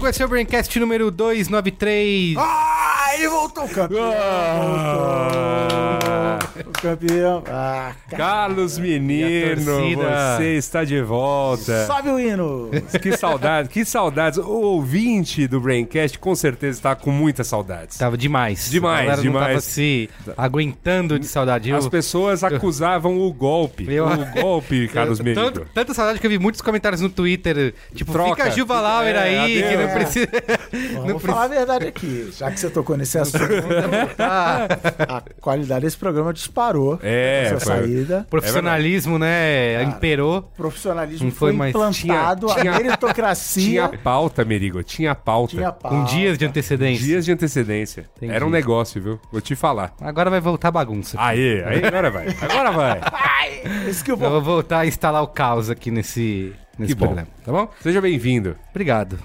eu sou o Carlos Merigo, esse é o Braincast número 293. Ah, ele voltou, campeão. Ah. Voltou. Campeão. Ah. Carlos Menino, você está de volta. Sobe o hino. Que saudade, que saudades. O ouvinte do Braincast com certeza está com muitas saudades. Tava demais. Demais, Não tava demais. se aguentando de saudade. As Eu- pessoas acusavam o golpe. Eu- O golpe, Carlos eu- Menino. tanto- Tanta saudade que eu vi muitos comentários no Twitter, tipo, Troca. fica a Gilva Lauer É, aí, que adeus. não precisa... Vamos falar a verdade aqui. Já que você tocou nesse assunto, a qualidade desse programa disparou. É, Essa foi- saída. Profissionalismo, né, imperou. O profissionalismo Não foi foi, mais- implantado, Tinha- tinha- a meritocracia. Tinha pauta, Merigo, tinha pauta. tinha pauta. Com dias de antecedência. Dias de antecedência. Entendi. Era um negócio, viu? Vou te falar. Agora vai voltar a bagunça. Aê, aí agora vai. Agora vai. Esse que eu Eu vou... vou voltar a instalar o caos aqui nesse, nesse Que bom. programa, tá bom? Seja bem-vindo. Obrigado.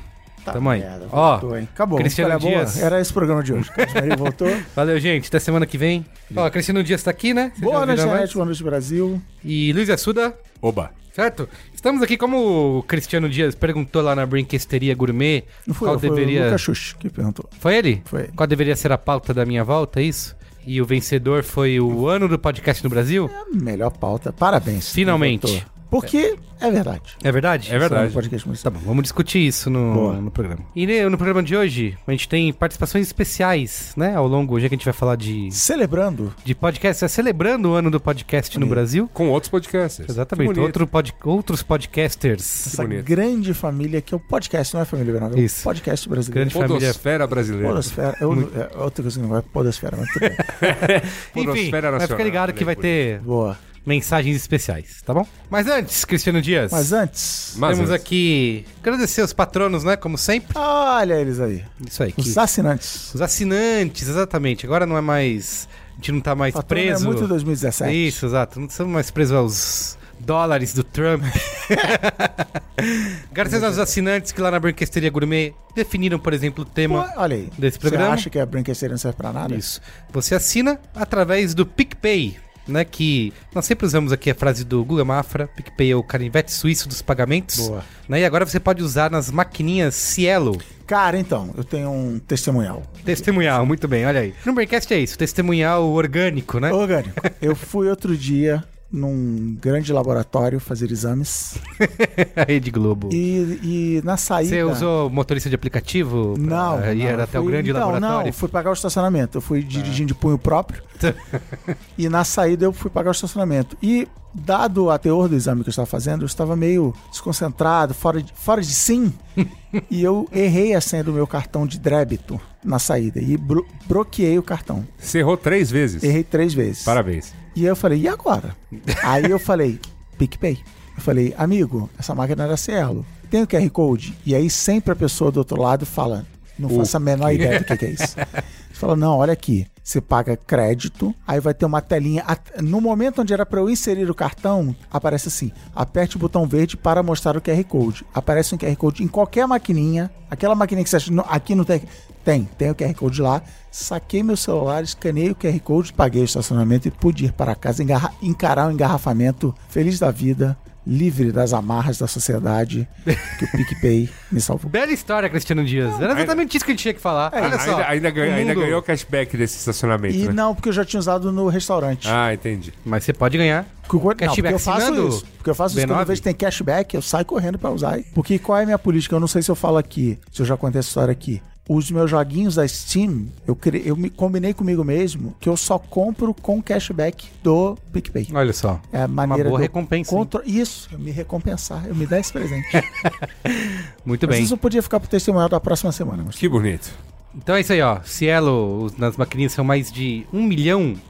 Tá Tamo aí. merda, Ó, voltou, hein? Acabou. Cristiano. Dias. Era esse programa de hoje. Voltou. Valeu, gente. Até semana que vem. Ó, Cristiano Dias tá aqui, né? Vocês Boa noite, mais? Boa noite, Brasil. E Luiz Assuda, Oba. certo? Estamos aqui como o Cristiano Dias perguntou lá na Brinquesteria Gourmet Não foi qual eu, foi deveria... o Lucas Xuxa que perguntou. Foi ele? Foi. Qual deveria ser a pauta da minha volta, é isso? E o vencedor foi o ano do podcast no Brasil? Melhor pauta. Parabéns. Finalmente. Porque é verdade. É verdade? É verdade. Podcast Tá bom, vamos discutir isso no, no programa. E ne- no programa de hoje, a gente tem participações especiais, né? Ao longo, já que a gente vai falar de, Celebrando de podcast, é celebrando o ano do podcast no. Brasil. Com outros podcasts. Exatamente, bonito. outro pod- outros podcasters. essa bonito. grande família que é o podcast, não é família Bernardo, é o Isso. podcast brasileiro. Grande família. Podosfera brasileira. Podosfera. Eu, é outra coisa que não vai podosfera, mas tudo bem. Enfim, Podosfera vai ficar nacional, ligado que vai ter Boa. Mensagens especiais, tá bom? Mas antes, Cristiano Dias, Mas antes, Mas temos antes. aqui agradecer os patronos, né? Como sempre. olha eles aí. Isso aí. que- Os assinantes. Os assinantes, exatamente. Agora não é mais. A gente não tá mais Patrono preso. é muito 2017. Isso, exato. Não estamos mais presos aos dólares do Trump. Graças aos assinantes que lá na Brinquesteria Gourmet definiram, por exemplo, o Pô, tema olha aí. desse Você programa. acha que a brinquedeira não serve pra nada? Isso. Você assina através do PicPay, né? Que nós sempre usamos aqui a frase do Guga Mafra. PicPay é o canivete suíço dos pagamentos. Boa. Né? E agora você pode usar nas maquininhas Cielo. Cara, então, eu tenho um testemunhal. Testemunhal, muito bem, olha aí. No Braincast é isso, testemunhal orgânico, né? Orgânico. Eu fui outro dia num grande laboratório fazer exames a Rede Globo. e, e na saída... Você usou motorista de aplicativo? pra Não, ir não, eu até o fui- grande não, laboratório? Não, fui pagar o estacionamento. Eu fui dirigindo de punho próprio. e na saída eu fui pagar o estacionamento. E, dado a teor do exame que eu estava fazendo, eu estava meio desconcentrado, fora de, fora de sim. e eu errei a senha do meu cartão de débito na saída. E bro bloqueei o cartão. Você errou três vezes. Errei três vezes. Parabéns. E aí eu falei, e agora? aí eu falei, PicPay. Eu falei, amigo, essa máquina era Cielo. Tem o QR Code? E aí sempre a pessoa do outro lado fala, não O faço a menor ideia do que, que é isso. Você fala, não, olha aqui. Você paga crédito, aí vai ter uma telinha. No momento onde era para eu inserir o cartão, aparece assim: aperte o botão verde para mostrar o QR Code. Aparece um QR Code em qualquer maquininha. Aquela maquininha que você acha, "Não, aqui não tem. Tem, tem o QR Code lá. Saquei meu celular, escaneei o QR Code, paguei o estacionamento e pude ir para casa engarra- encarar o engarrafamento feliz da vida, livre das amarras da sociedade, que o PicPay me salvou. Bela história, Cristiano Dias. Era exatamente isso que a gente tinha que falar. Olha só. ainda, ainda, ganha- o ainda mundo- ganhou cashback desse estacionamento, E né? não, porque eu já tinha usado no restaurante. Ah, entendi. Mas você pode ganhar. Porque, não, porque eu faço assinando isso. Porque eu faço isso B9? toda vez que tem cashback, eu saio correndo pra usar. Porque qual é a minha política? Eu não sei se eu falo aqui, se eu já contei essa história aqui. Os meus joguinhos da Steam, eu, cre... eu me combinei comigo mesmo que eu só compro com cashback do PicPay. Olha só. É a maneira boa de eu recompensa, contro- Isso, eu me recompensar, eu me dar esse presente. Muito Mas bem. isso eu podia ficar pro testemunhal da próxima semana. Mas... Que bonito. Então é isso aí, ó. Cielo, os- nas maquininhas são mais de um milhão de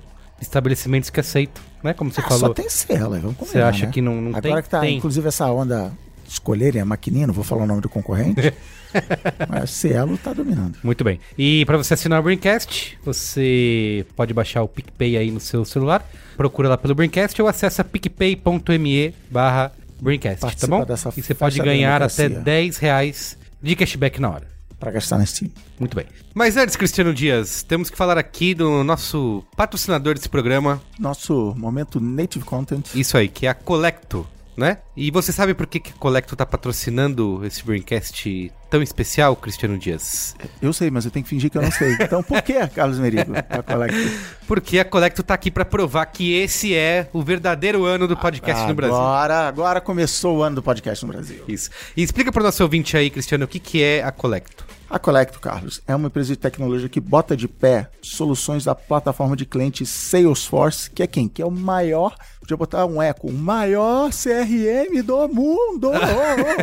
estabelecimentos que aceitam, né? Como você Ah, falou. só tem Cielo, vamos combinar, Você acha né? que não, não tem? Agora que tá, tem. inclusive, essa onda escolherem a maquininha, não vou falar o nome do concorrente. mas Cielo tá dominando. Muito bem. E para você assinar o Braincast, você pode baixar o PicPay aí no seu celular, procura lá pelo Braincast ou acessa picpay.me barra Braincast, tá bom? dessa E você pode ganhar até democracia. 10 reais de cashback na hora. Pra gastar na Steam. Muito bem. Mas antes, Cristiano Dias, temos que falar aqui do nosso patrocinador desse programa, Nosso momento Native Content. isso aí, que é a Colecto, né? E você sabe por que, que a Colecto tá patrocinando esse Braincast tão especial, Cristiano Dias? Eu sei, mas eu tenho que fingir que eu não sei. Então por que, Carlos Merigo? A Collector? Porque a Colecto tá aqui pra provar que esse é o verdadeiro ano do podcast no Brasil. Agora, agora começou o ano do podcast no Brasil. Isso. E explica pro nosso ouvinte aí, Cristiano, o que, que é a Colecto. A Colecto, Carlos, é uma empresa de tecnologia que bota de pé soluções da plataforma de cliente Salesforce, que é quem? Que é o maior, podia botar um eco, o maior CRM do mundo.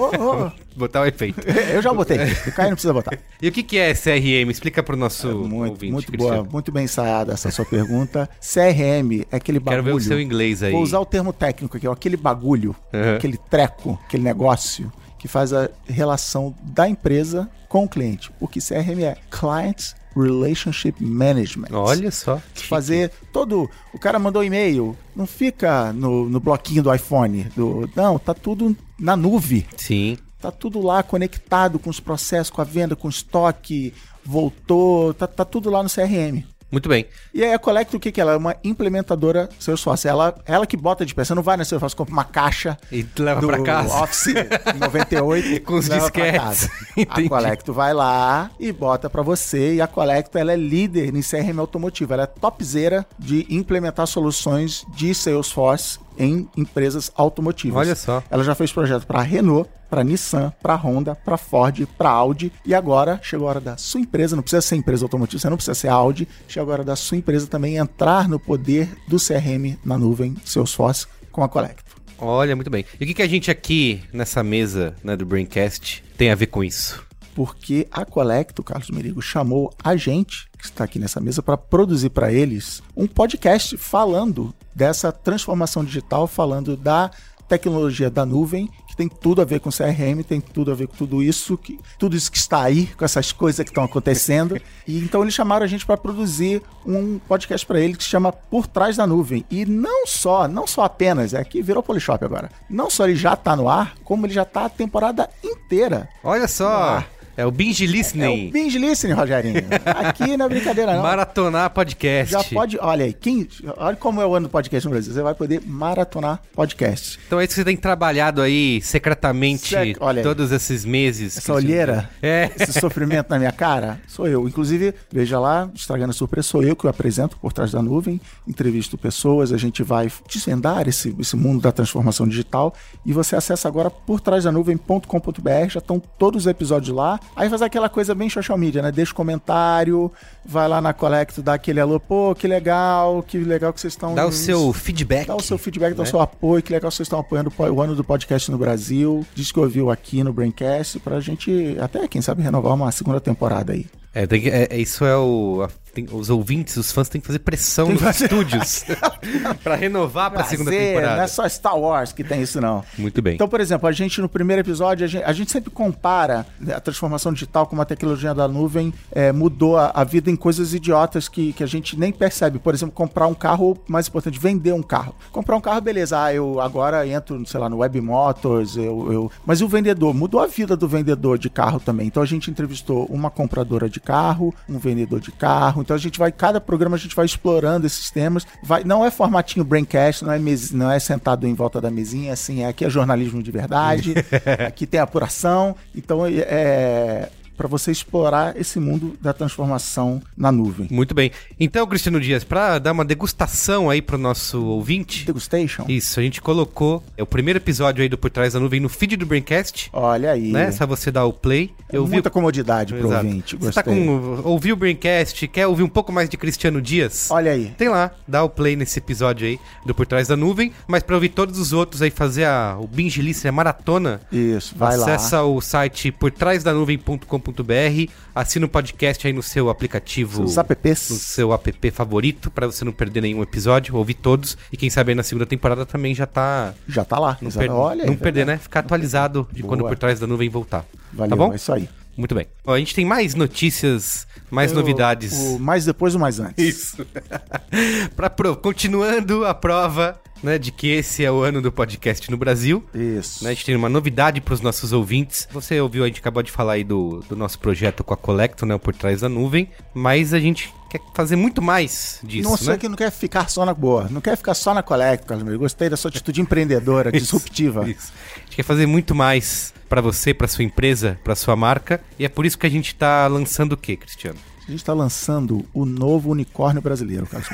Oh, oh, oh, Botar o efeito. oh. Eu já botei, o Caio não precisa botar. E o que, que é CRM? Explica pro nosso Muito, ouvinte, muito Cristiano. boa, muito bem ensaiada essa sua pergunta. CRM é aquele Quero bagulho. ver o seu inglês aí. Vou usar o termo técnico aqui, ó, aquele bagulho, Uhum. aquele treco, aquele negócio que faz a relação da empresa com o cliente. O que CRM é Client Relationship Management. Olha só. Fazer todo. O cara mandou um e-mail, não fica no, no bloquinho do iPhone. Do, não, tá tudo na nuvem. Sim. Tá tudo lá conectado com os processos, com a venda, com o estoque, voltou, tá, tá tudo lá no CRM. Muito bem. E aí a Collector, o que que ela é? Uma implementadora Salesforce. Ela, ela que bota de pé. Você não vai na Salesforce, compra uma caixa E leva pra casa. Office 98 Com os disquetes. A Collector vai lá e bota pra você. E a Collector, ela é líder em CRM automotivo. Ela é topzera de implementar soluções de Salesforce em empresas automotivas. Olha só. Ela já fez projeto para Renault, para Nissan, para Honda, para Ford, para Audi e agora chegou a hora da sua empresa, não precisa ser empresa automotiva, você não precisa ser Audi, chegou a hora da sua empresa também entrar no poder do CRM na nuvem Salesforce com a Collector. Olha, muito bem. E o que, que a gente aqui nessa mesa né, do Braincast tem a ver com isso? Porque a Collector, Carlos Merigo, chamou a gente que está aqui nessa mesa para produzir para eles um podcast falando dessa transformação digital, falando da tecnologia da nuvem, que tem tudo a ver com CRM, tem tudo a ver com tudo isso, que, tudo isso que está aí, com essas coisas que estão acontecendo. e então eles chamaram a gente para produzir um podcast para ele que se chama Por Trás da Nuvem. E não só, não só apenas, é que virou Polishop agora. Não só ele já está no ar, como ele já está a temporada inteira. Olha só. É o Binge É Listening. o binge listening, Rogerinho. Aqui não é brincadeira, não. Maratonar podcast. Já pode, olha aí, quem, olha como é o ano do podcast no Brasil. Você vai poder maratonar podcast. Então é isso que você tem trabalhado aí secretamente Sec- olha aí. todos esses meses. Essa olheira, É. esse sofrimento na minha cara, sou eu. Inclusive, veja lá, estragando a surpresa, sou eu que o apresento por trás da nuvem, entrevisto pessoas, a gente vai desvendar esse, esse mundo da transformação digital e você acessa agora por trás da nuvem.com.br, já estão todos os episódios lá. Aí faz aquela coisa bem social media, né? Deixa um comentário, vai lá na Collecto, dá aquele alô, pô, que legal, que legal que vocês estão... Dá o seu feedback. Dá o seu feedback, dá o né? seu apoio, que legal que vocês estão apoiando o ano do podcast no Brasil. Diz que ouviu aqui no Braincast, pra gente até, quem sabe, renovar uma segunda temporada aí. É, tem que- é- é- isso é o. a- tem- os ouvintes, os fãs têm que fazer pressão nos estúdios pra renovar pra segunda Prazer, temporada. Não é só Star Wars que tem isso, não. Muito bem. Então, por exemplo, a gente no primeiro episódio, a gente, a gente sempre compara né, a transformação digital como a tecnologia da nuvem é, mudou a, a vida em coisas idiotas que, que a gente nem percebe. Por exemplo, comprar um carro, ou mais importante, vender um carro. Comprar um carro, beleza, ah, eu agora entro, sei lá, no Web Motors, eu, eu... mas o vendedor? Mudou a vida do vendedor de carro também. Então a gente entrevistou uma compradora de carro, um vendedor de carro. Então a gente vai, cada programa a gente vai explorando esses temas. Vai, não é formatinho Braincast, não é, mes, não é sentado em volta da mesinha, assim, é, aqui é jornalismo de verdade, aqui tem apuração. Então é para você explorar esse mundo da transformação na nuvem. Muito bem. Então, Cristiano Dias, pra dar uma degustação aí pro nosso ouvinte. Degustation? Isso, a gente colocou é, o primeiro episódio aí do Por Trás da Nuvem no feed do Braincast. Olha aí. Né? Só você dar o play. É muita comodidade pro Exato. ouvinte. Você Gostei. tá com. Ouviu o Braincast, quer ouvir um pouco mais de Cristiano Dias? Olha aí. Tem lá, dá o play nesse episódio aí do Por Trás da Nuvem. Mas pra ouvir todos os outros aí, fazer a, o binge list, a maratona, Isso, vai lá. acessa o site por nuvem.com.br Assina o podcast aí no seu aplicativo. Apps. No seu app favorito, pra você não perder nenhum episódio, ouvir todos. E quem sabe aí na segunda temporada também já tá. Já tá lá. Não, per- Olha não perder, verdade. né? Ficar atualizado de quando Boa. por trás da nuvem voltar. Valeu, tá bom? é isso aí. Muito bem. Ó, a gente tem mais notícias, mais O- novidades. O mais depois, o mais antes. Isso. pra pro... Continuando a prova né, de que esse é o ano do podcast no Brasil. Isso. né, a gente tem uma novidade para os nossos ouvintes. Você ouviu, a gente acabou de falar aí do, do nosso projeto com a Colecto, né? Por Trás da Nuvem. Mas a gente quer fazer muito mais disso, não sei né? que não quer ficar só na boa. Não quer ficar só na Collector, Carlos Meire. Gostei da sua atitude empreendedora, disruptiva. Isso. A gente quer fazer muito mais para você, para sua empresa, para sua marca. E é por isso que a gente tá lançando o quê, Cristiano? A gente está lançando o novo unicórnio brasileiro, Carlos.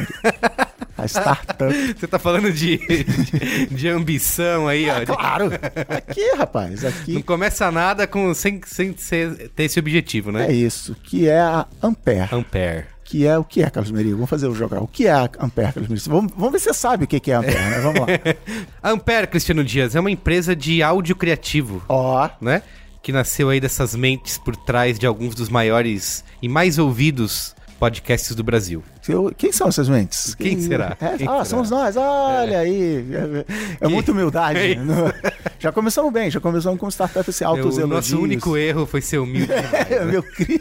A startup. Você tá falando de, de, de ambição aí, ó. de- Claro! Aqui, rapaz, Não aqui começa nada com, sem, sem ser- ter esse objetivo, né? é isso, que é a Ampere. Ampere. Que é o que é, Carlos Meire? Vamos fazer o jogar. O que é a Ampere, Carlos Meire? Vamos, vamos ver se você sabe o que é a Ampere, né? Vamos lá. A Ampere, Cristiano Dias, é uma empresa de áudio criativo, Ó, né? Que nasceu aí dessas mentes por trás de alguns dos maiores e mais ouvidos podcasts do Brasil. quem são essas mentes? Quem será? É, Quem ah, será? somos nós. Olha aí. É, é muita humildade. É Não- já começamos bem, já começamos com startup esse altos o elogios. nosso único erro foi ser humilde. demais, É, né? meu crime.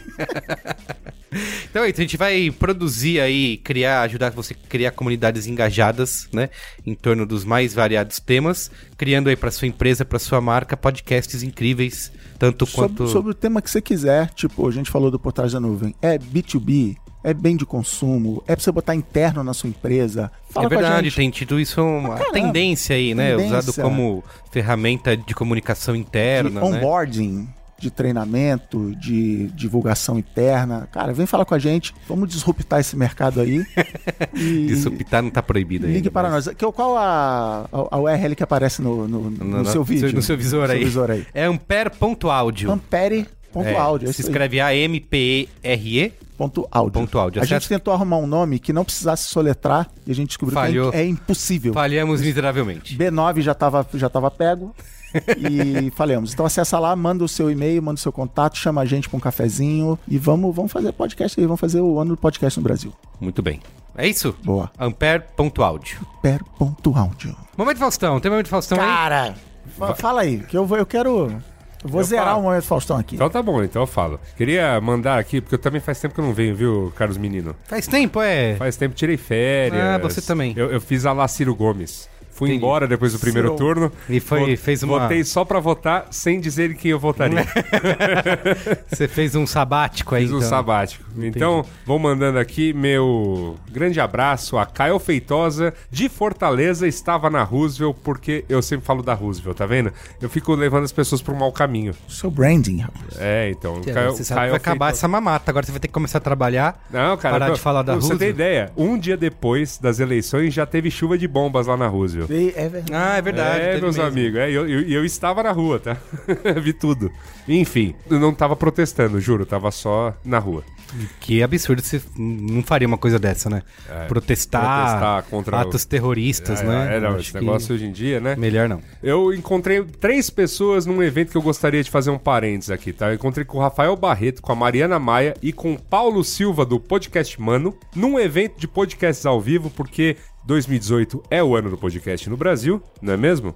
Então é isso, a gente vai produzir aí, criar, ajudar você a criar comunidades engajadas, né? Em torno dos mais variados temas, criando aí para sua empresa, para sua marca, podcasts incríveis, tanto quanto... Sobre, sobre o tema que você quiser, tipo, a gente falou do por trás da nuvem. É B2B? É bem de consumo? É pra você botar interno na sua empresa? Fala é verdade, gente. tem tido isso uma caramba. tendência aí, né? Tendência. Usado como ferramenta de comunicação de interna, né? De treinamento, de divulgação interna. Cara, vem falar com a gente. Vamos disruptar esse mercado aí. e Disruptar não tá proibido aí. ligue para nós. Que, qual a, a, a URL que aparece no, no, no No- seu vídeo? no seu visor aí. visor aí. É ampere.audio. Ampere.audio. É, é se escreve A-M-P-E-R-E. Ponto áudio. Ponto áudio. A gente tentou arrumar um nome que não precisasse soletrar e a gente descobriu Falhou. que é, é impossível. Falhamos miseravelmente. B9 já estava já tava pego e falemos. Então acessa lá, manda o seu e-mail, manda o seu contato, chama a gente para um cafezinho e vamos, vamos fazer podcast aí, vamos fazer o ano do podcast no Brasil. Muito bem. É isso? Boa. Ampere.audio. Per.audio. Momento Faustão. Tem momento Faustão aí? Cara, fa- fala aí, que eu, vou, eu quero... Eu vou Eu zerar falo. o momento Faustão aqui. Então tá bom, então eu falo. Queria mandar aqui, porque eu também faz tempo que eu não venho, viu, Carlos Menino? Faz tempo, é. Faz tempo tirei férias. Ah, você também. Eu, eu fiz a lá Ciro Gomes. Fui Entendi. embora depois do primeiro turno. E foi- Vo- fez uma- Votei só pra votar sem dizer em quem eu votaria. Você fez um sabático aí, Fiz um então. sabático. Então, vou mandando aqui meu grande abraço a Caio Feitosa, de Fortaleza, estava na Roosevelt, porque eu sempre falo da Roosevelt, tá vendo? Eu fico levando as pessoas para um mau caminho. Seu branding, rapaz. É, então. Você Caio, sabe Caio vai acabar Feitosa- essa mamata. Agora você vai ter que começar a trabalhar. Não, cara, parar eu- de falar da Pra Você tem Roosevelt. ideia? Um dia depois das eleições já teve chuva de bombas lá na Roosevelt. E- É verdade. Ah, é verdade. é, meus mesmo. amigos. É, eu, eu, eu estava na rua, tá? Vi tudo. Enfim, eu não tava protestando, juro. Tava só na rua. Que absurdo você não faria uma coisa dessa, né? protestar, É, protestar contra atos terroristas, É, né? é, não, esse negócio hoje em dia, né? Melhor não. Eu encontrei três pessoas num evento que eu gostaria de fazer um parênteses aqui, tá? Eu encontrei com o Rafael Barreto, com a Mariana Maia e com o Paulo Silva do Podcast Mano, num evento de podcasts ao vivo, porque 2018 é o ano do podcast no Brasil, não é mesmo?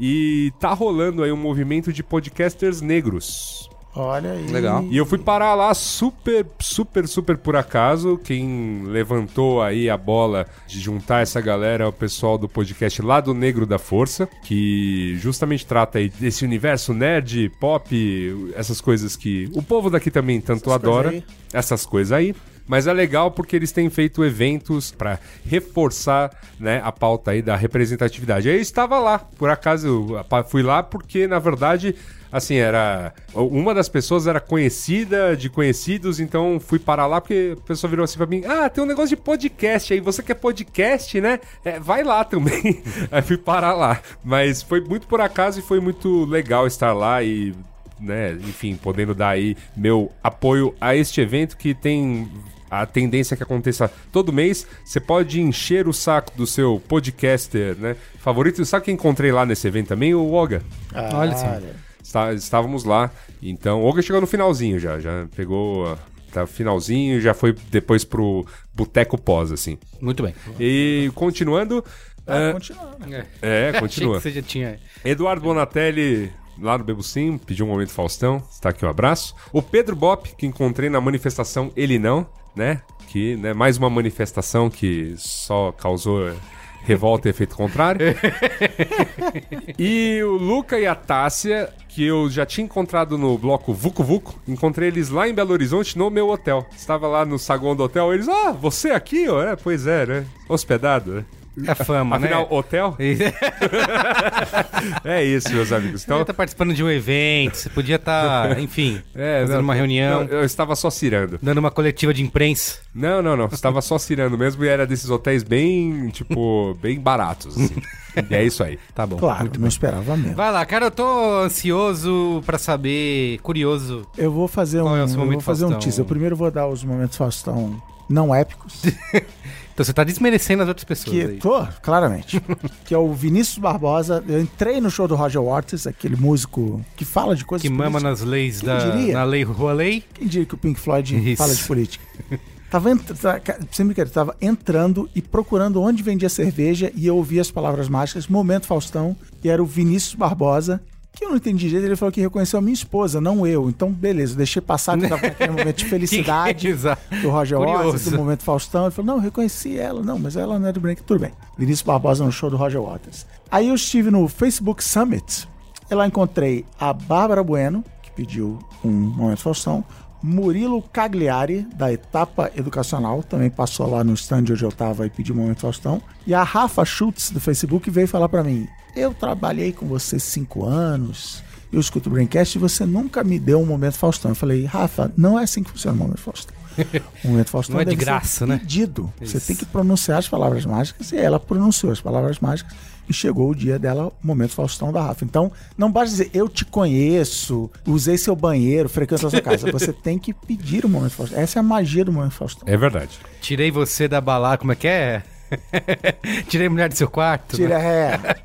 E tá rolando aí um movimento de podcasters negros. Olha aí. Legal. E eu fui parar lá super, super, super por acaso. Quem levantou aí a bola de juntar essa galera é o pessoal do podcast lá do Negro da Força, que justamente trata aí desse universo nerd, pop, essas coisas que o povo daqui também tanto Essas adora. Essas coisas aí. Mas é legal porque eles têm feito eventos pra reforçar né, a pauta aí da representatividade. Eu estava lá, por acaso eu fui lá porque, na verdade, assim, era. Uma das pessoas era conhecida de conhecidos, então fui parar lá porque a pessoa virou assim pra mim: Ah, tem um negócio de podcast aí, você quer podcast, né? É, vai lá também. aí fui parar lá. Mas foi muito por acaso e foi muito legal estar lá e né, enfim, podendo dar aí meu apoio a este evento que tem a tendência que aconteça todo mês. Você pode encher o saco do seu podcaster, né, favorito. Sabe quem encontrei lá nesse evento também? O Oga. Ah, Olha só. está- estávamos lá. Então, o Olga chegou no finalzinho já, já pegou tá finalzinho, já foi depois pro boteco pós, assim. Muito bem. E continuando, Ah, ah, continuando. é, Achei continua. que você já tinha. Eduardo Bonatelli, lá no Sim, pediu um momento Faustão. Está aqui um abraço. O Pedro Bop, que encontrei na manifestação Ele Não, né? Que, né, mais uma manifestação que só causou revolta e efeito contrário. e o Luca e a Tássia, que eu já tinha encontrado no bloco Vucu Vucu, encontrei eles lá em Belo Horizonte no meu hotel. Estava lá no saguão do hotel, eles, ah, você aqui, ó? É, pois é, né? Hospedado, né? É fama, Afinal, né? hotel? É isso, meus amigos. Você Então, podia estar participando de um evento, você podia estar, enfim, É, fazendo não, uma reunião, não, eu estava só cirando. dando uma coletiva de imprensa. Não, não, não. Estava só cirando mesmo e era desses hotéis bem, tipo, bem baratos. assim. E é isso aí. Tá bom. Claro, não esperava mesmo. Vai lá, cara, eu tô ansioso pra saber, curioso. Eu vou fazer um, é o seu eu vou fazer um teaser. Eu primeiro vou dar os momentos Faustão não épicos. Então você tá desmerecendo as outras pessoas que aí. tô, claramente. que é o Vinícius Barbosa. Eu entrei no show do Roger Waters, aquele músico que fala de coisas Que mama políticas. nas leis Quem da. diria? Na lei Rua Lei. Quem diria que o Pink Floyd Isso. fala de política? Tava ent- tá- ca- sem brincadeira, tava entrando e procurando onde vendia cerveja e eu ouvi as palavras mágicas, Momento Faustão, e era o Vinícius Barbosa, que eu não entendi direito, ele falou que reconheceu a minha esposa, não eu. Então, beleza, deixei passar que naquele momento de felicidade do Roger. Waters, do Momento Faustão. Ele falou, não, reconheci ela. Não, mas ela não é do Branco. Tudo bem. Vinícius Barbosa no show do Roger Waters. Aí eu estive no Facebook Summit. E lá encontrei a Bárbara Bueno, que pediu um Momento Faustão. Murilo Cagliari, da Etapa Educacional, também passou lá no stand onde eu tava e pediu um Momento Faustão. E a Rafa Schultz, do Facebook, veio falar pra mim, eu trabalhei com você cinco anos, eu escuto o Braincast e você nunca me deu um Momento Faustão. Eu falei, Rafa, não é assim que funciona o Momento Faustão. O Momento Faustão Não é de graça, né? pedido. Você tem que pronunciar as palavras mágicas e ela pronunciou as palavras mágicas e chegou o dia dela, o Momento Faustão da Rafa. Então, não basta dizer, eu te conheço, usei seu banheiro, frequento a sua casa. Você tem que pedir o Momento Faustão. Essa é a magia do Momento Faustão. É verdade. Tirei você da balada, como é que é? Tirei a mulher do seu quarto. Tira né? ré.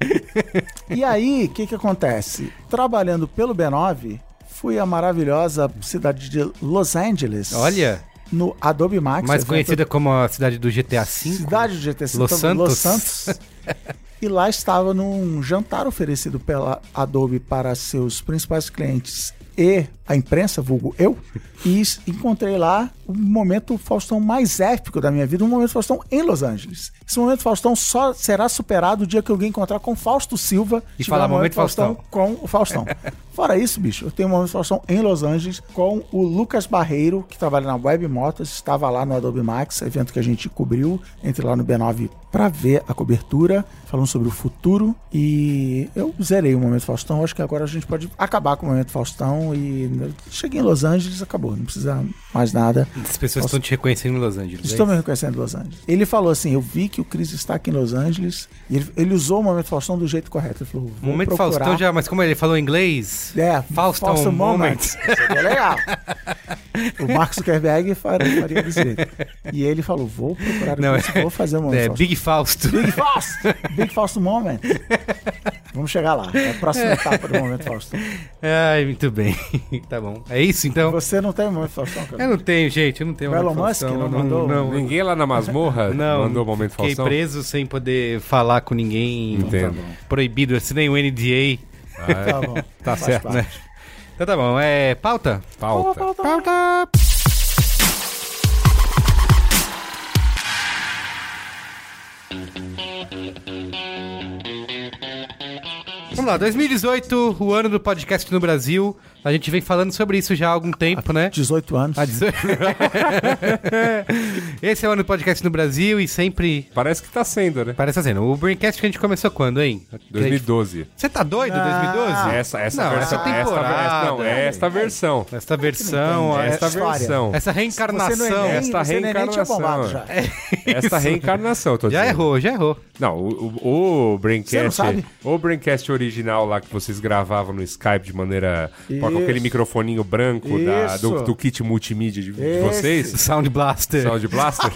E aí, o que que acontece? Trabalhando pelo B9, fui à maravilhosa cidade de Los Angeles. Olha, No Adobe Max. mais evento- conhecida como a cidade do GTA V. Cidade do GTC. Los tava em Los Santos. E lá estava num jantar oferecido pela Adobe para seus principais clientes e a imprensa, vulgo eu, e encontrei lá o momento Faustão mais épico da minha vida, um momento Faustão em Los Angeles. Esse momento Faustão só será superado o dia que alguém encontrar com Fausto Silva E falar um momento Faustão. com o Faustão. Fora isso, bicho, eu tenho um momento Faustão em Los Angeles com o Lucas Barreiro, que trabalha na Web Motors, estava lá no Adobe Max, evento que a gente cobriu, entre lá no B9 para ver a cobertura, falando sobre o futuro e eu zerei o momento Faustão, acho que agora a gente pode acabar com o momento Faustão e cheguei em Los Angeles, acabou, não precisa mais nada. As pessoas estão te reconhecendo em Los Angeles. Estou é me reconhecendo em Los Angeles. Ele falou assim: Eu vi que o Cris está aqui em Los Angeles. E ele, ele usou o momento Faustão do jeito correto. Ele falou? Vou Momento procurar. Faustão já, mas como ele falou em inglês? É, Faustão Faustão Moment. Seria legal. o Mark Zuckerberg faria, faria desse jeito. E ele falou: Vou procurar o Não, Cris, vou fazer o momento É, Faustão. Big Fausto. Big Fausto! Big Fausto Moment. Vamos chegar lá. É a próxima etapa do momento Faustão. Ai, muito bem. Tá bom. É isso então? Você não tem momento Faustão, cara? Eu não tenho, gente. Eu não tenho O Elon Musk Faustão, não mandou? Não, Ninguém lá na masmorra não mandou o momento Fiquei Faustão? preso sem poder falar com ninguém. Entendo. Proibido, assinei um NDA. Ah, é? Tá bom. Tá certo, parte. né? Então tá bom. É pauta? Pauta. Pauta! Vamos lá, 2018, o ano do podcast no Brasil. A gente vem falando sobre isso já há algum tempo, né? 18 anos. Ah, 18. Esse é o ano do podcast no Brasil e sempre. Parece que tá sendo, né? Parece assim, o Braincast que a gente começou quando, hein? 2012. Você tá doido, Ah, 2012? Essa, essa Não, versão. essa esta, temporada. não, é esta versão. Esta versão, entende. Esta essa, história. versão. essa reencarnação. no Enem, esta bombado reencarnação. já. Esta reencarnação, tô Já dizendo. errou, já errou. Não, o, o, o Você não Braincast. sabe? O Braincast original lá que vocês gravavam no Skype de maneira Isso. Com aquele microfoninho branco da- do, do kit multimídia de, de vocês. Sound Blaster. Sound Blaster.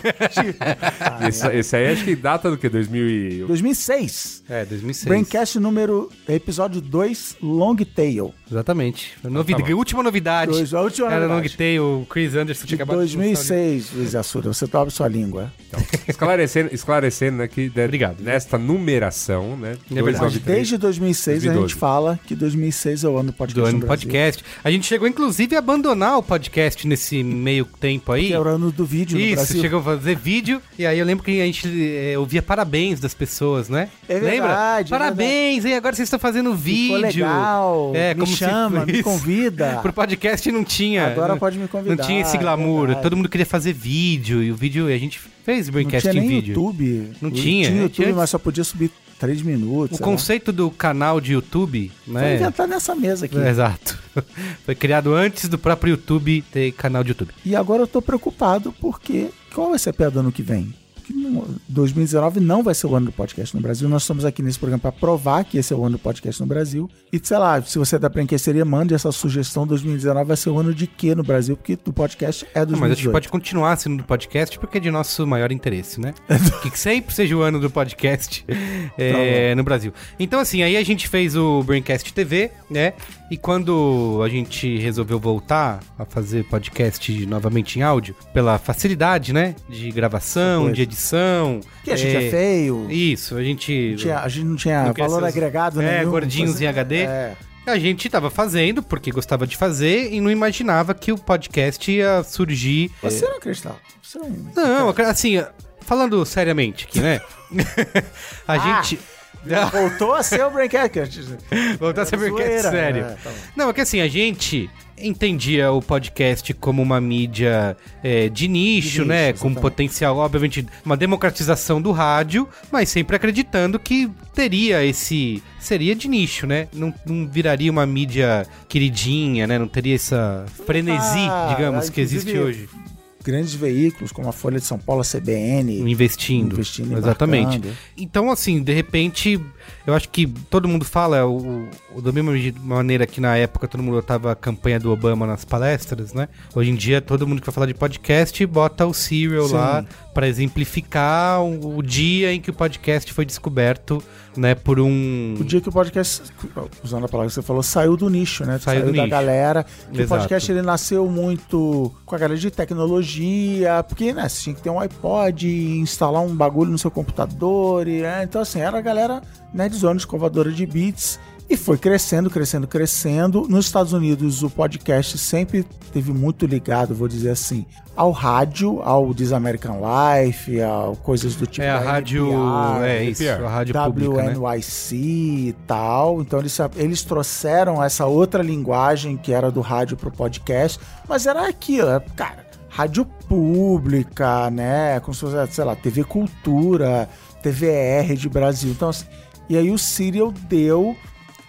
esse, esse aí acho que data do que? 2000 e... 2006. É, 2006. Braincast número, episódio 2, Long Tail. Exatamente. Novidade, tá última novidade. Dois, a última Era novidade. Long Tail, o Chris Anderson De tinha acabado de lançar 2006, Luiz Assuda, você dobra sua língua. Então, esclarecendo, esclarecendo né, que de- Obrigado. nesta numeração, né? É 293, desde 2006 a 2012. gente fala que 2006 é o ano do podcast do ano Brasil. Podcast. A gente chegou, inclusive, a abandonar o podcast nesse meio tempo aí. Que é o ano do vídeo no Isso, Brasil. chegou a fazer vídeo, e aí eu lembro que a gente eh, ouvia parabéns das pessoas, né? É Lembra? verdade, é Parabéns, e agora vocês estão fazendo vídeo. Ficou legal, É, me chama, me convida. Pro podcast não tinha. Agora não, pode me convidar. Não tinha esse é glamour. verdade. Todo mundo queria fazer vídeo, e o vídeo, a gente fez Não Braincast tinha em vídeo. YouTube. Não tinha, Tinha é, YouTube, tinha- mas só podia subir 3 minutos. O sei lá. conceito do canal de YouTube, Foi né? inventado nessa mesa aqui. É, exato. Foi criado antes do próprio YouTube ter canal de YouTube. E agora eu tô preocupado porque qual vai ser a piada ano que vem? Porque não- 2019 não vai ser o ano do podcast no Brasil. Nós estamos aqui nesse programa para provar que esse é o ano do podcast no Brasil. E sei lá, se você é da Prenqueceria, mande essa sugestão. 2019 vai ser o ano de quê no Brasil? Porque do podcast é 2018. mas a gente pode continuar sendo do podcast porque é de nosso maior interesse, né? que sempre seja o ano do podcast é, no Brasil. Então, assim, aí a gente fez o Braincast TV, né? E quando a gente resolveu voltar a fazer podcast novamente em áudio, pela facilidade, né? De gravação, de edição. Porque a gente é, feio. Isso, a gente. tinha- a gente não tinha não valor ser os- agregado, É, nenhum. gordinhos Fazer- em HD. É. A gente tava fazendo porque gostava de fazer e não imaginava que o podcast ia surgir. Você não acreditava. Você não... Não, assim, falando seriamente aqui, né? a Ah, gente. Voltou a ser o Braincast. Voltar a ser Zoeira, podcast sério. é, tá. Não, é que assim, a gente entendia o podcast como uma mídia é, de nicho, De nicho, né? Com potencial, obviamente, uma democratização do rádio, mas sempre acreditando que teria esse. Seria de nicho, né? Não, não viraria uma mídia queridinha, né? Não teria essa frenesi, Ah, digamos, que existe hoje. Grandes veículos, como a Folha de São Paulo, a CBN. Investindo. Investindo, Exatamente. Então, assim, de repente, eu acho que todo mundo fala, o, o- da mesma maneira que na época todo mundo botava a campanha do Obama nas palestras, né? Hoje em dia, todo mundo que vai falar de podcast bota o Serial Sim. lá pra exemplificar o, o dia em que o podcast foi descoberto, né, por um... O dia que o podcast, usando a palavra que você falou, saiu do nicho, né? Saiu do da nicho. galera. O podcast ele nasceu muito com a galera de tecnologia, porque né, você tinha que ter um iPod, instalar um bagulho no seu computador. E, né, então, assim, era a galera nerdzona, escovadora de beats. E foi crescendo, crescendo, crescendo. Nos Estados Unidos, o podcast sempre teve muito ligado, vou dizer assim, ao rádio, ao This American Life, a coisas do tipo. é a rádio... NPR, é isso, NPR. a rádio pública, né? WNYC e tal. Então eles, eles trouxeram essa outra linguagem que era do rádio pro podcast, mas era aquilo, cara, rádio pública, né? Como se fosse, sei lá, TV Cultura, TVR de Brasil. Então, assim, e aí o Serial deu.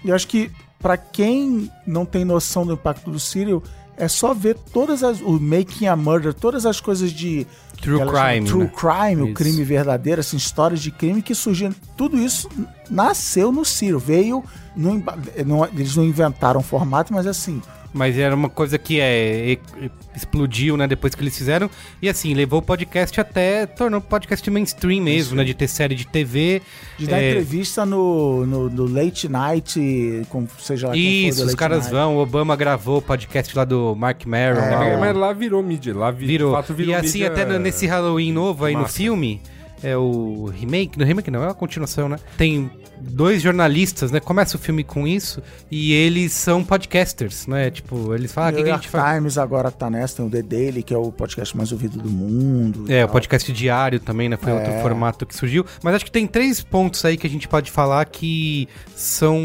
E eu acho que pra quem não tem noção do impacto do Serial, é só ver todas as. O Making a Murder, todas as coisas de. True crime, True né? crime, o Isso. crime verdadeiro, assim, histórias de crime que surgiram. Tudo isso nasceu no Ciro. Veio. não- eles não inventaram o formato, mas assim. Mas era uma coisa que é, e- e- explodiu, né, depois que eles fizeram. E assim, levou o podcast até, tornou o podcast mainstream mesmo, né, de ter série de TV. De dar é, entrevista no, no, no Late Night, com, seja lá Isso, os Late caras Night. vão, o Obama gravou o podcast lá do Mark Maron. É, lá, É, o- mas lá virou mídia. Lá vi, virou. de fato, virou e assim, mídia- até no- nesse Halloween novo aí no massa. filme, é o remake, no remake não, é uma continuação, né? Tem dois jornalistas, né? Começa o filme com isso e eles são podcasters, né? Tipo, eles falam, ah, o que, que a gente faz? Times agora tá nessa, tem o The Daily, que é o podcast mais ouvido do mundo. É, o podcast diário também, né? Foi É. outro formato que surgiu. Mas acho que tem três pontos aí que a gente pode falar que são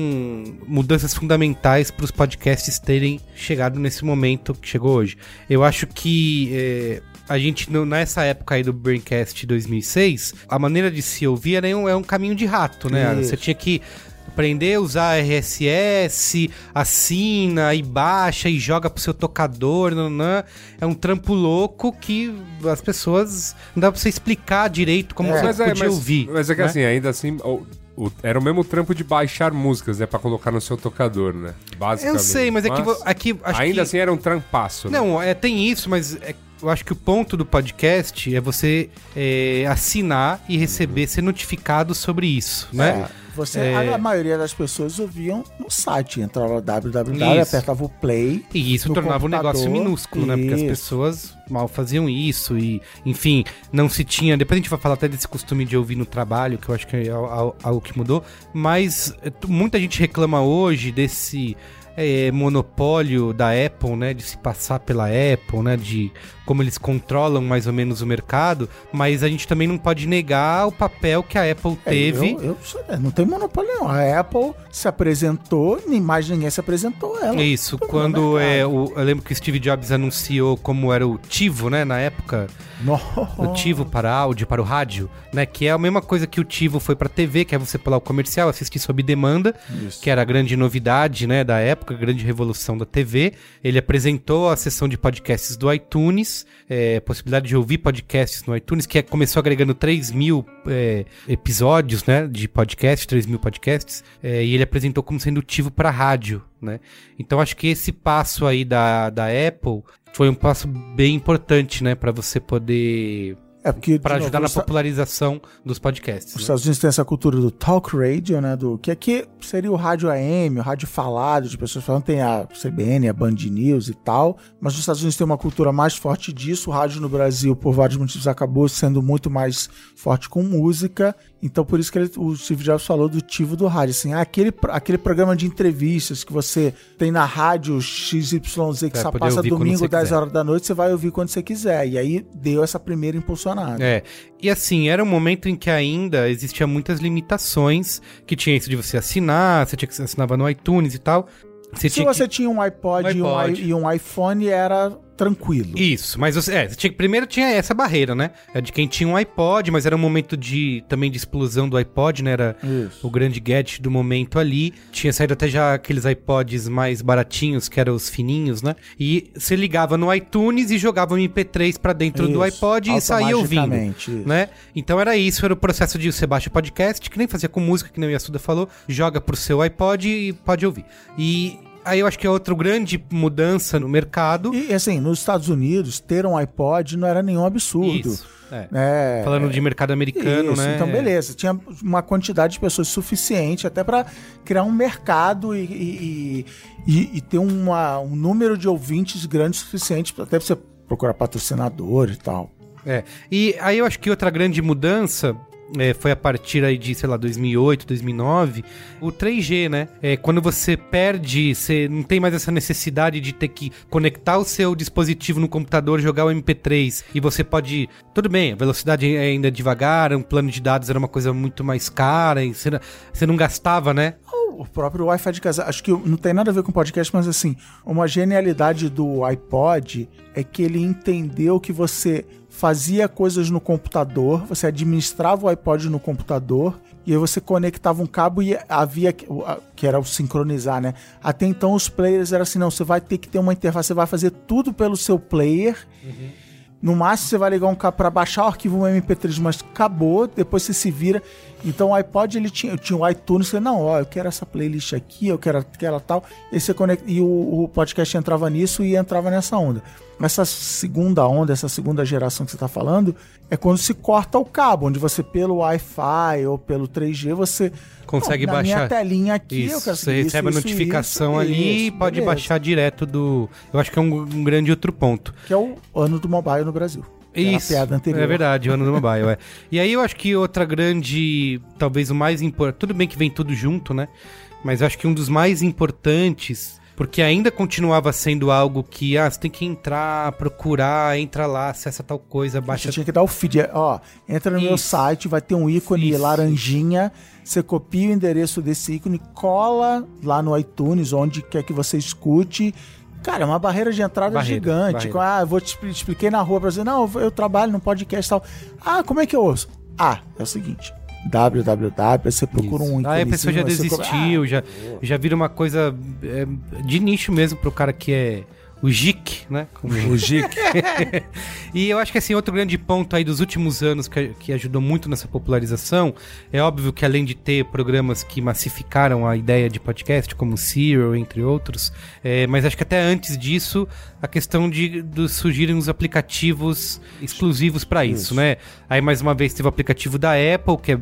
mudanças fundamentais para os podcasts terem chegado nesse momento que chegou hoje. Eu acho que é, a gente, nessa época aí do Braincast 2006, a maneira de se ouvir era um, é um caminho de rato, né? Isso. Você tinha que aprender a usar RSS, assina e baixa e joga pro seu tocador, nanã. é um trampo louco que as pessoas não dá pra você explicar direito como É, você Mas é, podia mas, ouvir. mas é que né? assim, ainda assim, o- era o mesmo trampo de baixar músicas, né? Pra colocar no seu tocador, né? Basicamente. Eu sei, mas é que aqui ainda que- assim era um trampaço, né? Não, é, tem isso, mas é- eu acho que o ponto do podcast é você é, assinar e receber, ser notificado sobre isso, né? É, você, É. a, maioria das pessoas ouviam no site, entrava www, Isso. apertava o play. E isso no tornava um negócio minúsculo, né? Porque as Isso. pessoas mal faziam isso e, enfim, não se tinha. Depois a gente vai falar até desse costume de ouvir no trabalho, que eu acho que é al- al- algo que mudou. Mas eh, muita gente reclama hoje desse eh, monopólio da Apple, né? De se passar pela Apple, né? De como eles controlam mais ou menos o mercado. Mas a gente também não pode negar o papel que a Apple É, teve. eu- eu é, não tem monopólio não. A Apple se apresentou, nem mais ninguém se apresentou ela. Isso, quando é, o, eu lembro que o Steve Jobs anunciou como era o Tivo, né, na época, No- o Tivo para áudio, para o rádio, né, que é a mesma coisa que o Tivo foi para TV, que é você pular o comercial, assistir sob demanda, Isso. que era a grande novidade, né, da época, a grande revolução da TV. Ele apresentou a seção de podcasts do iTunes, é, possibilidade de ouvir podcasts no iTunes, que é- começou agregando 3 mil é, episódios, né, de podcast, 3 mil podcasts, é, e ele apresentou como sendo Tivo para rádio, né. Então acho que esse passo aí da, da Apple foi um passo bem importante, né, para você poder É porque para novo, ajudar na os Esta- popularização dos podcasts. Os né? Estados Unidos tem essa cultura do talk radio, né? Do que aqui seria o rádio AM, o rádio falado, de pessoas falando, tem a CBN, a Band News e tal. Mas os Estados Unidos tem uma cultura mais forte disso. O rádio no Brasil, por vários motivos, acabou sendo muito mais forte com música. Então, por isso que ele- o Steve Jobs falou do tivo do rádio. Assim, ah, aquele, aquele programa de entrevistas que você tem na rádio XYZ, que só passa domingo, você 10 quiser. horas da noite, você vai ouvir quando você quiser. E aí deu essa primeira impulsionada. É, e assim, era um momento em que ainda existia muitas limitações, que tinha isso de você assinar, você tinha que assinava no iTunes e tal. Você Se você que... tinha um iPod, Um E, um, iPod. e um iPhone, era tranquilo. Isso, mas você, é, tinha, primeiro tinha essa barreira, né? É de quem tinha um iPod, mas era um momento de também de explosão do iPod, né? Era Isso. o grande gadget do momento ali. Tinha saído até já aqueles iPods mais baratinhos, que eram os fininhos, né? E você ligava no iTunes e jogava um MP3 pra dentro do Isso, iPod e saía ouvindo. isso. né? Então era isso, era o processo de você baixa podcast, que nem fazia com música, que nem o Yasuda falou, joga pro seu iPod e pode ouvir. E aí eu acho que é outra grande mudança no mercado. E assim, nos Estados Unidos, ter um iPod não era nenhum absurdo. Isso, é. É, Falando de mercado americano, Isso, né? Então, beleza. Tinha uma quantidade de pessoas suficiente até para criar um mercado e, e- e- e ter uma- um número de ouvintes grande o suficiente até pra você procurar patrocinador e tal. É. E aí eu acho que outra grande mudança é, foi a partir aí de, sei lá, 2008, 2009, o 3G, né? É, quando você perde, você não tem mais essa necessidade de ter que conectar o seu dispositivo no computador, jogar o MP3 e você pode... Tudo bem, a velocidade é ainda devagar, um plano de dados era uma coisa muito mais cara e você, você não gastava, né? O próprio Wi-Fi de casa, acho que não tem nada a ver com podcast, mas assim, uma genialidade do iPod é que ele entendeu que você fazia coisas no computador, você administrava o iPod no computador e aí você conectava um cabo e havia que era o sincronizar, né? Até então os players eram assim, não, você vai ter que ter uma interface, você vai fazer tudo pelo seu player. No máximo você vai ligar um cabo para baixar o arquivo um MP3, mas acabou, depois você se vira. Então o iPod ele tinha, tinha o iTunes, você não, ó, eu quero essa playlist aqui, eu quero aquela tal, e você conecta, e o, o podcast entrava nisso e entrava nessa onda. Essa segunda onda, essa segunda geração que você está falando, é quando se corta o cabo, onde você pelo Wi-Fi ou pelo 3G você Consegue Não, na baixar. minha telinha aqui, eu Isso, quero você seguir recebe isso, a notificação isso, ali e isso, pode beleza. baixar direto do. Eu acho que é um, um grande outro ponto. Que é o ano do mobile no Brasil. Isso, piada anterior. é verdade, o ano do mobile, é. E aí eu acho que outra grande, talvez o mais importante, tudo bem que vem tudo junto, né? Mas eu acho que um dos mais importantes, porque ainda continuava sendo algo que, ah, você tem que entrar, procurar, entra lá, acessa tal coisa, Você baixa... tinha que dar o feed. Ó, entra no meu Isso. site, vai ter um ícone Isso. laranjinha. Você copia o endereço desse ícone, cola lá no iTunes, onde quer que você escute. Cara, é uma barreira de entrada Barreira, gigante. barreira. Ah, eu vou te expli- expliquei na rua pra você. Não, eu trabalho no podcast e tal. Ah, como é que eu ouço? Ah, é o seguinte. www, você procura um ícone. Aí a pessoa já desistiu, já, já vira uma coisa é, de nicho mesmo pro cara que é o JIC, né? Como- O Gic. e eu acho que assim, outro grande ponto aí dos últimos anos que, que ajudou muito nessa popularização, é óbvio que além de ter programas que massificaram a ideia de podcast, como o Serial, entre outros, é, mas acho que até antes disso, a questão de, de surgirem os aplicativos exclusivos para isso, né? Aí mais uma vez teve o aplicativo da Apple, que é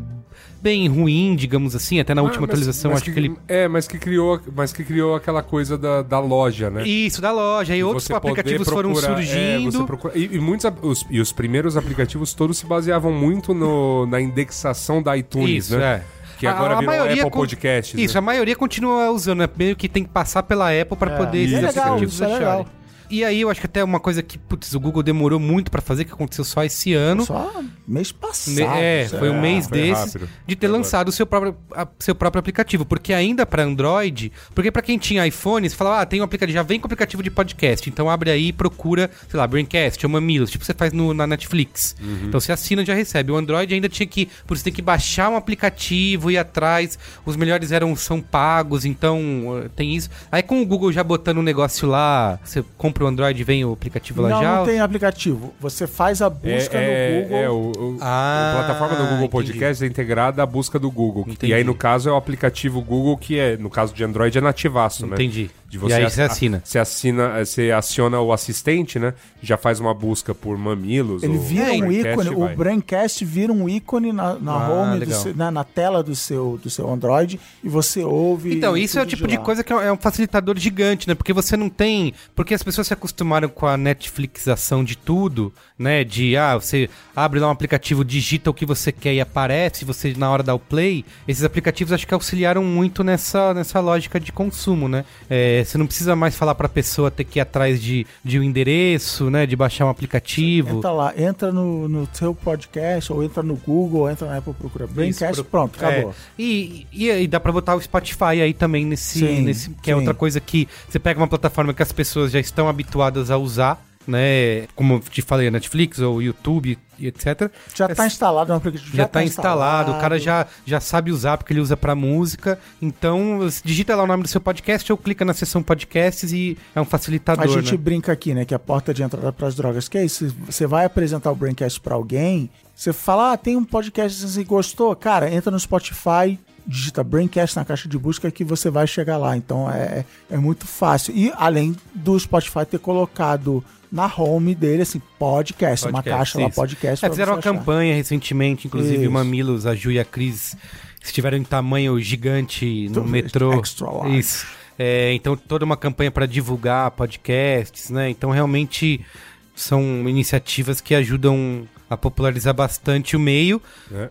bem ruim, digamos assim, até na última Ah, mas- atualização mas acho que, ele É, mas que criou, mas que criou aquela coisa da, da loja, né? Isso, da loja. E outros aplicativos foram procurar- é, surgindo. você procura- e, e muitos, os, e os primeiros aplicativos todos se baseavam muito no, na indexação da iTunes, Isso, né? é. Que agora virou Apple con- Podcasts. Isso, né? a maioria continua usando, né? Meio que tem que passar pela Apple para É. poder E esses é legal, aplicativos isso é legal. E aí eu acho que até uma coisa que, putz, o Google demorou muito para fazer, que aconteceu só esse ano. Só mês passado. É, foi um mês foi desses rápido. de ter Agora. lançado o seu próprio, a- seu próprio aplicativo. Porque ainda para Android, porque para quem tinha iPhone, você falava, ah, tem um aplicativo, já vem com o aplicativo de podcast. Então abre aí e procura, sei lá, Braincast ou Mamilos, tipo você faz no, na Netflix. Uhum. Então você assina e já recebe. O Android ainda tinha que, por você tem que baixar um aplicativo e ir atrás. Os melhores eram são pagos, então uh, tem isso. Aí com o Google já botando um negócio lá, você compra o Android vem o aplicativo lá Não, já. não tem aplicativo. Você faz a busca é, no Google. É, o, o- Ah, a plataforma do Google entendi. Podcast é integrada à busca do Google. Entendi. E aí, no caso, é o aplicativo Google que é, no caso de Android, é nativaço, né? Entendi. De E aí você ass- assina. Você assina, você aciona o assistente, né? Já faz uma busca por mamilos. Ele ou vira um ícone, o. Braincast vira um ícone na, na Ah, home, seu- na, na tela do seu, do seu Android e você ouve. Então, isso é o tipo de lá. coisa que é um facilitador gigante, né? Porque você não tem. Porque as pessoas se acostumaram com a Netflixização de tudo, né? De, ah, você abre lá um aplicativo, digita o que você quer e aparece, você na hora dá o play. Esses aplicativos acho que auxiliaram muito nessa, nessa lógica de consumo, né? É, você não precisa mais falar pra pessoa ter que ir atrás de, de um endereço, né? De baixar um aplicativo. Entra lá, entra no, no seu podcast, ou entra no Google, ou entra na Apple, procura Braincast, pro- pronto, acabou. É, e, e, e dá pra botar o Spotify aí também nesse, Sim, nesse que é sim. outra coisa que você pega uma plataforma que as pessoas já estão habituadas a usar, né? Como te falei, Netflix ou YouTube e etc. Já É- está instalado no aplicativo. Já, tá instalado, o cara já, já sabe usar porque ele usa pra música. Então, digita lá o nome do seu podcast ou clica na seção podcasts e é um facilitador, A gente né? brinca aqui, né, que é a porta de entrada para as drogas. Que é isso? Você vai apresentar o Braincast para alguém, você fala, ah, tem um podcast você gostou, cara, entra no Spotify, digita Braincast na caixa de busca que você vai chegar lá. Então é, é muito fácil. E além do Spotify ter colocado na home dele, assim, podcast, uma Podcast, caixa lá, isso. podcast. É, fizeram você uma achar. campanha recentemente, inclusive Isso. o Mamilos, a Ju e a Cris estiveram em tamanho gigante no Tudo metrô. extra large. Isso. É, então, toda uma campanha para divulgar podcasts, né? Então, realmente são iniciativas que ajudam a popularizar bastante o meio. né?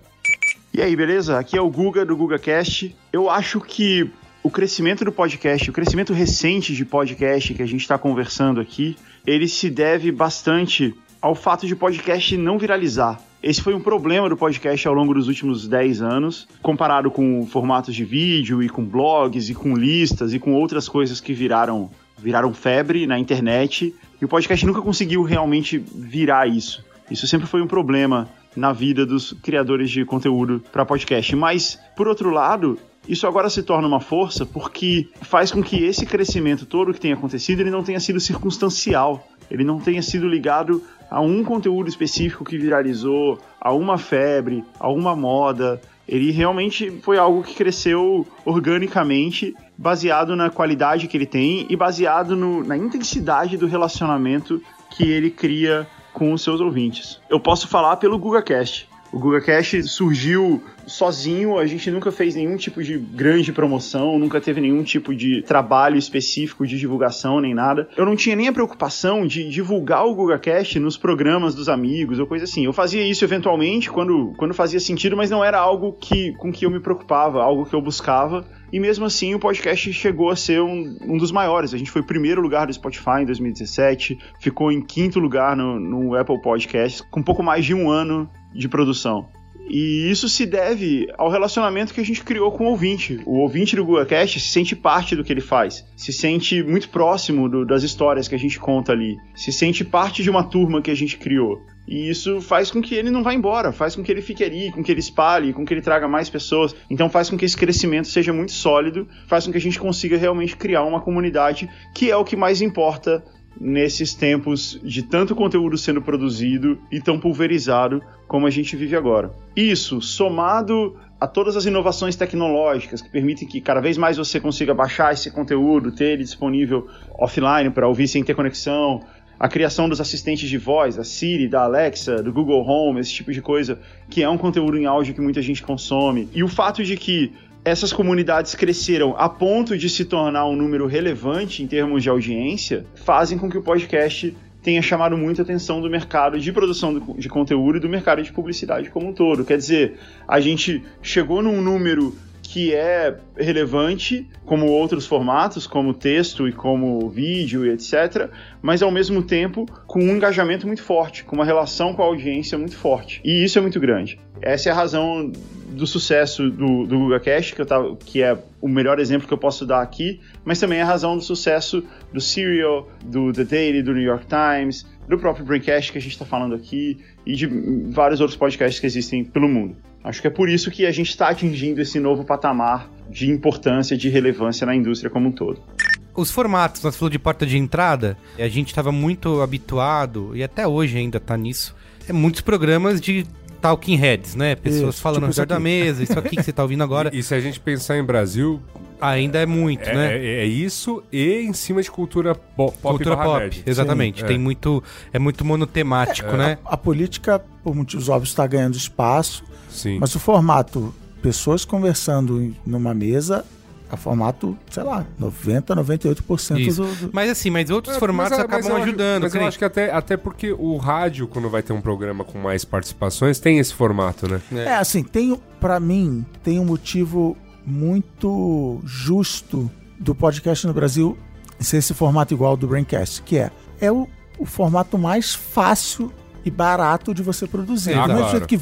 E aí, beleza? Aqui é o Guga do GugaCast. Eu acho que o crescimento do podcast, o crescimento recente de podcast que a gente está conversando aqui, ele se deve bastante ao fato de podcast não viralizar. Esse foi um problema do podcast ao longo dos últimos 10 anos, comparado com formatos de vídeo e com blogs e com listas e com outras coisas que viraram viraram febre na internet. E o podcast nunca conseguiu realmente virar isso. Isso sempre foi um problema na vida dos criadores de conteúdo para podcast. Mas, por outro lado, isso agora se torna uma força porque faz com que esse crescimento todo que tem acontecido ele não tenha sido circunstancial. Ele não tenha sido ligado a um conteúdo específico que viralizou, a uma febre, a uma moda. Ele realmente foi algo que cresceu organicamente, baseado na qualidade que ele tem e baseado no- na intensidade do relacionamento que ele cria com os seus ouvintes. Eu posso falar pelo GugaCast. O GugaCast surgiu sozinho, a gente nunca fez nenhum tipo de grande promoção, nunca teve nenhum tipo de trabalho específico de divulgação nem nada. Eu não tinha nem a preocupação de divulgar o GugaCast nos programas dos amigos ou coisa assim. Eu fazia isso eventualmente quando, quando fazia sentido, mas não era algo que, com que eu me preocupava, algo que eu buscava. E mesmo assim, o podcast chegou a ser um, um dos maiores. A gente foi primeiro lugar do Spotify em 2017, ficou em quinto lugar no, no Apple Podcasts, com pouco mais de um ano de produção. E isso se deve ao relacionamento que a gente criou com o ouvinte. O ouvinte do GugaCast se sente parte do que ele faz, se sente muito próximo do- das histórias que a gente conta ali, se sente parte de uma turma que a gente criou. E isso faz com que ele não vá embora, faz com que ele fique ali, com que ele espalhe, com que ele traga mais pessoas. Então faz com que esse crescimento seja muito sólido, faz com que a gente consiga realmente criar uma comunidade que é o que mais importa nesses tempos de tanto conteúdo sendo produzido e tão pulverizado como a gente vive agora. Isso, somado a todas as inovações tecnológicas que permitem que cada vez mais você consiga baixar esse conteúdo, ter ele disponível offline para ouvir sem ter conexão, a criação dos assistentes de voz, da Siri, da Alexa, do Google Home, esse tipo de coisa, que é um conteúdo em áudio que muita gente consome. E o fato de que essas comunidades cresceram a ponto de se tornar um número relevante em termos de audiência, fazem com que o podcast tenha chamado muita atenção do mercado de produção de conteúdo e do mercado de publicidade como um todo. Quer dizer, a gente chegou num número que é relevante, como outros formatos, como texto e como vídeo e etc., mas ao mesmo tempo com um engajamento muito forte, com uma relação com a audiência muito forte. E isso é muito grande. Essa é a razão do sucesso do, do GugaCast, que, tava, que é o melhor exemplo que eu posso dar aqui, mas também é a razão do sucesso do Serial, do The Daily, do New York Times, do próprio Braincast que a gente está falando aqui e de vários outros podcasts que existem pelo mundo. Acho que é por isso que a gente está atingindo esse novo patamar de importância, de relevância na indústria como um todo. Os formatos, nós falamos de porta de entrada, a gente estava muito habituado, e até hoje ainda está nisso, é muitos programas de talking heads, né? Pessoas Isso, falando tipo ao redor da mesa, isso aqui que você tá ouvindo agora. E, e se a gente pensar em Brasil, Ainda é muito, é, né? é- é isso e em cima de cultura po- pop, Cultura pop, nerd. exatamente. Sim, Tem é. muito. É muito monotemático, né? A política, por motivos óbvios, está ganhando espaço, Sim. mas o formato, pessoas conversando em- numa mesa, é formato, sei lá, 90, 98% Isso. do, do... Mas assim, mas outros É, formatos mas, é, acabam mas ajudando. Mas eu nem- acho que até, até porque o rádio, quando vai ter um programa com mais participações, tem esse formato, né? É, assim, tem, para mim, tem um motivo muito justo do podcast no Brasil ser esse formato igual ao do Braincast, que é, é o, o formato mais fácil e barato de você produzir. Ah, Do mesmo jeito que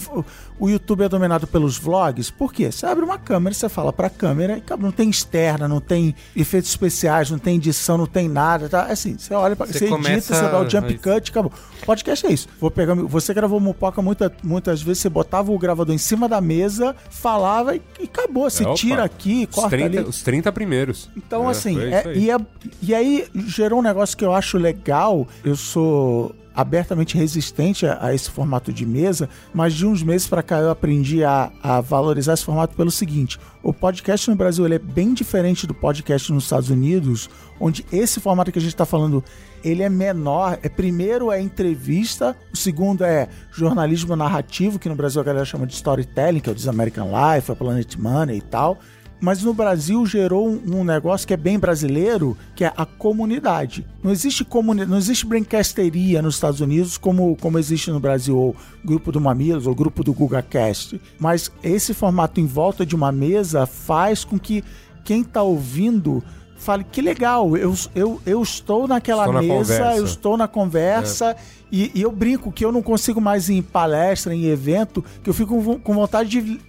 o- YouTube é dominado pelos vlogs, por quê? Você abre uma câmera, você fala pra câmera, e não tem externa, não tem efeitos especiais, não tem edição, não tem nada, tá? Assim, você olha, pra, Você você, edita, começa- você dá o jump é cut, acabou. Podcast é isso. Vou pegar, você gravou Mupoca muita, muitas vezes, você botava o gravador em cima da mesa, falava e, e acabou. Você É, opa. tira aqui, Os corta 30, ali. os 30 primeiros. Então, É, assim, é- aí. e, é- e aí gerou um negócio que eu acho legal. Eu sou abertamente resistente a, a esse formato de mesa, mas de uns meses pra cá eu aprendi a, a valorizar esse formato pelo seguinte: o podcast no Brasil ele é bem diferente do podcast nos Estados Unidos, onde esse formato que a gente está falando ele é menor. É primeiro é entrevista, o segundo é jornalismo narrativo, que no Brasil a galera chama de storytelling, que é o This American Life, a Planet Money e tal. Mas no Brasil gerou um, um negócio que é bem brasileiro, que é a comunidade. Não existe comunidade, não existe brincasteria nos Estados Unidos como, como existe no Brasil, ou grupo do Mamilos, ou grupo do GugaCast. Mas esse formato em volta de uma mesa faz com que quem está ouvindo fale que legal, eu, eu, eu estou naquela Estou na mesa, conversa." eu estou na conversa. E, e eu brinco que eu não consigo mais ir em palestra, em evento, que eu fico com vontade de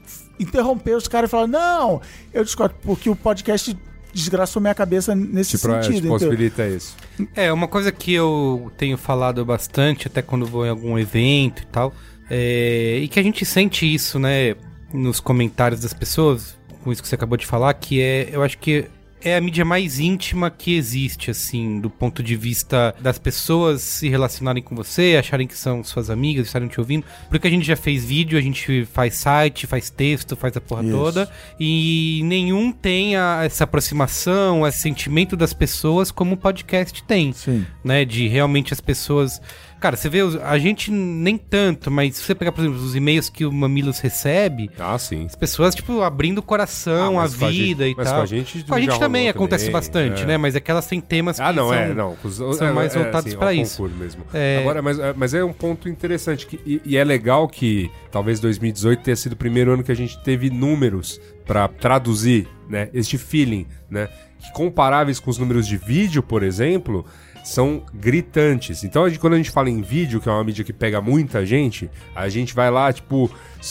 interromper os caras e falar: não, eu discordo, porque o podcast desgraçou minha cabeça nesse pro- te sentido. entendeu? possibilita isso. É, uma coisa que eu tenho falado bastante, até quando vou em algum evento e tal, é, e que a gente sente isso, né, nos comentários das pessoas, com isso que você acabou de falar, que é, eu acho que é a mídia mais íntima que existe, assim, do ponto de vista das pessoas se relacionarem com você, acharem que são suas amigas, estarem te ouvindo. Porque a gente já fez vídeo, a gente faz site, faz texto, faz a porra Isso. toda, e nenhum tem a- essa aproximação, esse sentimento das pessoas como o podcast tem Sim. né? De realmente as pessoas. Cara, você vê, a gente nem tanto, mas se você pegar, por exemplo, os e-mails que o Mamilos recebe, Ah, sim. as pessoas, tipo, abrindo o coração, Ah, a mas com a vida gente- e mas tal. com a gente Com a gente também acontece também, bastante, é. né? Mas é que elas têm temas que Ah, não, são... é, não. Os- são é, mais é, voltados pra ao isso. mesmo. É. Agora, mas, é- mas é um ponto interessante que, e, e é legal que talvez 2018 tenha sido o primeiro ano que a gente teve números pra traduzir, né, este feeling, né, que comparáveis com os números de vídeo, por exemplo, são gritantes. Então, quando a gente fala em vídeo, que é uma mídia que pega muita gente, a gente vai lá, tipo,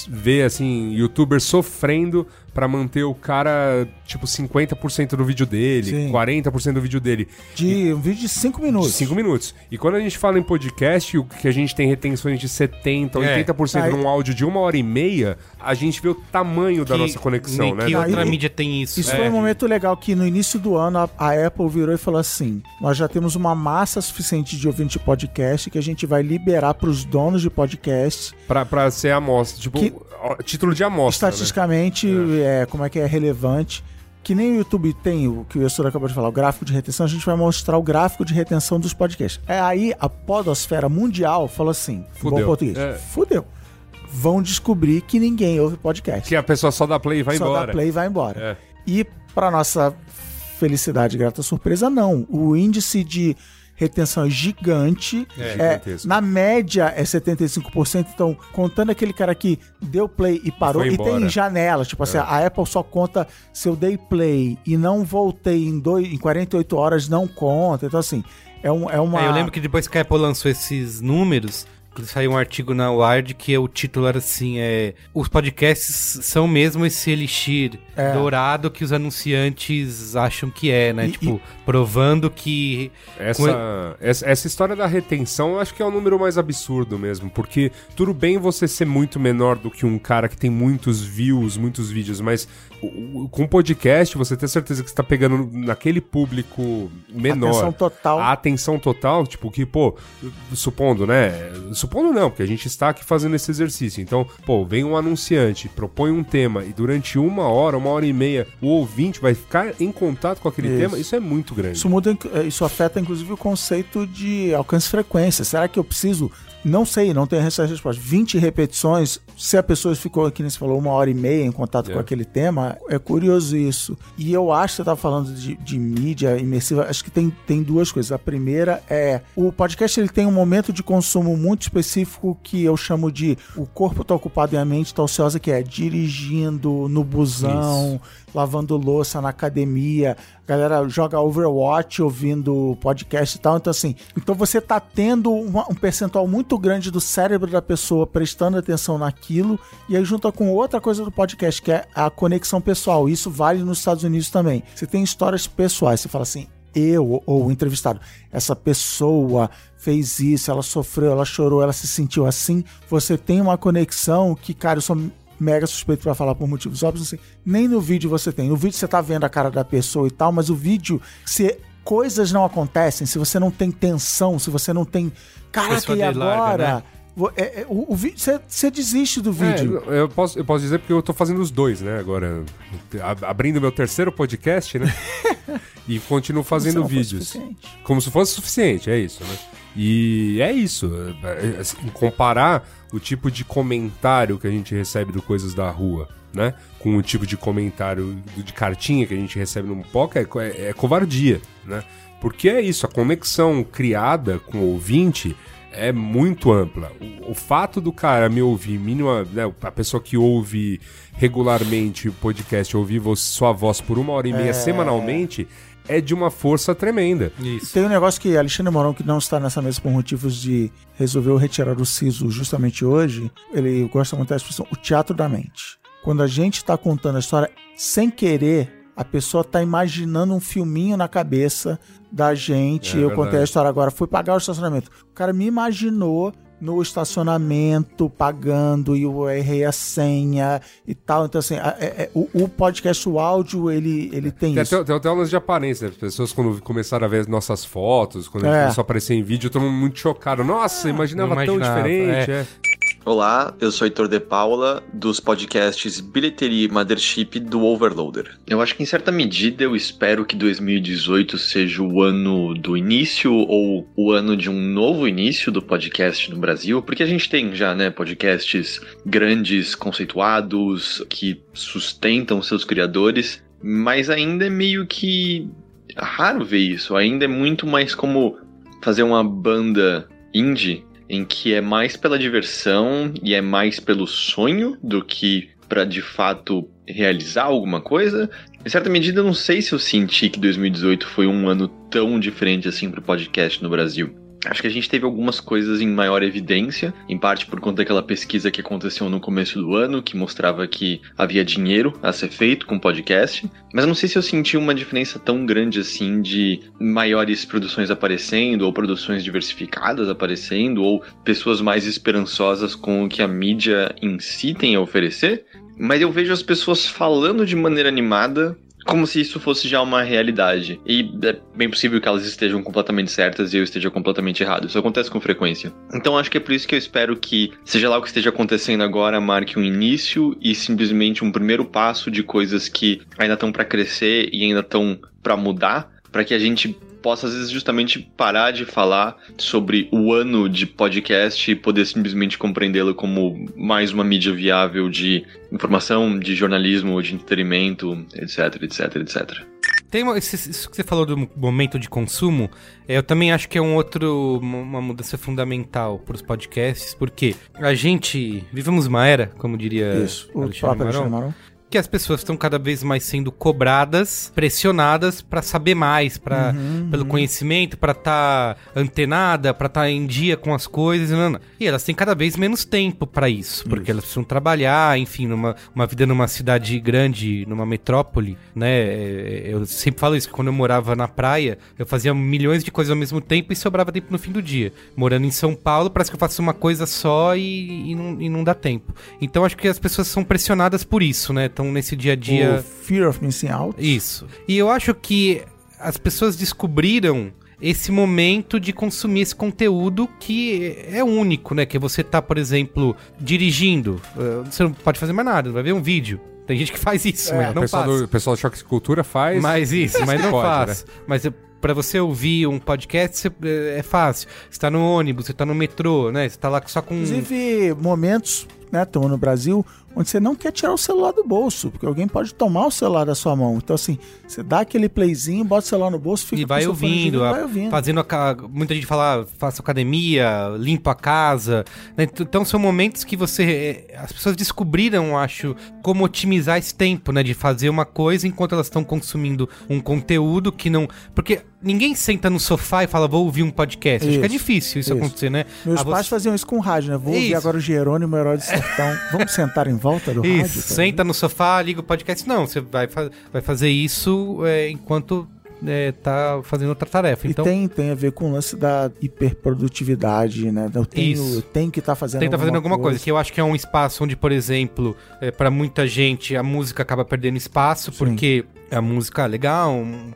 ver, assim, youtubers sofrendo pra manter o cara, tipo, 50% do vídeo dele, Sim. 40% do vídeo dele. De um vídeo de 5 minutos. De 5 minutos. E quando a gente fala em podcast, o que a gente tem retenções de 70%, 80% Aí- num áudio de uma hora e meia, a gente vê o tamanho da Que- nossa conexão, né? Que outra e- mídia tem isso. Isso É. foi um momento legal que no início do ano a, a Apple virou e falou assim: nós já temos uma massa suficiente de ouvintes de podcast que a gente vai liberar para os donos de podcast. Pra, pra ser amostra. Tipo, Que- título de amostra. né? Estatisticamente, é, como é que é relevante. Que nem o YouTube tem o que o Yasura acabou de falar, o gráfico de retenção, a gente vai mostrar o gráfico de retenção dos podcasts. É aí a podosfera mundial falou assim, Fudeu. bom português, É. fudeu. Vão descobrir que ninguém ouve podcast. Que a pessoa só dá play e vai Só embora. dá play e vai embora. É. E para nossa felicidade, grata surpresa, não. O índice de retenção é gigante. É, É, na média é 75%. Então, contando aquele cara que deu play e parou, e. É. tem janelas. Tipo assim, a Apple só conta se eu dei play e não voltei em, dois, em 48 horas, não conta. Então, assim, é, um, é uma. É, eu lembro que depois que a Apple lançou esses números, saiu um artigo na Wired que o título era assim, é... Os podcasts são mesmo esse elixir É. dourado que os anunciantes acham que é, né? E- tipo, provando que... Essa, essa, essa história da retenção eu acho que é o número mais absurdo mesmo, porque tudo bem você ser muito menor do que um cara que tem muitos views, muitos vídeos, mas com podcast você tem certeza que você tá pegando naquele público menor. Atenção total. A atenção total, tipo, que, pô, supondo, né? Supondo não, porque a gente está aqui fazendo esse exercício. Então, pô, vem um anunciante, propõe um tema e durante uma hora, uma hora e meia, o ouvinte vai ficar em contato com aquele Isso. tema, isso é muito grande. Isso muda, isso afeta inclusive o conceito de alcance frequência. Será que eu preciso? Não sei, não tenho essa resposta. 20 repetições, se a pessoa ficou aqui, nem se falou, uma hora e meia em contato É. com aquele tema, é curioso isso. E eu acho que você estava falando de, de mídia imersiva, acho que tem, tem duas coisas. A primeira é, o podcast ele tem um momento de consumo muito específico que eu chamo de o corpo está ocupado e a mente está ociosa, que é dirigindo no busão, lavando louça na academia, a galera joga Overwatch ouvindo podcast e tal. Então, assim, então você tá tendo uma- um percentual muito grande do cérebro da pessoa prestando atenção naquilo, e aí junta com outra coisa do podcast, que é a conexão pessoal. Isso vale nos Estados Unidos também. Você tem histórias pessoais, você fala assim. Eu ou o entrevistado, essa pessoa fez isso, ela sofreu, ela chorou, ela se sentiu assim. Você tem uma conexão que, cara, eu sou mega suspeito pra falar por motivos óbvios, assim, nem no vídeo você tem. No vídeo você tá vendo a cara da pessoa e tal, mas o vídeo, se coisas não acontecem, se você não tem tensão, se você não tem. Caraca, e agora? né? É- é- você, você desiste do vídeo. É, eu, posso, eu posso dizer porque eu tô fazendo os dois, né? Agora, ab- abrindo meu terceiro podcast, né? e continuo fazendo vídeos. Como se fosse suficiente, é isso, né? E é isso. é, é, assim, comparar o tipo de comentário que a gente recebe do Coisas da Rua, né? Com o tipo de comentário de cartinha que a gente recebe no Poca é, é- é covardia, né? Porque é isso, a conexão criada com o ouvinte é muito ampla. O, o fato do cara me ouvir, mínima, né, a pessoa que ouve regularmente o podcast, ouvir sua voz por uma hora e meia semanalmente, é de uma força tremenda. Isso. Tem um negócio que Alexandre Morão, que não está nessa mesa por motivos de resolveu retirar o siso justamente hoje, ele gosta muito da expressão o teatro da mente. Quando a gente está contando a história sem querer, a pessoa está imaginando um filminho na cabeça da gente. É eu verdade. contei a história agora, fui pagar o estacionamento. O cara me imaginou no estacionamento, pagando, e eu errei a senha e tal. Então, assim, a- é- é- o, o podcast, o áudio, ele, ele tem Tem isso. até, tem até aulas de aparência, né? As pessoas quando começaram a ver as nossas fotos, quando a gente É. começou a aparecer em vídeo, todo mundo muito chocado. Nossa, imaginava, não tão imaginava, diferente. é. é. Olá, eu sou Heitor de Paula, dos podcasts Bilheteria e Mothership do Overloader. Eu acho que em certa medida eu espero que 2018 seja o ano do início ou o ano de um novo início do podcast no Brasil, porque a gente tem já, né, podcasts grandes, conceituados, que sustentam seus criadores, mas ainda é meio que raro ver isso, ainda é muito mais como fazer uma banda indie em que é mais pela diversão e é mais pelo sonho do que para de fato realizar alguma coisa. Em certa medida, eu não sei se eu senti que 2018 foi um ano tão diferente assim pro podcast no Brasil. Acho que a gente teve algumas coisas em maior evidência, em parte por conta daquela pesquisa que aconteceu no começo do ano, que mostrava que havia dinheiro a ser feito com podcast, mas não sei se eu senti uma diferença tão grande assim de maiores produções aparecendo, ou produções diversificadas aparecendo, ou pessoas mais esperançosas com o que a mídia em si tem a oferecer. Mas eu vejo as pessoas falando de maneira animada como se isso fosse já uma realidade. E é bem possível que elas estejam completamente certas e eu esteja completamente errado. Isso acontece com frequência. Então acho que é por isso que eu espero que, seja lá o que esteja acontecendo agora, marque um início e simplesmente um primeiro passo de coisas que ainda estão para crescer e ainda estão para mudar, para que a gente possa, às vezes, justamente parar de falar sobre o ano de podcast e poder simplesmente compreendê-lo como mais uma mídia viável de informação, de jornalismo, de entretenimento, etc, etc, etc. Tem uma, isso que você falou do momento de consumo, é, eu também acho que é um outro, uma mudança fundamental para os podcasts, porque a gente vivemos uma era, como diria Isso, o próprio Alexandre Maron, que as pessoas estão cada vez mais sendo cobradas, pressionadas para saber mais, para Uhum, pelo conhecimento, para estar antenada, para estar em dia com as coisas, não, não. e elas têm cada vez menos tempo para isso, porque elas precisam trabalhar, enfim, numa uma vida numa cidade grande, numa metrópole, né? É, Eu sempre falo isso, que quando eu morava na praia, eu fazia milhões de coisas ao mesmo tempo e sobrava tempo no fim do dia. Morando em São Paulo, parece que eu faço uma coisa só e, e, não, e não dá tempo. Então acho que as pessoas são pressionadas por isso, né? Estão nesse dia a dia. o Fear of Missing Out. Isso. E eu acho que as pessoas descobriram esse momento de consumir esse conteúdo que é único, né? Que você tá, por exemplo, dirigindo. eh, Você não pode fazer mais nada, vai ver um vídeo. Tem gente que faz isso, mas É, o não pessoal faz. do, o pessoal do Choque de Cultura faz. Mas isso, mas não Pode, faz. Mas eh, pra você ouvir um podcast eh, é fácil. Você tá no ônibus, você tá no metrô, né? Você tá lá só com. Inclusive, momentos, né, estão no Brasil, onde você não quer tirar o celular do bolso, porque alguém pode tomar o celular da sua mão. Então, assim, você dá aquele playzinho, bota o celular no bolso, fica E vai ouvindo, a- vai ouvindo. fazendo a, muita gente fala, faço academia, limpo a casa. né? T- Então são momentos que você. eh, As pessoas descobriram, acho, como otimizar esse tempo, né? De fazer uma coisa enquanto elas estão consumindo um conteúdo que não. Porque ninguém senta no sofá e fala, vou ouvir um podcast. Acho que é Isso, difícil isso, isso. acontecer, né? Meus Ah, pais você- faziam isso com rádio, né? Vou ouvir Isso. agora o Jerônimo, Herói do Sertão. Vamos sentar em volta do rádio? Isso, cara? senta no sofá, liga o podcast. Não, você vai, fa- vai fazer isso é, enquanto é, tá fazendo outra tarefa. E Então, tem, tem a ver com o lance da hiperprodutividade, né? Eu tenho, Isso. eu tenho que estar fazendo tem que tá fazendo alguma coisa. Que eu acho que é um espaço onde, por exemplo, é, para muita gente a música acaba perdendo espaço, porque a música é legal,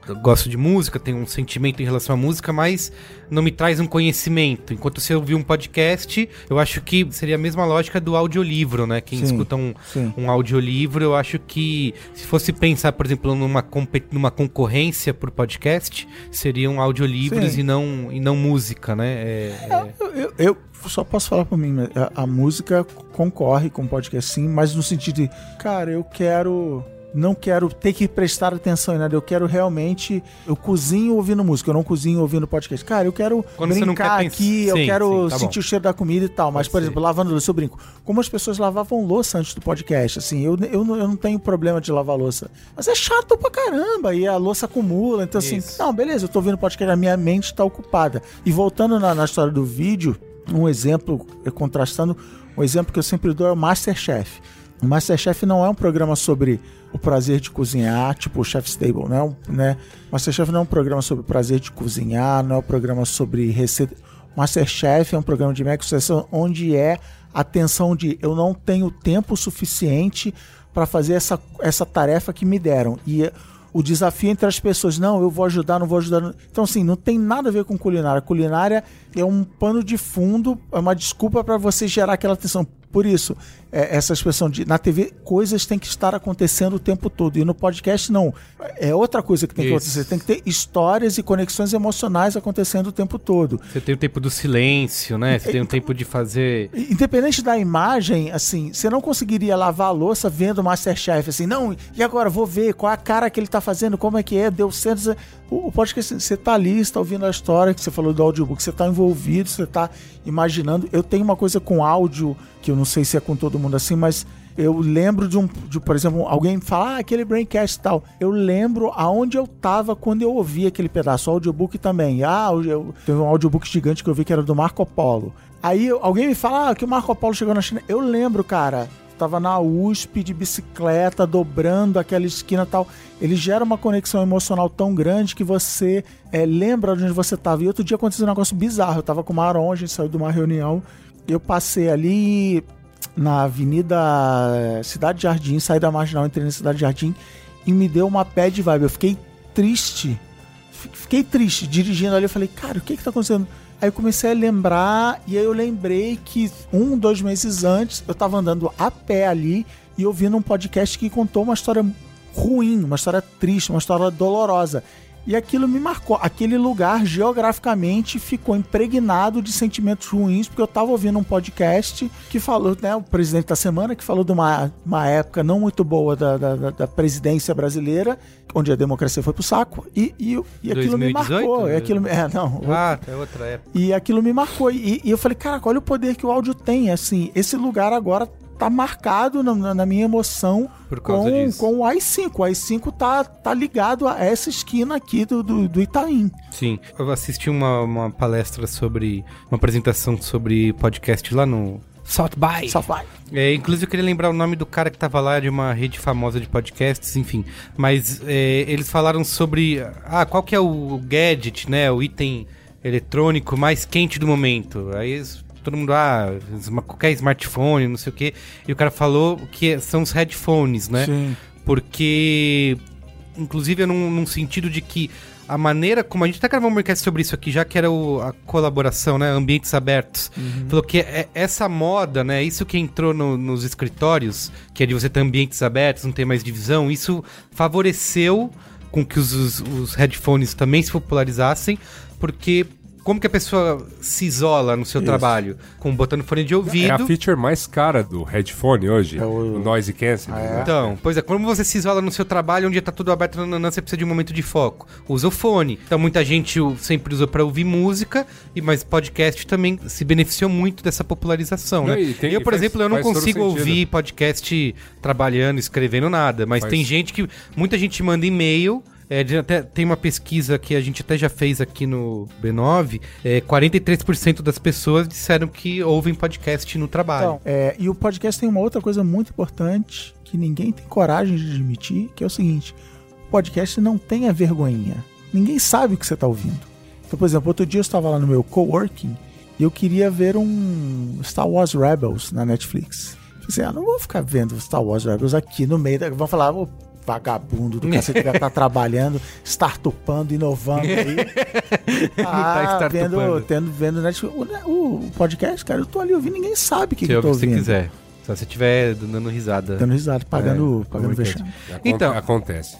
eu gosto de música, tenho um sentimento em relação à música, mas não me traz um conhecimento. Enquanto você ouvir um podcast, eu acho que seria a mesma lógica do audiolivro, né? Quem Sim, escuta um, sim. um audiolivro, eu acho que se fosse pensar, por exemplo, numa, numa concorrência por podcast, seriam audiolivros Sim. e não, e não música, né? É- é- Eu, eu- eu só posso falar por mim, a, a música concorre com o podcast sim, mas no sentido de, cara, eu quero. Não quero ter que prestar atenção em nada, eu quero realmente. Eu cozinho ouvindo música, eu não cozinho ouvindo podcast. Cara, eu quero Quando brincar aqui, eu quero sim, tá sentir bom. o cheiro da comida e tal. Mas, Pode por ser. exemplo, lavando louça, eu brinco. Como as pessoas lavavam louça antes do podcast, assim, eu, eu, não- eu não tenho problema de lavar louça. Mas é chato pra caramba, e a louça acumula. Então, assim, Isso. não, beleza, eu tô ouvindo podcast, a minha mente tá ocupada. E voltando na, na história do vídeo, um exemplo, eh, contrastando, um exemplo que eu sempre dou é o Masterchef. Masterchef não é um programa sobre o prazer de cozinhar, tipo o Chef's Table, não é um, né? Masterchef não é um programa sobre o prazer de cozinhar, não é um programa sobre receita. Masterchef é um programa de mega sucesso onde é a tensão de eu não tenho tempo suficiente para fazer essa, essa tarefa que me deram. E o desafio entre as pessoas, não, eu vou ajudar, não vou ajudar. Então, assim, não tem nada a ver com culinária. Culinária é um pano de fundo, é uma desculpa para você gerar aquela tensão. Por isso, é, essa expressão de na TV, coisas têm que estar acontecendo o tempo todo. E no podcast, não. É outra coisa que tem que Isso. acontecer. Tem que ter histórias e conexões emocionais acontecendo o tempo todo. Você tem o tempo do silêncio, né? Você tem o tempo de fazer. Independente da imagem, assim, você não conseguiria lavar a louça vendo o Masterchef, assim, não, e agora vou ver qual é a cara que ele tá fazendo, como é que é, deu certo. O, podcast, você tá ali, você tá ouvindo a história que você falou do audiobook, você tá envolvido, você tá imaginando. Eu tenho uma coisa com áudio, que eu não sei se é com todo mundo assim, mas Eu lembro de um, de, por exemplo, alguém falar ah, aquele Braincast e tal. Eu lembro aonde eu tava quando eu ouvi aquele pedaço. O audiobook também. Ah, eu, teve um audiobook gigante que eu vi que era do Marco Polo. Aí alguém me fala ah, que o Marco Polo chegou na China. Eu lembro, cara tava na USP de bicicleta, dobrando aquela esquina tal. Ele gera uma conexão emocional tão grande que você é, lembra de onde você tava. E outro dia aconteceu um negócio bizarro. Eu tava com o Maron, a gente saiu de uma reunião. Eu passei ali na Avenida eh, Cidade Jardim, saí da Marginal, entrei na Cidade Jardim e me deu uma bad vibe. Eu fiquei triste. Fiquei triste dirigindo ali. Eu falei, cara, o que que tá acontecendo? Aí eu comecei a lembrar, e aí eu lembrei que um, dois meses antes, eu tava andando a pé ali e ouvindo um podcast que contou uma história ruim, uma história triste, uma história dolorosa. E aquilo me marcou. Aquele lugar, geograficamente, ficou impregnado de sentimentos ruins, porque eu estava ouvindo um podcast que falou, né, o presidente da semana, que falou de uma, uma época não muito boa da, da, da presidência brasileira, onde a democracia foi pro saco, e, e, e aquilo 2018, me marcou. E aquilo, é, não. Ah, é outra época. E aquilo me marcou. E, e eu falei, cara, olha o poder que o áudio tem. Assim, esse lugar agora tá marcado na, na minha emoção com, com o i5. O i5 tá, tá ligado a essa esquina aqui do, do, do Itaim. Sim. Eu assisti uma, uma palestra sobre. uma apresentação sobre podcast lá no. South by. South by. É, inclusive eu queria lembrar o nome do cara que tava lá de uma rede famosa de podcasts, enfim. Mas é, eles falaram sobre. Ah, qual que é o gadget, né? O item eletrônico mais quente do momento. Aí eles todo mundo, ah, qualquer smartphone, não sei o quê. E o cara falou que são os headphones, né? Sim. Porque, inclusive, é num, num sentido de que a maneira como a gente até gravou um podcast sobre isso aqui, já que era o, a colaboração, né? Ambientes abertos. Uhum. Falou que é, essa moda, né? Isso que entrou no, nos escritórios, que é de você ter ambientes abertos, não ter mais divisão, isso favoreceu com que os, os, os headphones também se popularizassem, porque como que a pessoa se isola no seu Isso. trabalho? Com botando fone de ouvido. É a feature mais cara do headphone hoje, é o... o noise cancelling. Ah, é? Então, pois é, como você se isola no seu trabalho, onde tá tudo aberto, nananã, você precisa de um momento de foco. Usa o fone. Então, muita gente sempre usou para ouvir música, e mas podcast também se beneficiou muito dessa popularização, não, né? Tem, eu, por faz, exemplo, eu não consigo ouvir podcast trabalhando, escrevendo nada, mas faz. tem gente que muita gente manda e-mail é, até, tem uma pesquisa que a gente até já fez aqui no B9. É, 43% das pessoas disseram que ouvem podcast no trabalho. Então, é, e o podcast tem uma outra coisa muito importante que ninguém tem coragem de admitir, que é o seguinte: o podcast não tem a vergonhinha. Ninguém sabe o que você está ouvindo. Então, por exemplo, outro dia eu estava lá no meu coworking e eu queria ver um Star Wars Rebels na Netflix. Eu pensei, ah, não vou ficar vendo Star Wars Rebels aqui no meio da. Vão falar, vagabundo do cacete que tá trabalhando, startupando, inovando aí. ah, tá vendo, tendo, vendo Netflix. O, o, podcast, cara, eu tô ali ouvindo, ninguém sabe o que, que eu tô ouvindo. Se quiser. Só se estiver dando risada. Dando risada, pagando, é, pagando vexame. Então, acontece.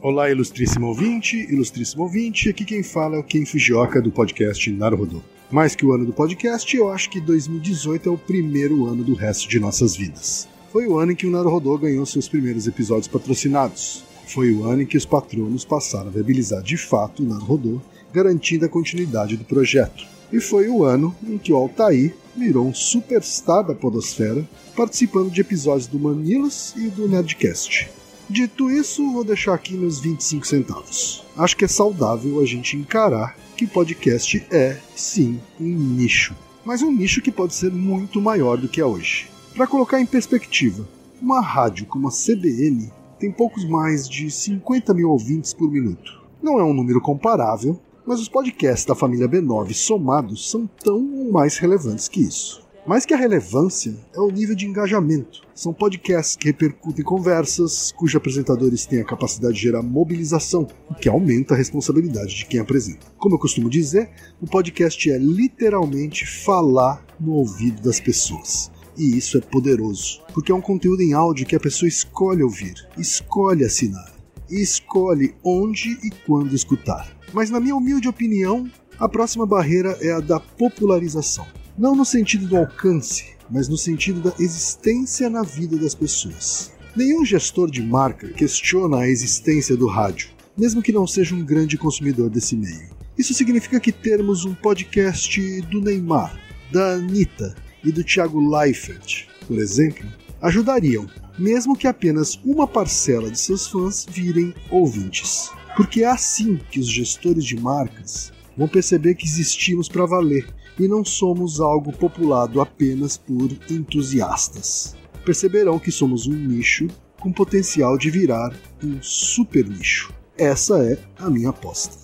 Olá, ilustríssimo ouvinte, ilustríssimo ouvinte. Aqui quem fala é o Ken Fujioka do podcast Naruhodo. Mais que o ano do podcast, eu acho que 2018 é o primeiro ano do resto de nossas vidas. Foi o ano em que o Naruhodô ganhou seus primeiros episódios patrocinados. Foi o ano em que os patronos passaram a viabilizar de fato o Naruhodô, garantindo a continuidade do projeto. E foi o ano em que o Altair virou um superstar da podosfera, participando de episódios do Manilas e do Nerdcast. Dito isso, vou deixar aqui meus 25 centavos. Acho que é saudável a gente encarar que podcast é, sim, um nicho. Mas um nicho que pode ser muito maior do que é hoje. Para colocar em perspectiva, uma rádio como a CBN tem poucos mais de 50 mil ouvintes por minuto. Não é um número comparável, mas os podcasts da família B9 somados são tão ou mais relevantes que isso. Mais que a relevância é o nível de engajamento. São podcasts que repercutem conversas, cujos apresentadores têm a capacidade de gerar mobilização, o que aumenta a responsabilidade de quem apresenta. Como eu costumo dizer, o podcast é literalmente falar no ouvido das pessoas. E isso é poderoso, porque é um conteúdo em áudio que a pessoa escolhe ouvir, escolhe assinar, e escolhe onde e quando escutar. Mas, na minha humilde opinião, a próxima barreira é a da popularização. Não no sentido do alcance, mas no sentido da existência na vida das pessoas. Nenhum gestor de marca questiona a existência do rádio, mesmo que não seja um grande consumidor desse meio. Isso significa que termos um podcast do Neymar, da Anitta, e do Thiago Leifert, por exemplo, ajudariam, mesmo que apenas uma parcela de seus fãs virem ouvintes. Porque é assim que os gestores de marcas vão perceber que existimos para valer e não somos algo populado apenas por entusiastas. Perceberão que somos um nicho com potencial de virar um super nicho. Essa é a minha aposta.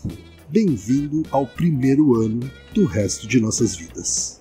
Bem-vindo ao primeiro ano do resto de nossas vidas.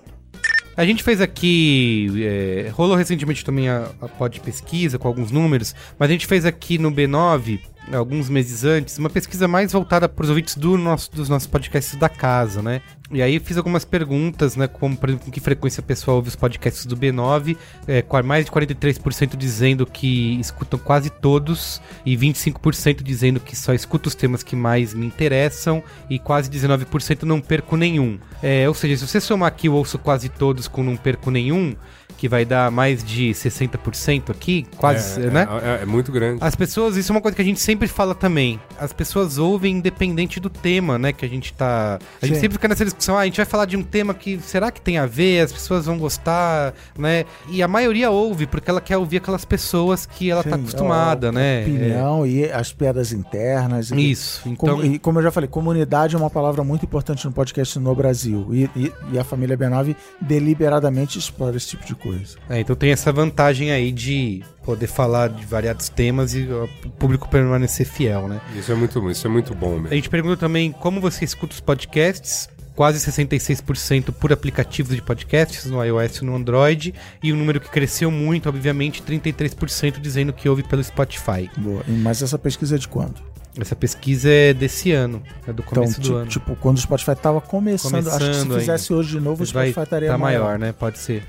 A gente fez aqui. é, rolou recentemente também a, a pod pesquisa com alguns números, mas a gente fez aqui no B9, alguns meses antes, uma pesquisa mais voltada para os ouvintes do nosso, dos nossos podcasts da casa, né? E aí fiz algumas perguntas, né? Como, por exemplo, com que frequência a pessoa ouve os podcasts do B9, é, mais de 43% dizendo que escutam quase todos, e 25% dizendo que só escuta os temas que mais me interessam, e quase 19% não perco nenhum. É, ou seja, se você somar aqui o ouço quase todos com não perco nenhum, que vai dar mais de 60% aqui, quase, é, né? É, é muito grande. As pessoas, isso é uma coisa que a gente sempre fala também. As pessoas ouvem independente do tema, né? Que a gente tá. A gente Sim. sempre fica nessa discussão, ah, a gente vai falar de um tema que será que tem a ver? As pessoas vão gostar, né? E a maioria ouve, porque ela quer ouvir aquelas pessoas que ela tá Sim, acostumada, a- a né? Opinião e as piadas internas. É, E- Isso. Então. e como eu já falei, comunidade é uma palavra muito importante no podcast no Brasil. E, e- e a família B9 deliberadamente explora esse tipo de coisa. É, então tem essa vantagem aí de poder falar de variados temas e o público permanecer fiel, né? Isso é muito, isso é muito bom A mesmo. gente pergunta também como você escuta os podcasts. Quase 66% por aplicativos de podcasts no iOS e no Android. E um número que cresceu muito, obviamente, 33% dizendo que ouve pelo Spotify. Boa. Mas essa pesquisa é de quando? Essa pesquisa é desse ano, é do Então, começo do ti- ano. tipo, quando o Spotify tava começando, acho que se Começando fizesse hoje de novo, o vai Spotify estaria tá maior. maior, né? Pode ser.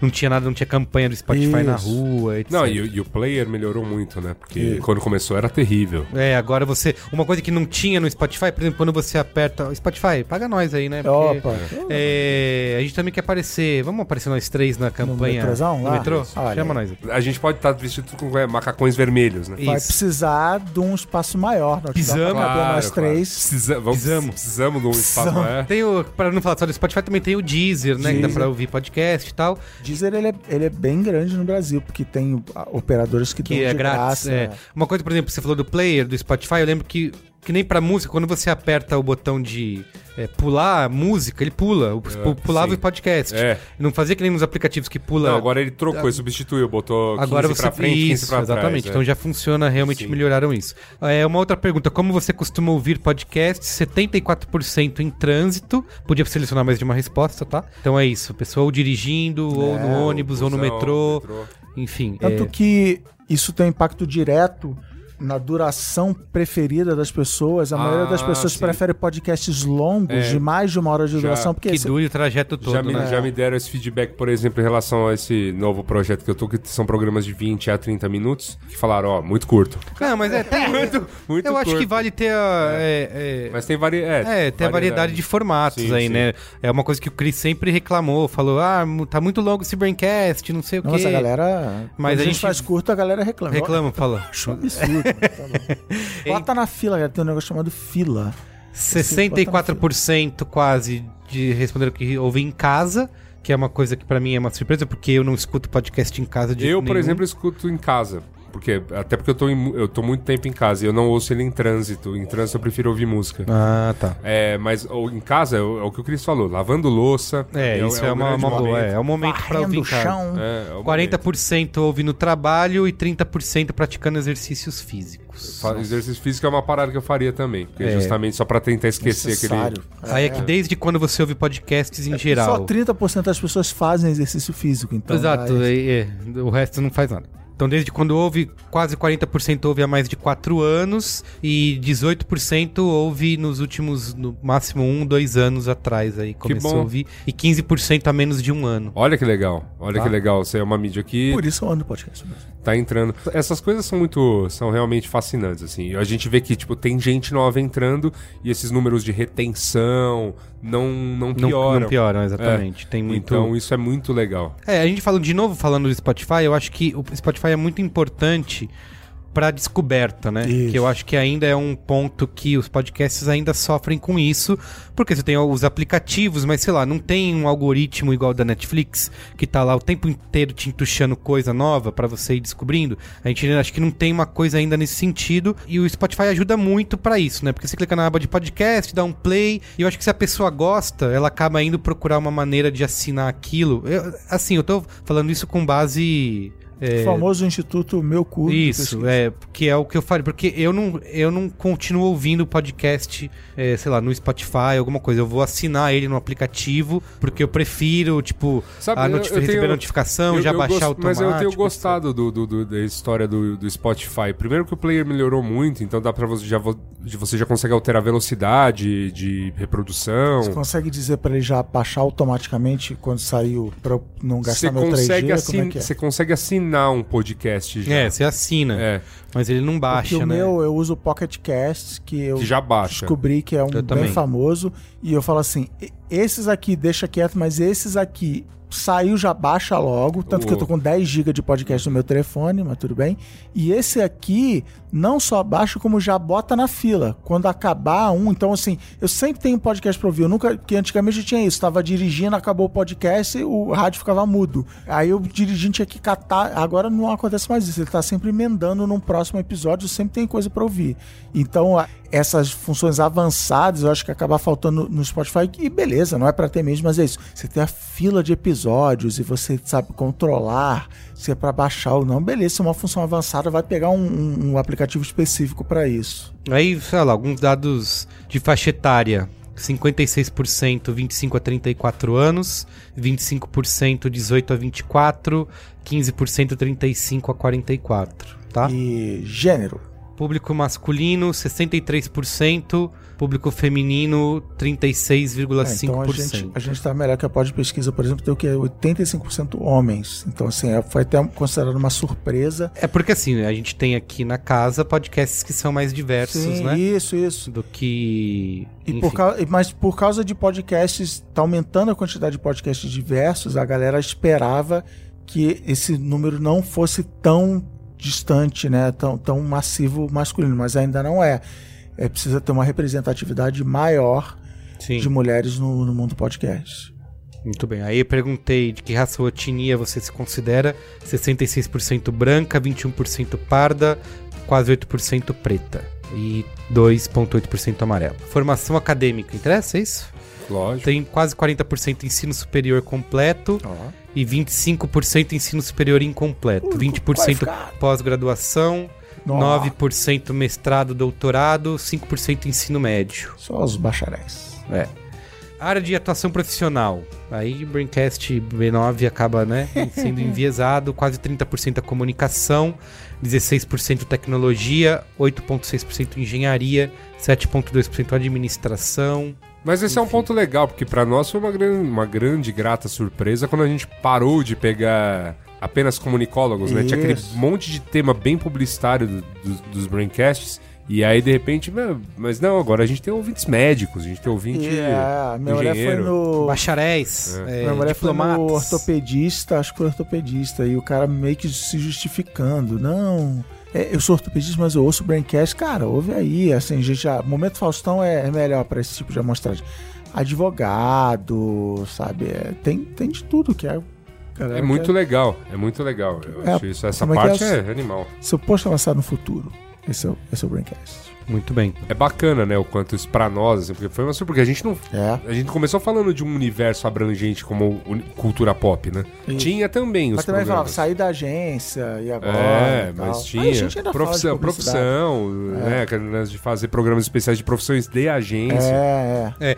Não tinha nada, não tinha campanha do Spotify na Isso. rua, etc. Não, e, o- e o player melhorou muito, né? Porque Isso. quando começou era terrível. É, agora você. Uma coisa que não tinha no Spotify, por exemplo, quando você aperta. Spotify, paga nós aí, né? Porque, Opa. é, a gente também quer aparecer. Vamos aparecer nós três na campanha. metrôzão no lá? metrô? Olha Chama aí. nós. A gente pode estar vestido com é, macacões vermelhos, né? Vai Isso. precisar de um espaço maior. Nós Pisamos. precisamos caber nós três. Precisa, vamos, Pisamos. Precisamos de um espaço Pisamos. maior. Tem o, pra não falar só do Spotify, também tem o Deezer, né? Que dá Deezer. pra ouvir podcast e tal. Deezer, ele é, ele é bem grande no Brasil, porque tem operadoras que, Que dão é de grátis. graça. é. Uma coisa, por exemplo, você falou do player do Spotify, eu lembro que, que nem pra música, quando você aperta o botão de é, pular a música, ele pula. O, É, pulava sim. o podcast. É. Não fazia que nem nos aplicativos que pula. Não, agora ele trocou e substituiu, botou 15 Agora você pra frente, 15 isso, pra trás. exatamente. é. Então já funciona, realmente Sim. melhoraram isso. É uma outra pergunta, como você costuma ouvir podcasts? 74% em trânsito. Podia selecionar mais de uma resposta, tá? Então é isso, pessoa ou dirigindo, ou no É, ônibus, ou no metrô, metrô. enfim. Tanto é- que isso tem impacto direto na duração preferida das pessoas. A maioria das Ah, pessoas sim. prefere podcasts longos, É. de mais de uma hora de Já. duração, porque que esse- dure o trajeto todo, já, me, né? já me deram esse feedback, por exemplo, em relação a esse novo projeto que eu tô, que são programas de 20 a 30 minutos, que falaram, ó, muito curto. Não, mas é, tem, Muito, muito eu acho curto. que vale ter a... é, é, Mas tem vari... é, É, tem variedade de formatos Sim, aí, sim. né? É uma coisa que o Chris sempre reclamou, falou, ah, tá muito longo esse Braincast, não sei o Nossa, quê. a galera. Mas a a gente gente faz curto, a galera reclama. Reclama, fala. Acho absurdo. Tá bom. Bota na fila, galera. Tem um negócio chamado fila. 64% quase de responderam que ouvem em casa, que é uma coisa que pra mim é uma surpresa, porque eu não escuto podcast em casa de Eu, jeito por nenhum. exemplo, escuto em casa. Porque, até porque eu tô, em eu tô muito tempo em casa e eu não ouço ele em trânsito. Em trânsito eu prefiro ouvir música. Ah, tá. É, mas ou, em casa é o, é o que o Cris falou, lavando louça. É, o- isso é, o uma, uma boa. momento. É, é o momento pra Varrendo ouvir em o casa. chão. É, é o 40% ouve no trabalho e 30% praticando exercícios físicos. Fa- Exercício físico é uma parada que eu faria também. Porque É. justamente só pra tentar esquecer Necessário. Aí é que desde quando você ouve podcasts em geral. Só 30% das pessoas fazem exercício físico, então. Exato, é, é, o resto não faz nada. Então, desde quando houve, quase 40% houve há mais de 4 anos e 18% houve nos últimos, no máximo, 1, 2 anos atrás aí, começou bom. a ouvir. E 15% há menos de um ano. Olha que legal. Olha Tá. que legal. Você é uma mídia que Por isso eu ando no podcast. Tá entrando. Essas coisas são muito. são realmente fascinantes, assim. A gente vê que, tipo, tem gente nova entrando e esses números de retenção não, não Não, pioram. não pioram, exatamente. Tem muito... Então isso é muito legal. É, a gente falando de novo, falando do Spotify, eu acho que o Spotify é muito importante pra descoberta, né? Isso. Que eu acho que ainda é um ponto que os podcasts ainda sofrem com isso, porque você tem os aplicativos, mas sei lá, não tem um algoritmo igual da Netflix que tá lá o tempo inteiro te entuchando coisa nova pra você ir descobrindo. A gente acho que não tem uma coisa ainda nesse sentido e o Spotify ajuda muito pra isso, né? Porque você clica na aba de podcast, dá um play, e eu acho que se a pessoa gosta, ela acaba indo procurar uma maneira de assinar aquilo. Eu- assim, eu tô falando isso com base O famoso Instituto Meu Cu. isso, é, que é o que eu falei, porque eu não, eu não continuo ouvindo podcast, é, sei lá, no Spotify, alguma coisa. Eu vou assinar ele no aplicativo, porque eu prefiro, tipo, Sabe, a eu- notifi- eu tenho- receber notificação, Eu- já eu baixar gosto- automático. Mas eu tenho gostado do, do- do- da história do, do Spotify. Primeiro que o player melhorou muito, então dá pra você já, você já consegue alterar a velocidade de reprodução. Você consegue dizer pra ele já baixar automaticamente quando saiu pra eu não Você gastar meu 3G? consegue, Como assin- é que é? você consegue assinar um podcast já. É, você assina, É, mas ele não Porque baixa, o né? meu eu uso o Pocket Cast, que eu que já baixa. descobri que é um Eu bem também. famoso. E eu falo assim: "E- esses aqui deixa quieto, mas esses aqui saiu já baixa logo. Tanto que eu tô com 10 GB de podcast no meu telefone, mas tudo bem. E esse aqui não só baixa, como já bota na fila. Quando acabar um, então assim, eu sempre tenho podcast pra ouvir. Eu nunca, que antigamente eu tinha isso. Tava dirigindo, acabou o podcast e o rádio ficava mudo. Aí eu dirigindo tinha que catar. Agora não acontece mais isso. Ele tá sempre emendando num próximo episódio, sempre tem coisa pra ouvir. Então, essas funções avançadas, eu acho que acaba faltando no Spotify. E beleza, não é pra ter mesmo, mas é isso. Você tem a fila de episódios e você sabe controlar se é pra baixar ou não. Beleza, se é uma função avançada, vai pegar um, um- aplicativo específico pra isso. Aí, sei lá, alguns dados de faixa etária. 56% 25 a 34 anos, 25% 18 a 24, 15% 35 a 44, tá? E gênero. Público masculino 63%, público feminino É, então a gente, 36,5%. a gente tá melhor que a Pod Pesquisa, por exemplo, tem o que? 85% homens. Então, assim, é- foi até considerado uma surpresa. É porque assim, a gente tem aqui na casa podcasts que são mais diversos, Sim, né? isso, isso. Do que. E enfim. por causa, mas por causa de podcasts, tá aumentando a quantidade de podcasts diversos, a galera esperava que esse número não fosse tão distante, né? Tão, tão massivo masculino, mas ainda não é. É precisa ter uma representatividade maior Sim. de mulheres no, no mundo podcast. Muito bem. Aí eu perguntei de que raça ou etnia você se considera. 66% branca, 21% parda, quase 8% preta. E 2,8% amarelo. Formação acadêmica, interessa isso? Lógico. Tem quase 40% ensino superior completo e 25% ensino superior incompleto. 20% pós-graduação, Nossa. 9% mestrado, doutorado, 5% ensino médio. Só os bacharéis. É. Área de atuação profissional. Aí Braincast B9 acaba, né, sendo enviesado, quase 30% a comunicação, 16% tecnologia, 8.6% engenharia, 7.2% administração. Mas esse é um ponto legal, porque pra nós foi uma grande, uma grande e grata surpresa quando a gente parou de pegar apenas comunicólogos, né? Tinha aquele monte de tema bem publicitário do- dos- dos braincasts. E aí, de repente, "Meu, mas não, agora a gente tem ouvintes médicos, a gente tem ouvinte E, é, minha mulher foi no. Bacharéis, é, Minha mulher foi no ortopedista, acho que foi ortopedista, e o cara meio que se justificando. Não, é, eu sou ortopedista, mas eu ouço o Braincast. Cara, ouve aí, assim, gente, já, momento Faustão é, é melhor pra esse tipo de amostragem. Advogado, sabe? é, tem, tem de tudo que é. Galera É muito legal, é muito legal. Eu É, acho isso, essa é que parte é? é animal. Seu posto avançado no futuro. Esse é, o- esse é o Braincast. Muito bem. É bacana, né, o quanto isso pra nós, assim, porque foi uma surpresa, porque a gente não É. A gente começou falando de um universo abrangente como cultura pop, né? Isso. Tinha também os Mas também falava, sair da agência e agora. É, e tal. mas Aí a tinha gente ainda profissão, profissão, né? aquele lance De fazer programas especiais de profissões de agência. É, é.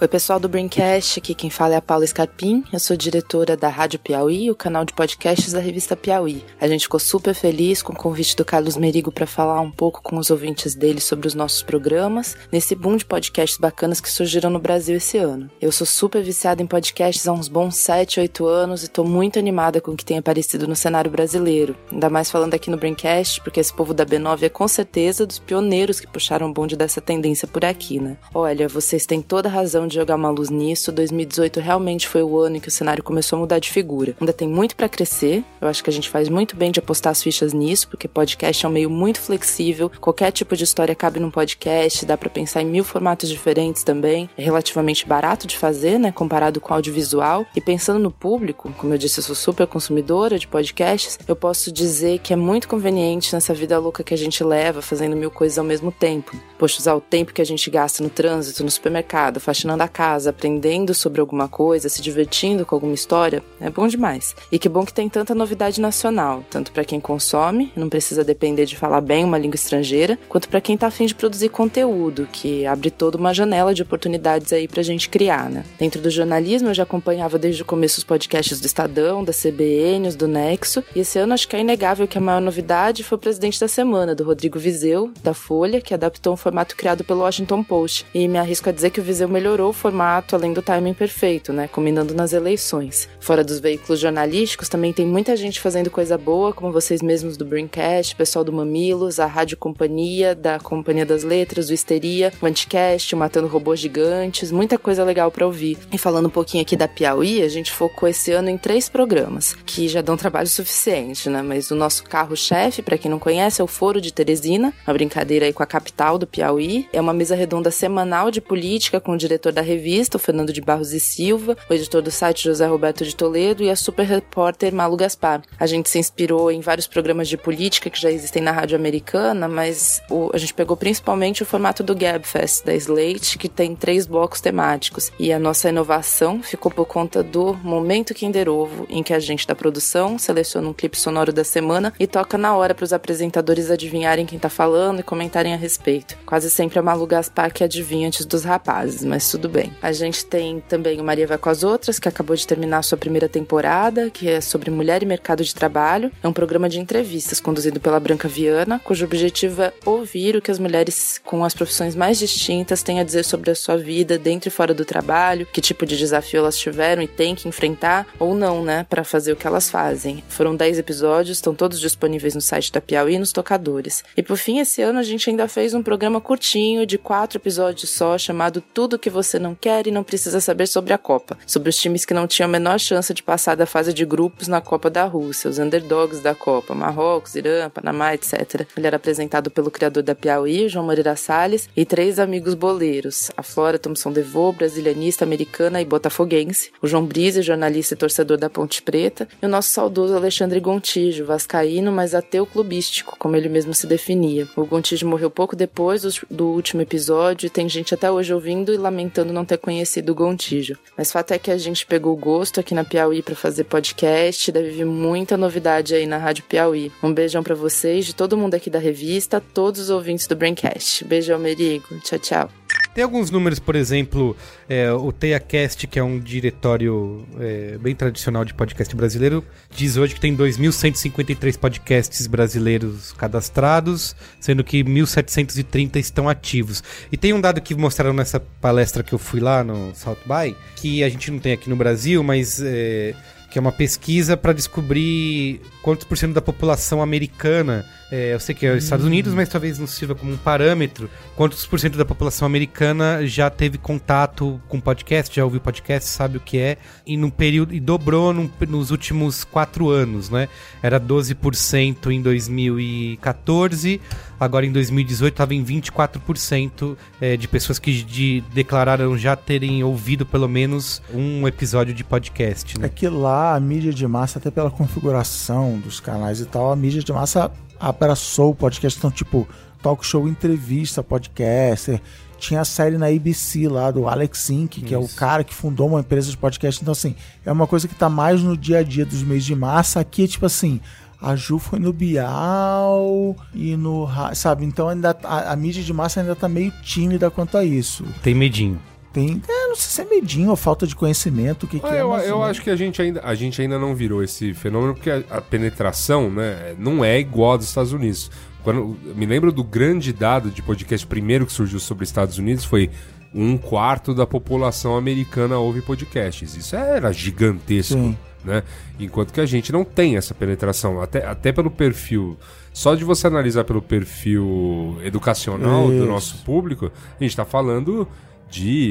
Oi, pessoal do Braincast, aqui quem fala é a Paula Scarpim, eu sou diretora da Rádio Piauí, o canal de podcasts da revista Piauí. A gente ficou super feliz com o convite do Carlos Merigo para falar um pouco com os ouvintes dele sobre os nossos programas, nesse boom de podcasts bacanas que surgiram no Brasil esse ano. Eu sou super viciada em podcasts há uns bons 7, 8 anos e tô muito animada com o que tem aparecido no cenário brasileiro, ainda mais falando aqui no Braincast, porque esse povo da B9 é com certeza dos pioneiros que puxaram o bonde dessa tendência por aqui, né? Olha, vocês têm toda razão sugestão de jogar uma luz nisso. 2018 realmente foi o ano em que o cenário começou a mudar de figura. Ainda tem muito para crescer. Eu acho que a gente faz muito bem de apostar as fichas nisso, porque podcast é um meio muito flexível. Qualquer tipo de história cabe num podcast, dá para pensar em mil formatos diferentes também. É relativamente barato de fazer, né, comparado com audiovisual. E pensando no público, como eu disse, eu sou super consumidora de podcasts, eu posso dizer que é muito conveniente nessa vida louca que a gente leva, fazendo mil coisas ao mesmo tempo. Poxa, usar o tempo que a gente gasta no trânsito, no supermercado, faxinando a casa, aprendendo sobre alguma coisa, se divertindo com alguma história, é bom demais. E que bom que tem tanta novidade nacional, tanto para quem consome, não precisa depender de falar bem uma língua estrangeira, quanto para quem tá afim de produzir conteúdo, que abre toda uma janela de oportunidades aí pra gente criar, né? Dentro do jornalismo, eu já acompanhava desde o começo os podcasts do Estadão, da CBN, os do Nexo, e esse ano acho que é inegável que a maior novidade foi o presidente da semana, do Rodrigo Vizeu, da Folha, que adaptou um formato criado pelo Washington Post. E me arrisco a dizer que o Viseu melhorou o formato além do timing perfeito, né? Combinando nas eleições. Fora dos veículos jornalísticos, também tem muita gente fazendo coisa boa, como vocês mesmos do Braincast, pessoal do Mamilos, a Rádio Companhia, da Companhia das Letras, o Histeria, o Anticast, o Matando Robôs Gigantes, muita coisa legal para ouvir. E falando um pouquinho aqui da Piauí, a gente focou esse ano em três programas, que já dão trabalho suficiente, né? Mas o nosso carro-chefe, para quem não conhece, é o Foro de Teresina, uma brincadeira aí com a capital do Piauí. É uma mesa redonda semanal de política com o diretor da revista, o Fernando de Barros e Silva, o editor do site José Roberto de Toledo e a super repórter Malu Gaspar. A gente se inspirou em vários programas de política que já existem na rádio americana, mas o, a gente pegou principalmente o formato do Gabfest da Slate, que tem três blocos temáticos. E a nossa inovação ficou por conta do momento Kinder Ovo, em que a gente da produção seleciona um clipe sonoro da semana e toca na hora para os apresentadores adivinharem quem tá falando e comentarem a respeito. Quase sempre a Malu Gaspar que adivinha antes dos rapazes, mas tudo bem. A gente tem também o Maria Vai com as Outras, que acabou de terminar sua primeira temporada, que é sobre mulher e mercado de trabalho. É um programa de entrevistas conduzido pela Branca Viana, cujo objetivo é ouvir o que as mulheres com as profissões mais distintas têm a dizer sobre a sua vida dentro e fora do trabalho, que tipo de desafio elas tiveram e têm que enfrentar ou não, né, para fazer o que elas fazem. Foram 10 episódios, estão todos disponíveis no site da Piauí e nos tocadores. E por fim, esse ano a gente ainda fez um programa curtinho de quatro episódios só, chamado Tudo que você não quer e não precisa saber sobre a Copa, sobre os times que não tinham a menor chance de passar da fase de grupos na Copa da Rússia, os underdogs da Copa, Marrocos, Irã, Panamá, etc. Ele era apresentado pelo criador da Piauí, João Moreira Salles, e três amigos boleiros, a Flora Thompson Devô, brasilianista, americana e botafoguense, o João Brise, jornalista e torcedor da Ponte Preta, e o nosso saudoso Alexandre Gontijo, vascaíno, mas ateu clubístico, como ele mesmo se definia. O Gontijo morreu pouco depois do último episódio e tem gente até hoje ouvindo e lamentando não ter conhecido o Gontijo. Mas fato é que a gente pegou o gosto aqui na Piauí para fazer podcast, deve vir muita novidade aí na Rádio Piauí. Um beijão para vocês, de todo mundo aqui da revista, todos os ouvintes do Braincast. Beijão, Merigo. Tchau, tchau. Tem alguns números, por exemplo, é, o TeiaCast, que é um diretório é, bem tradicional de podcast brasileiro, diz hoje que tem 2.153 podcasts brasileiros cadastrados, sendo que 1.730 estão ativos. E tem um dado que mostraram nessa palestra que eu fui lá no South By, que a gente não tem aqui no Brasil, mas é, que é uma pesquisa para descobrir quantos por cento da população americana, é, eu sei que é os Estados Unidos, mas talvez não sirva como um parâmetro, quantos por cento da população americana já teve contato com podcast, já ouviu podcast, sabe o que é, e no período e dobrou num, nos últimos quatro anos, né? Era 12% em 2014, agora em 2018 estava em 24% é, de pessoas que de, declararam já terem ouvido pelo menos um episódio de podcast. Né? É que lá a mídia de massa, até pela configuração dos canais e tal, a mídia de massa abraçou o podcast. Então, tipo, talk show, entrevista, podcast. Tinha a série na ABC lá do Alex Inc, que Isso. é o cara que fundou uma empresa de podcast. Então, assim, é uma coisa que tá mais no dia a dia dos meios de massa. Aqui é tipo assim. A Ju foi no Bial e no. Sabe? Então ainda a, a mídia de massa ainda tá meio tímida quanto a isso. Tem medinho tem. É, não sei se é medinho ou falta de conhecimento, o que, que ah, é. Eu, eu acho que a gente, ainda, a gente ainda não virou esse fenômeno, porque a, a penetração né, não é igual dos Estados Unidos. Quando, me lembro do grande dado de podcast primeiro que surgiu sobre Estados Unidos foi um quarto da população americana ouve podcasts. Isso era gigantesco. Sim. Né? Enquanto que a gente não tem essa penetração, até, até pelo perfil. Só de você analisar pelo perfil educacional Isso. do nosso público, a gente está falando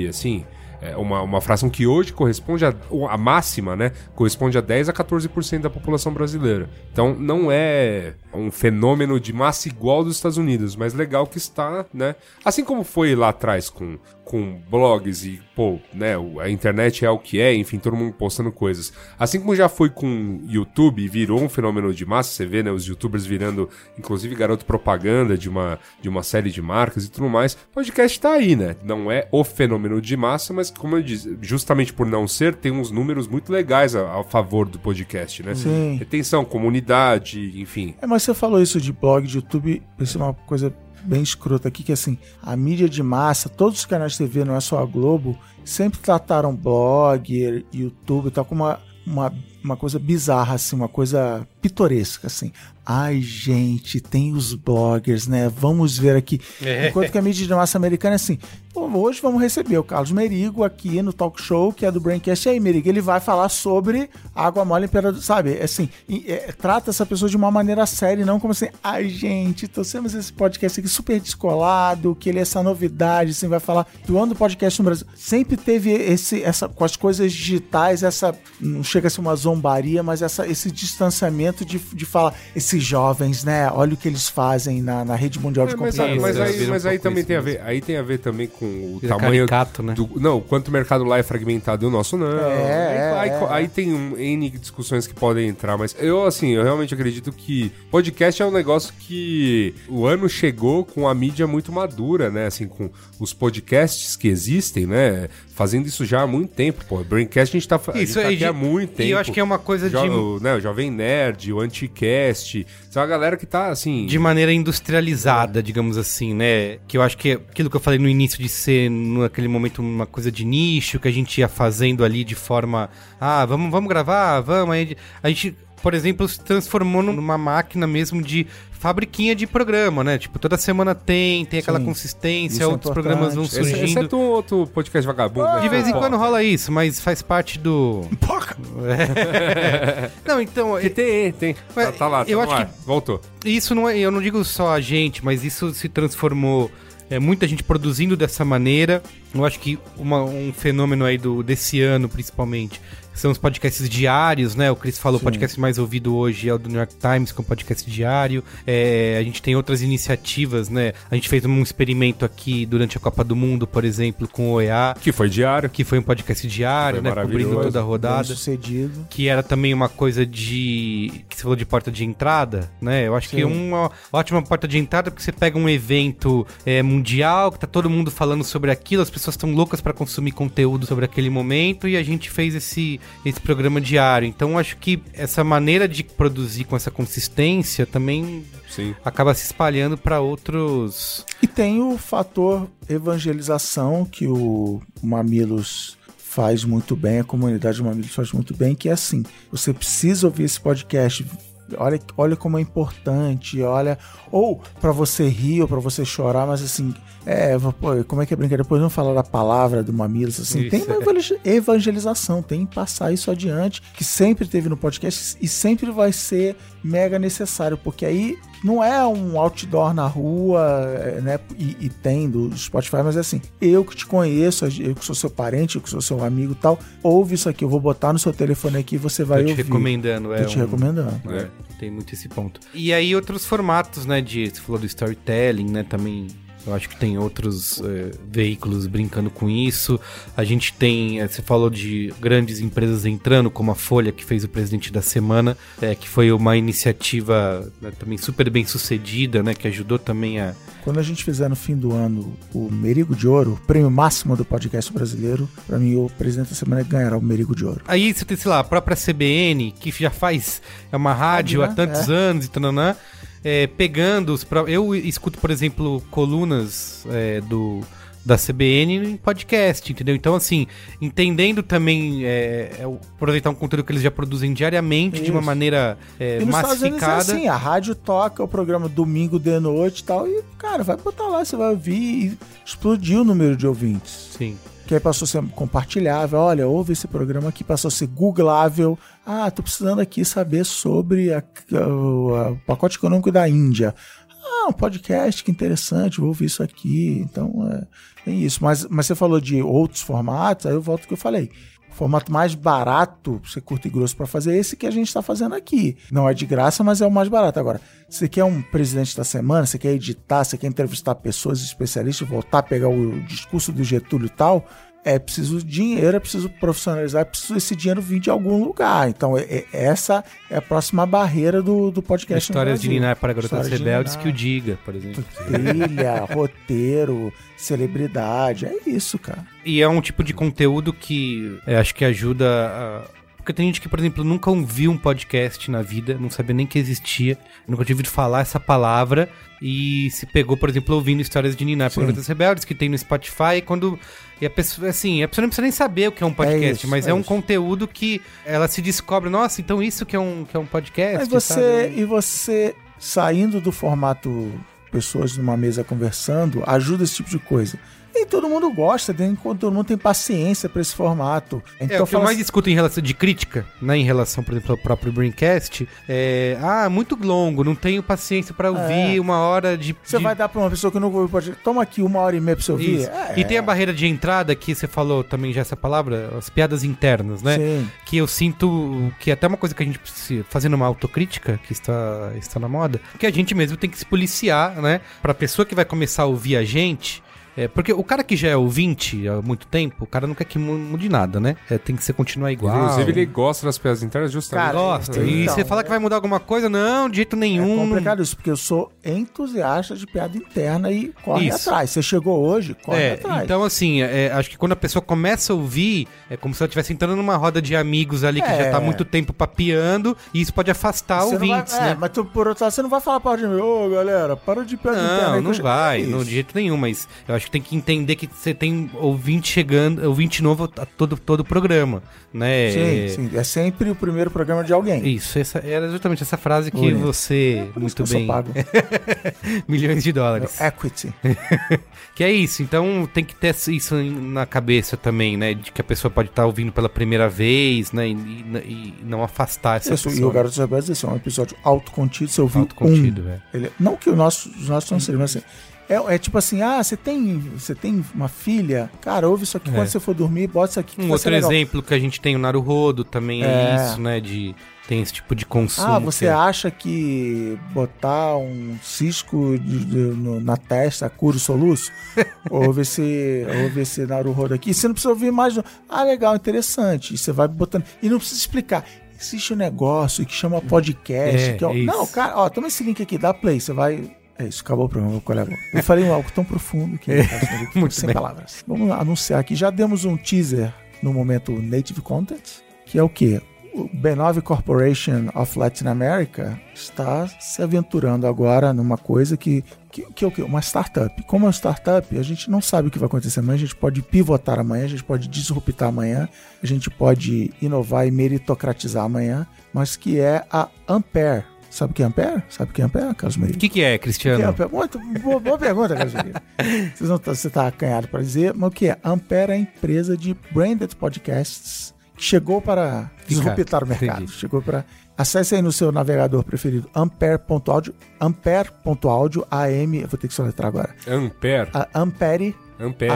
assim, é, uma, uma fração que hoje corresponde a, a máxima, né? Corresponde a 10 a 14% da população brasileira. Então não é um fenômeno de massa igual dos Estados Unidos, mas legal que está, né? Assim como foi lá atrás com, com blogs e, pô, né? A internet é o que é, enfim, todo mundo postando coisas. Assim como já foi com YouTube e virou um fenômeno de massa, você vê, né? Os youtubers virando, inclusive, garoto propaganda de uma, de uma série de marcas e tudo mais. O podcast tá aí, né? Não é o fenômeno de massa, mas como eu disse, justamente por não ser, tem uns números muito legais a, a favor do podcast, né? Sim. Retenção, comunidade, enfim. É, mas você falou isso de blog, de YouTube, isso é uma coisa bem escrota aqui, que assim, a mídia de massa, todos os canais de TV, não é só a Globo, sempre trataram blog, YouTube e tal, como uma, uma, uma coisa bizarra, assim, uma coisa pitoresca, assim. Ai, gente, tem os bloggers, né? Vamos ver aqui. É. Enquanto que a mídia de massa americana é assim, hoje vamos receber o Carlos Merigo aqui no talk show, que é do Braincast. E aí, Merigo, ele vai falar sobre água mole imperador, sabe? Assim, e, é, trata essa pessoa de uma maneira séria, não como assim, ai, gente, trouxemos esse podcast aqui super descolado, que ele é essa novidade, assim, vai falar do ano do podcast no Brasil. Sempre teve esse, essa, com as coisas digitais, essa, não chega a ser uma zombaria, mas essa, esse distanciamento de, de falar, esses jovens, né? Olha o que eles fazem na, na rede mundial de É, mas, computadores. mas Isso, aí, mas aí também tem a ver, aí tem a ver também com o Vira tamanho caricato, né? do, não, quanto o mercado lá é fragmentado e o nosso não. É, aí, é, aí- é. aí tem um N discussões que podem entrar, mas eu assim, eu realmente acredito que podcast é um negócio que o ano chegou com a mídia muito madura, né? Assim, com os podcasts que existem, né? Fazendo isso já há muito tempo, pô. Braincast a gente tá, fa- a gente Isso tá aqui há muito tempo. E eu acho que é uma coisa Jo- de, o, né, o Jovem Nerd, o Anticast. São a galera que tá assim. de maneira industrializada, digamos assim, né? Que eu acho que é aquilo que eu falei no início de ser, naquele momento, uma coisa de nicho que a gente ia fazendo ali de forma. Ah, vamos, vamos gravar, vamos. Aí a gente, por exemplo, se transformou numa máquina mesmo de fabriquinha de programa, né? Tipo, toda semana tem, tem aquela Sim. consistência, é outros programas vão surgindo. Exceto um outro podcast vagabundo. né? De vez em quando rola isso, mas faz parte do. Poca! Não, então. Que tem, tem. Mas Tá, tá lá, tá eu acho ar. Voltou. Isso não é, eu não digo só a gente, mas isso se transformou. É, muita gente produzindo dessa maneira. Eu acho que uma- um fenômeno aí do, desse ano, principalmente, são os podcasts diários, né? O Chris falou, o Sim. podcast mais ouvido hoje é o do New York Times, que é um podcast diário. É, a gente tem outras iniciativas, né? A gente fez um experimento aqui durante a Copa do Mundo, por exemplo, com o OEA, Que foi diário. que foi um podcast diário, Foi né? Cobrindo toda a Bem rodada sucedido. que era também uma coisa de. que você falou de porta de entrada, né? Eu acho que é Sim. uma ótima porta de entrada porque você pega um evento é, mundial, que tá todo mundo falando sobre aquilo, as pessoas estão loucas para consumir conteúdo sobre aquele momento e a gente fez esse, esse programa diário. Então acho que essa maneira de produzir com essa consistência também Sim. acaba se espalhando para outros. E tem o fator evangelização que o Mamilos faz muito bem, a comunidade do Mamilos faz muito bem, que é assim, você precisa ouvir esse podcast, olha, olha como é importante, olha, ou pra você rir ou pra você chorar, mas assim, é, pô, como é que é brincadeira? Depois vamos falar da palavra do Mamilos, assim, Isso, tem uma é. evangel- evangelização, tem que passar isso adiante, que sempre teve no podcast e sempre vai ser mega necessário, porque aí não é um outdoor na rua, é, né? E, e tem do Spotify, mas é assim, eu que te conheço, eu que sou seu parente, eu que sou seu amigo e tal, ouve isso aqui, eu vou botar no seu telefone aqui e você vai Tô te ouvir. recomendando, é. Tô te um- recomendando. É, tem muito esse ponto. E aí outros formatos, né, de, você falou do storytelling, né, também eu acho que tem outros é, veículos brincando com isso. A gente tem, é, você falou de grandes empresas entrando, como a Folha, que fez o Presidente da Semana, é, que foi uma iniciativa né, também super bem sucedida, né, que ajudou também a... Quando a gente fizer no fim do ano o Merigo de Ouro, prêmio máximo do podcast brasileiro, pra mim o presidente da semana ganhará o Merigo de Ouro. Aí você tem, sei lá, a própria CBN, que já faz, é uma rádio há né? tantos anos e tananã, é, pegando os... Eu escuto, por exemplo, colunas é, do da CBN em podcast, entendeu? Então, assim, entendendo também, é, é, aproveitar um conteúdo que eles já produzem diariamente de uma Isso. maneira é, E nos Estados Unidos é massificada. assim, a rádio toca o programa domingo de noite e tal, e, cara, vai botar lá, você vai ouvir e explodiu o número de ouvintes. Sim. Que aí passou a ser compartilhável, olha, ouve esse programa aqui, passou a ser googlável. Ah, tô precisando aqui saber sobre a- o, a- o pacote econômico da Índia. Ah, um podcast, que interessante, vou ouvir isso aqui. Então, é, tem isso. Mas, mas você falou de outros formatos, aí eu volto ao que eu falei. Formato mais barato, você curto e grosso para fazer, é esse que a gente está fazendo aqui. Não é de graça, mas é o mais barato. Agora, você quer um presidente da semana, você quer editar, você quer entrevistar pessoas especialistas, voltar a pegar o discurso do Getúlio e tal, é preciso dinheiro, é preciso profissionalizar, é preciso esse dinheiro vir de algum lugar. Então, é, é- essa é a próxima barreira do, do podcast. Histórias de. Ninar para Garotas Rebeldes que o diga, por exemplo. Trilha, roteiro, celebridade, é isso, cara. E é um tipo de conteúdo que é, acho que ajuda a... Porque tem gente que, por exemplo, nunca ouviu um podcast na vida, não sabia nem que existia, nunca tinha ouvido falar essa palavra e se pegou, por exemplo, ouvindo histórias de Ninar para Garotas Rebeldes, que tem no Spotify, e quando... E a pessoa, assim, a pessoa não precisa nem saber o que é um podcast, isso, mas é é, um conteúdo que ela se descobre, nossa, então isso que é um, que é um podcast, Mas você, sabe? e você saindo do formato pessoas numa mesa conversando, ajuda esse tipo de coisa. Nem todo mundo gosta, nem todo mundo tem paciência para esse formato. É, Então o que eu mais assim, escuto em relação de crítica, né, em relação, por exemplo, ao próprio Braincast, é, ah, muito longo, não tenho paciência pra ouvir É. uma hora de... você de- vai dar para uma pessoa que não ouviu pode toma aqui uma hora e meia para você ouvir. É, E tem a barreira de entrada que você falou também já essa palavra, as piadas internas, né? Sim. Que eu sinto que é até uma coisa que a gente precisa, fazendo uma autocrítica, que está, está na moda, que a gente mesmo tem que se policiar, né? Pra pessoa que vai começar a ouvir a gente, é, porque o cara que já é ouvinte há muito tempo, o cara não quer que mu- mude nada, né? É, tem que ser continuar igual. Inclusive, ele gosta das piadas internas justamente. Cara, Gosta. e Então, você fala que vai mudar alguma coisa? Não, de jeito É nenhum. complicado isso, porque eu sou entusiasta de piada interna e corre Isso. atrás. Você chegou hoje, corre É, atrás. então assim, é, acho que quando a pessoa começa a ouvir, é como se ela estivesse entrando numa roda de amigos ali que É. já tá há muito tempo papeando, e isso pode afastar Você não vai- ouvintes, é, né? mas tu, por outro lado, você não vai falar para de mim, ô galera, para de piada interna. Não, aí não eu- vai, É não, de jeito nenhum, mas eu acho que tem que entender que você tem ouvinte chegando, ouvinte novo a todo, todo o programa, né? Sim, sim. É sempre o primeiro programa de alguém. Isso, essa, era justamente essa frase que você, que muito bem, milhões de dólares. Equity. Que é isso, então tem que ter isso na cabeça também, né? De que a pessoa pode estar ouvindo pela primeira vez, né? E, e- e não afastar essa Isso, e pessoa. o Garoto Rebeldes esse é um episódio autocontido, você ouviu Autocontido, um. é. Ele, não que o nosso, os nossos não mas assim, é, é tipo assim, ah, você tem, você tem uma filha? Cara, ouve isso aqui É. quando você for dormir, bota isso aqui Um outro exemplo que a gente tem o Naruhodo também é, É. isso, né? De tem esse tipo de consumo. Ah, você acha que botar um cisco de- de- no- na testa cura o soluço? ouve esse, ouve esse Naruhodo aqui. Você não precisa ouvir mais. não. Ah, legal, interessante. E você vai botando. E não precisa explicar. Existe um negócio que chama podcast. É, que é é. Não, cara, ó, toma esse link aqui, dá play. Você vai. É isso, acabou o programa, meu colega. Eu falei algo tão profundo que Muito sem bem. palavras. Vamos lá, anunciar aqui. Já demos um teaser no momento Native Content, que é o quê? O B9 Corporation of Latin America está se aventurando agora numa coisa que, que, que é o quê? Uma startup. Como é uma startup, a gente não sabe o que vai acontecer amanhã, a gente pode pivotar amanhã, a gente pode disruptar amanhã, a gente pode inovar e meritocratizar amanhã, mas que é a Ampere. Sabe o que é Ampere? Sabe o que é Ampere, Carlos O Maria? que, que é, Que é Cristiano? Ampere? Muito boa, boa pergunta, Carlos Maria. Vocês não tá- Você está acanhado para dizer, mas o que é? Ampere é a empresa de branded podcasts que chegou para disruptar o mercado. entendi. Chegou para. Acesse aí no seu navegador preferido ampere.audio, ampere.audio, AM, vou ter que soletrar agora. Ampere. A Ampere, Ampere.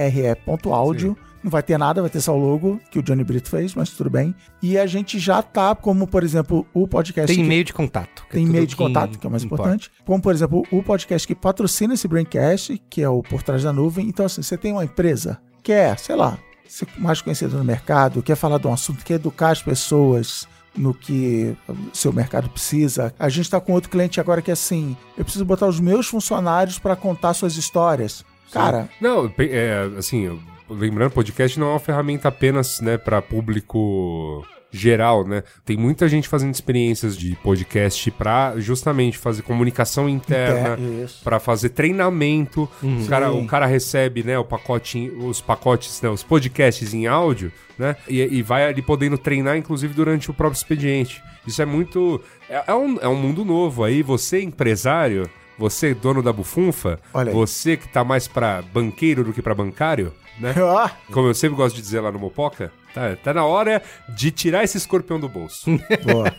A-M-P-E-R-E.audio. Não vai ter nada, vai ter só o logo que o Johnny Brito fez, mas tudo bem. E a gente já tá, como por exemplo, o podcast. Tem que- e-mail de contato. que é tem meio de contato, que é o mais importa. importante. Como, por exemplo, o podcast que patrocina esse Braincast, que é o Por Trás da Nuvem. Então, assim, você tem uma empresa, quer, sei lá, ser mais conhecido no mercado, quer falar de um assunto, quer educar as pessoas no que o seu mercado precisa. A gente está com outro cliente agora que é assim, eu preciso botar os meus funcionários para contar suas histórias. Cara, Não, é, assim, eu- lembrando, podcast não é uma ferramenta apenas, né, para público geral, né? Tem muita gente fazendo experiências de podcast pra justamente fazer comunicação interna, pra fazer treinamento. O, cara, o cara recebe, né, o pacote, os pacotes, né, os podcasts em áudio, né? E, e vai ali podendo treinar, inclusive, durante o próprio expediente. Isso é muito. É, é um, é um mundo novo. Aí você, empresário, você, dono da bufunfa, você que tá mais pra banqueiro do que pra bancário, né? Ó, Como eu sempre gosto de dizer lá no Mopoca, tá, tá na hora de tirar esse escorpião do bolso. boa.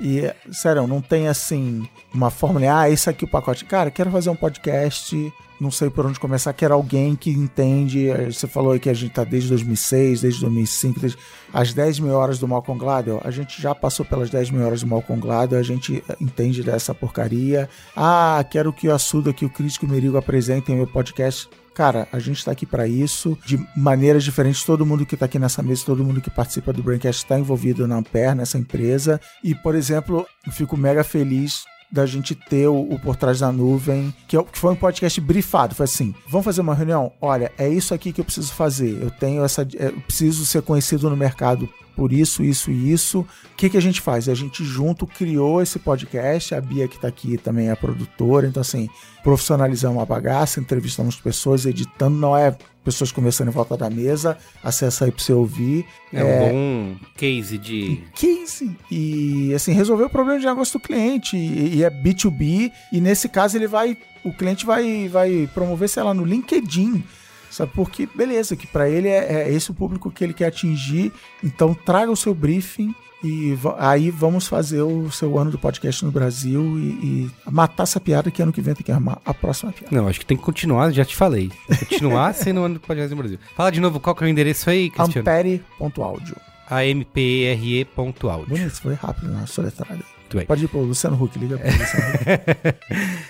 E, sério, não tem assim uma fórmula, ah, esse aqui é o pacote. Cara, quero fazer um podcast, não sei por onde começar, quero alguém que entende. eh, Você falou aí que a gente tá desde 2006, desde 2005, desde as 10 mil horas do Malcolm Gladwell. A gente já passou pelas 10 mil horas do Malcolm Gladwell, a gente eh, entende dessa porcaria. Ah, quero que o Assuda, que o Crítico Merigo apresentem meu podcast. Cara, a gente tá aqui para isso, de maneiras diferentes. Todo mundo que tá aqui nessa mesa, todo mundo que participa do Braincast está envolvido na Ampere, nessa empresa. E, por exemplo, fico mega feliz da gente ter o, o Por Trás da Nuvem, que, é que foi um podcast brifado. Foi assim: vamos fazer uma reunião? Olha, é isso aqui que eu preciso fazer. Eu tenho essa. é, Eu preciso ser conhecido no mercado por isso, isso e isso. O que, que a gente faz? A gente junto criou esse podcast. A Bia, que tá aqui, também é produtora. Então, assim, profissionalizamos a bagaça, entrevistamos pessoas, editando. Não é pessoas conversando em volta da mesa. Acessa aí pra você ouvir. É, um bom case de. 15 e assim resolver o problema de negócio do cliente e, e é B2B e nesse caso ele vai o cliente vai vai promover sei lá no LinkedIn sabe porque beleza que para ele é, é esse o público que ele quer atingir então traga o seu briefing e aí vamos fazer o seu ano do podcast no Brasil e, e matar essa piada que ano que vem tem que arrumar a próxima piada Não, acho que tem que continuar, já te falei. Continuar sendo o ano do podcast no Brasil. Fala de novo qual que é o endereço aí, Cristiano. ampere.audio ampere.audio. bonito foi rápido na soletrada Muito bem. pode ir pro Luciano Huck liga pro Luciano Huck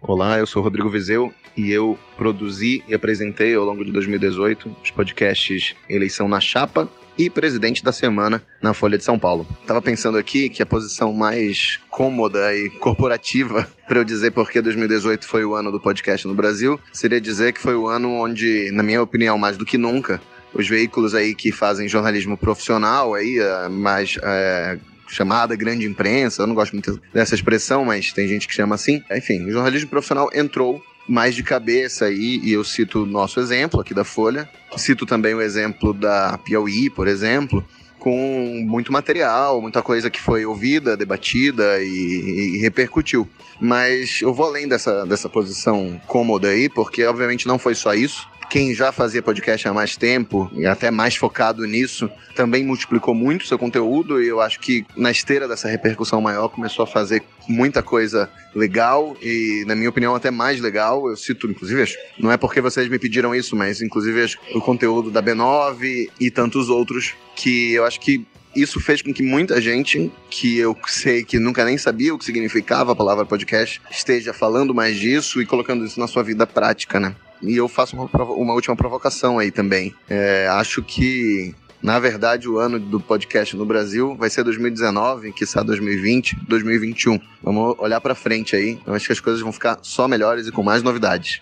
Olá, eu sou Rodrigo Vizeu e eu produzi e apresentei ao longo de 2018 os podcasts Eleição na Chapa e Presidente da Semana na Folha de São Paulo. Tava pensando aqui que a posição mais cômoda e corporativa para eu dizer porque 2018 foi o ano do podcast no Brasil seria dizer que foi o ano onde, na minha opinião, mais do que nunca, os veículos aí que fazem jornalismo profissional aí, mais eh, chamada grande imprensa, eu não gosto muito dessa expressão, mas tem gente que chama assim. Enfim, o jornalismo profissional entrou mais de cabeça aí, e eu cito o nosso exemplo aqui da Folha, cito também o exemplo da Piauí, por exemplo, com muito material, muita coisa que foi ouvida, debatida e, e repercutiu. Mas eu vou além dessa, dessa posição cômoda aí, porque obviamente não foi só isso. Quem já fazia podcast há mais tempo e até mais focado nisso também multiplicou muito seu conteúdo e eu acho que na esteira dessa repercussão maior começou a fazer muita coisa legal e, na minha opinião, até mais legal. Eu cito, inclusive, não é porque vocês me pediram isso, mas inclusive o conteúdo da B9 e tantos outros que eu acho que isso fez com que muita gente, que eu sei que nunca nem sabia o que significava a palavra podcast, esteja falando mais disso e colocando isso na sua vida prática, né? E eu faço uma, uma última provocação aí também. É, acho que, na verdade, o ano do podcast no Brasil vai ser 2019, quiçá 2020, 2021. Vamos olhar pra frente aí. Eu acho que as coisas vão ficar só melhores e com mais novidades.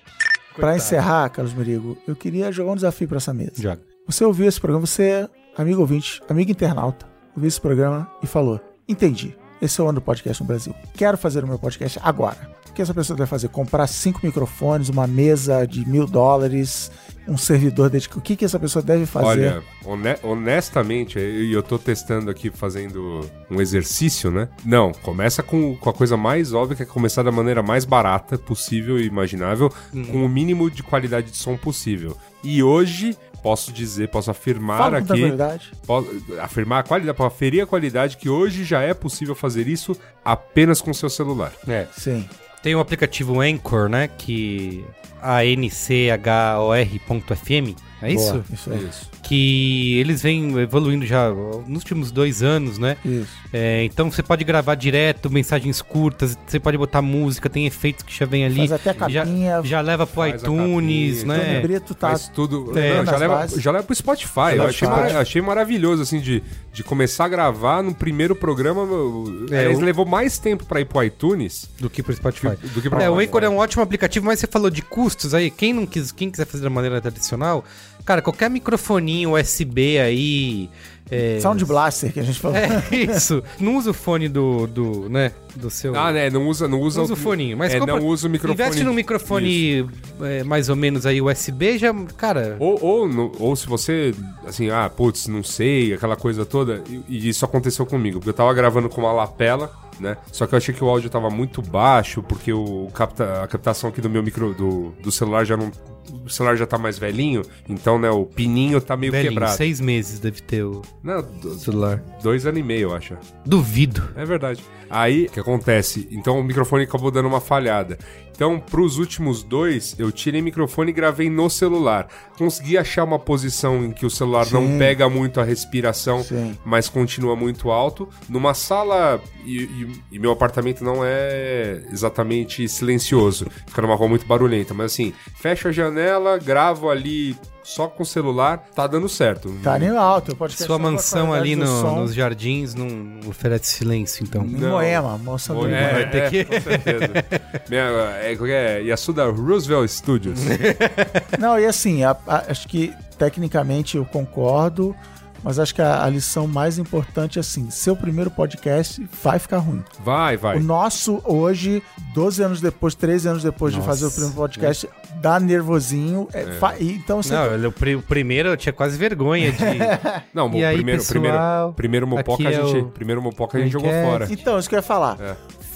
Pra encerrar, Carlos Merigo, eu queria jogar um desafio pra essa mesa. Joga. Você ouviu esse programa, você, é amigo ouvinte, amigo internauta, ouviu esse programa e falou: Entendi. Esse é o ano do podcast no Brasil. Quero fazer o meu podcast agora. O que essa pessoa deve fazer? Comprar cinco microfones, uma mesa de mil dólares, um servidor dedicado. O que, que essa pessoa deve fazer? Olha, hone- honestamente, e eu tô testando aqui, fazendo um exercício, né? Não, começa com, com a coisa mais óbvia, que é começar da maneira mais barata possível e imaginável, com o mínimo de qualidade de som possível. E hoje, posso dizer, posso afirmar Fala aqui, tranquilidade. afirmar a qualidade, para aferir a qualidade, que hoje já é possível fazer isso apenas com seu celular. É. Sim. Tem o aplicativo Anchor, né? Que. A-N-C-H-O-R.fm. É isso? Boa, isso aí. Que eles vêm evoluindo já nos últimos dois anos, né? Isso. É, então você pode gravar direto, mensagens curtas, você pode botar música, tem efeitos que já vem ali. Faz até a já, capinha. já leva pro Faz iTunes, capinha, né? Brito tá. Mas tudo. É, não, já, leva, bases. já leva pro Spotify. Eu achei, mara- achei maravilhoso, assim, de, de começar a gravar no primeiro programa. É, o- levou mais tempo pra ir pro iTunes Do que pro Spotify. do que pra É, o Anchor é um ótimo aplicativo, mas você falou de custos aí. Quem não quis, quem quiser fazer da maneira tradicional, cara, qualquer microfoninho USB aí. É, Sound Blaster que a gente falou. É isso. Não usa o fone do, do né, do seu. Ah, né? Não usa, não usa, Não usa o foninho, mas é, compra- não usa o microfone. Investe num microfone é, mais ou menos aí USB, já, cara. Ou, ou, no- ou se você, assim, ah, putz, não sei, aquela coisa toda. E, e isso aconteceu comigo, porque eu tava gravando com uma lapela, né? Só que eu achei que o áudio tava muito baixo, porque o capta, a captação aqui do meu micro, do, do celular já não, o celular já tá mais velhinho, então, né, o pininho tá meio Velhinho, quebrado. seis meses deve ter o Não, do- celular. dois anos e meio, eu acho. Duvido. É verdade. Aí, o que acontece? Então o microfone acabou dando uma falhada. Então, pros últimos dois, eu tirei o microfone e gravei no celular. Consegui achar uma posição em que o celular não Sim. pega muito a respiração, Sim. mas continua muito alto. Numa sala, e, e- e meu apartamento não é exatamente silencioso. Fica numa rua muito barulhenta. Mas assim, fecho a janela, gravo ali só com o celular, tá dando certo. Tá animal, alto. Pode Sua mansão ali no- nos jardins não oferece silêncio, então. Em Não. Moema, mansão do É, Moema. vai ter é, que- com certeza. Minha, é, é, Yasuda Roosevelt Studios. Não, e assim, a- a- acho que tecnicamente eu concordo, mas acho que a, a lição mais importante é assim: seu primeiro podcast vai ficar ruim. Vai, vai. O nosso hoje, 12 anos depois, 13 anos depois de Nossa. fazer o primeiro podcast, dá nervosinho. é, fa- e então você. Não, o, pri- o primeiro eu tinha quase vergonha de. Não, o aí, primeiro, pessoal, primeiro, primeiro Mopoca a é gente, o primeiro Mopoca a gente jogou fora. Então, isso que eu ia falar.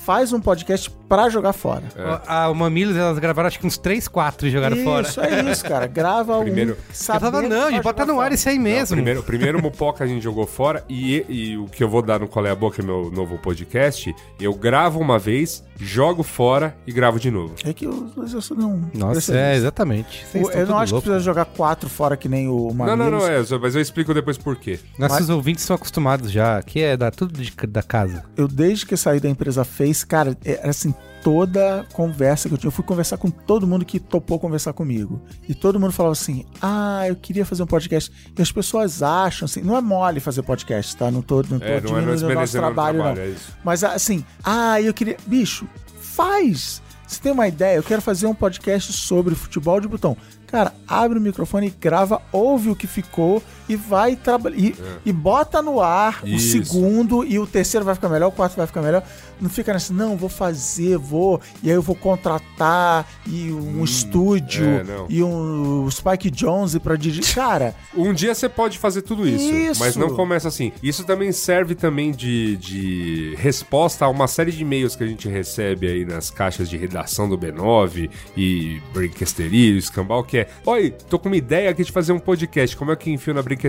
É. Faz um podcast pra jogar fora. A, o Mamilos, elas gravaram acho que uns 3, 4 e jogaram fora. Isso, é isso, cara. Grava Primeiro- um. Eu falava, não, que gente, bota jogar no ar fora. esse aí Não, mesmo. primeiro, primeiro Mopoca a gente jogou fora e, e o que eu vou dar no Qual é a Boa, que é meu novo podcast, eu gravo uma vez, jogo fora e gravo de novo. É que os dois eu sou não. Nossa, é, exatamente. O- Eu não acho que louco. precisa jogar quatro fora que nem o Não, não, Mamilos. não, é, mas eu explico depois por quê. Nossos Mas- ouvintes são acostumados já. Aqui é da, tudo de- da casa. Eu, desde que eu saí da empresa Cara, era assim, toda conversa que eu tinha. Eu fui conversar com todo mundo que topou conversar comigo. E todo mundo falava assim: ah, eu queria fazer um podcast. E as pessoas acham, assim, não é mole fazer podcast, tá? Não tô, não tô É, não é diminuindo o nosso desmerecendo o trabalho, trabalho, não. é. Mas assim, ah, eu queria. Bicho, faz! Você tem uma ideia? Eu quero fazer um podcast sobre futebol de botão. Cara, abre o microfone e grava, ouve o que ficou e vai trabalhar. E, e bota no ar Isso. o segundo e o terceiro vai ficar melhor, o quarto vai ficar melhor. Não fica nessa, não, vou fazer, vou, e aí eu vou contratar e um estúdio é, e um Spike Jones pra dirigir. Cara, Um dia você pode fazer tudo isso, Isso. mas não começa assim. Isso também serve também de, de resposta a uma série de e-mails que a gente recebe aí nas caixas de redação do B9 e Brinquesteria, Escambau, que é Oi, tô com uma ideia aqui de fazer um podcast, como é que enfio na brinquesteria?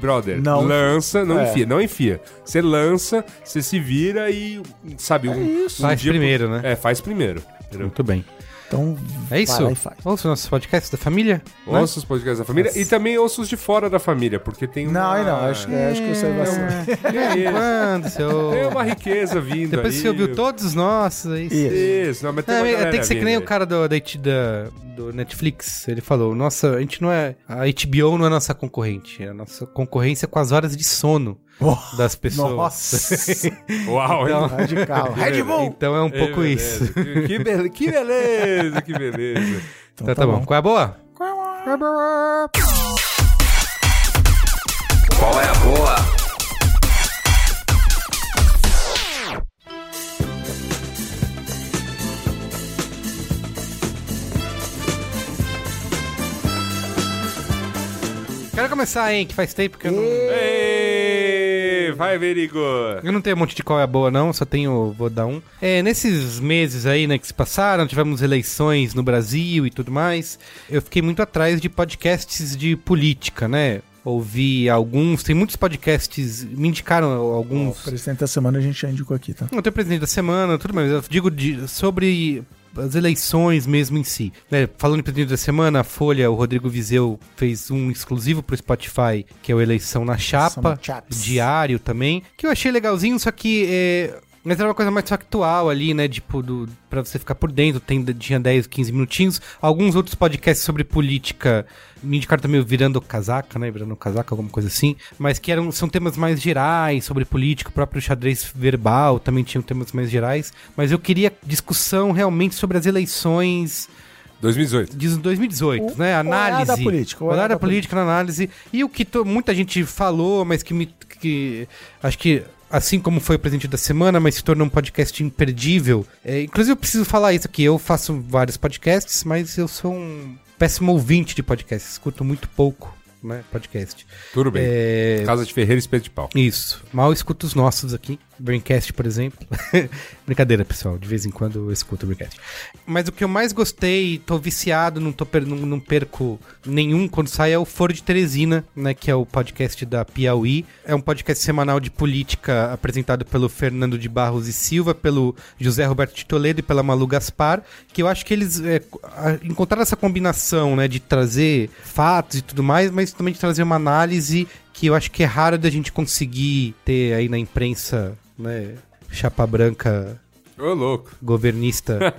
Brother, Não. lança, não É. enfia, não enfia. Você lança, você se vira e, sabe, um, isso. um Faz dia primeiro, pro- né? É, faz primeiro. Entendeu? Muito bem. Então É vai isso. lá e faz. Ouça os nossos podcasts da família. né? Ouça os podcasts da família e também ouça os de fora da família, porque tem Não, uma... aí não, acho, que- acho que vai ser. É. Quando seu... Tem uma riqueza vindo Depois aí. que você ouviu todos os nossos, aí Isso. Isso, não, mas tem, É, uma tem que ser que nem o aí. cara do, da, da- do Netflix. Ele falou: Nossa, a gente não é. A HBO não é nossa concorrente. É a nossa concorrência com as horas de sono Oh, das pessoas. Nossa, Uau? Então- radical. Red Bull! Então é um pouco É, isso. Que, be- que beleza, que beleza. Então tá, bom. Qual é a boa? Qual é a boa? Quero começar, hein? Que faz tempo que eu não. Ei, vai, Verigo. Eu não tenho um monte de qual é a boa, não, só tenho. Vou dar um. É, nesses meses aí, né, que se passaram, tivemos eleições no Brasil e tudo mais. Eu fiquei muito atrás de podcasts de política, né? Ouvi alguns, tem muitos podcasts, me indicaram O alguns. presidente da semana a gente já indicou aqui, tá? Não tem presidente da semana, tudo mais. Eu digo de- sobre as eleições mesmo em si. né? Falando em presidente da semana, a Folha, o Rodrigo Vizeu fez um exclusivo pro Spotify, que é o Eleição na Chapa, diário também, que eu achei legalzinho, só que é, mas era uma coisa mais factual ali, né? Tipo, do, pra você ficar por dentro, tem, tinha 10, 15 minutinhos. Alguns outros podcasts sobre política me indicaram também Virando Casaca, né? Virando Casaca, alguma coisa assim. Mas que eram, são temas mais gerais sobre política, o próprio xadrez verbal também tinham temas mais gerais. Mas eu queria discussão realmente sobre as eleições 2018. de 2018, O né? Análise. olhar da política, Olhar olhar da da política na análise. E o que to- muita gente falou, mas que me. Que, acho que. Assim como foi o presente da semana, mas se tornou um podcast imperdível. É, inclusive, eu preciso falar isso aqui. Eu faço vários podcasts, mas eu sou um péssimo ouvinte de podcasts. Escuto muito pouco, né? Podcast. Tudo bem. É, Casa de Ferreira e Espeto de Pau. isso. Mal escuto os nossos aqui. Braincast, por exemplo. Brincadeira, pessoal. De vez em quando eu escuto o Braincast. Mas o que eu mais gostei, tô viciado, não, tô per- não, não perco nenhum quando sai, é o Foro de Teresina, né? Que é o podcast da Piauí. É um podcast semanal de política apresentado pelo Fernando de Barros e Silva, pelo José Roberto de Toledo e pela Malu Gaspar. Que eu acho que eles é, encontraram essa combinação, né? De trazer fatos e tudo mais, mas também de trazer uma análise que eu acho que é raro da gente conseguir ter aí na imprensa, né? Chapa branca Ô, louco. governista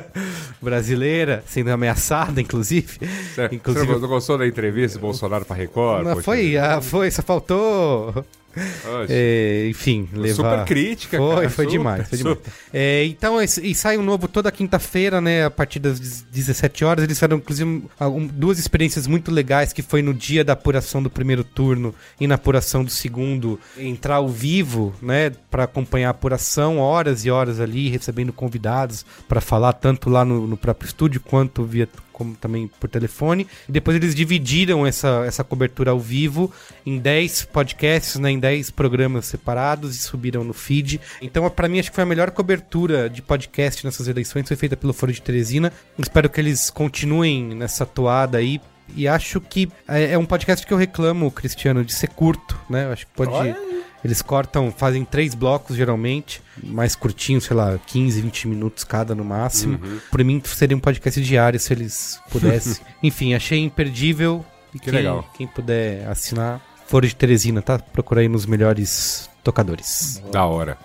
brasileira, sendo ameaçada, inclusive. Você Inclusive- não gostou da entrevista do Bolsonaro pra Record? Não, foi, ah, foi, só faltou. É, enfim, levar. Super crítica, Foi, cara, foi super, demais, foi demais. super. É, então, e sai um novo toda quinta-feira, né? A partir das 17 horas. Eles fizeram, inclusive, duas experiências muito legais, que foi no dia da apuração do primeiro turno e na apuração do segundo, entrar ao vivo, né? Pra acompanhar a apuração, horas e horas ali, recebendo convidados para falar tanto lá no, no próprio estúdio quanto via como também por telefone. E depois eles dividiram essa, essa cobertura ao vivo em 10 podcasts, né, em 10 programas separados e subiram no feed. Então, para mim, acho que foi a melhor cobertura de podcast nessas eleições, foi feita pelo Foro de Teresina. Espero que eles continuem nessa toada aí. E acho que é, é um podcast que eu reclamo, Cristiano, de ser curto, né? Eu acho que pode. Eles cortam, fazem três blocos geralmente, mais curtinhos, sei lá, 15, 20 minutos cada no máximo. Uhum. Por mim seria um podcast diário se eles pudessem. Enfim, achei imperdível. E Que quem, legal. quem puder assinar, Foro de Teresina, tá? Procura aí nos melhores tocadores. Da hora.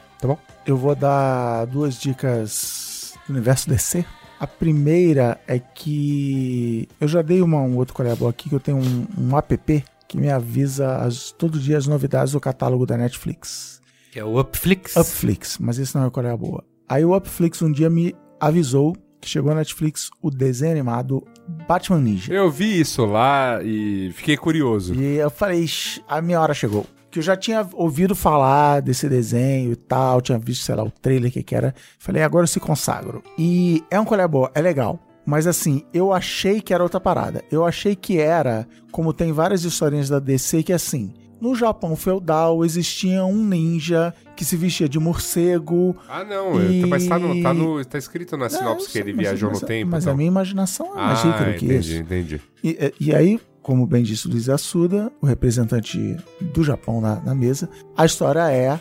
Eu vou dar duas dicas do universo DC. A primeira é que eu já dei uma, um outro colega aqui que eu tenho um, um app que me avisa as, todo dia as novidades do catálogo da Netflix. Que é o Upflix. Upflix, mas esse não é o colega boa. Aí o Upflix um dia me avisou que chegou na Netflix o desenho animado Batman Ninja. Eu vi isso lá e fiquei curioso. E eu falei, "Ixi, a minha hora chegou. Que eu já tinha ouvido falar desse desenho e tal, tinha visto, sei lá, o trailer que que era. Falei, agora eu se consagro. E é um colher boa, é legal. Mas assim, eu achei que era outra parada. Eu achei que era, como tem várias historinhas da DC, que assim, no Japão feudal existia um ninja que se vestia de morcego. Ah, não, E- mas tá, no, tá, no, tá escrito na sinopse eu que ele mas- viajou no tempo. Mas então. a minha imaginação é mais ah, rica do que entendi, isso. entendi. E, e aí, como bem disse o Luiz Assuda, o representante do Japão na, na mesa, a história é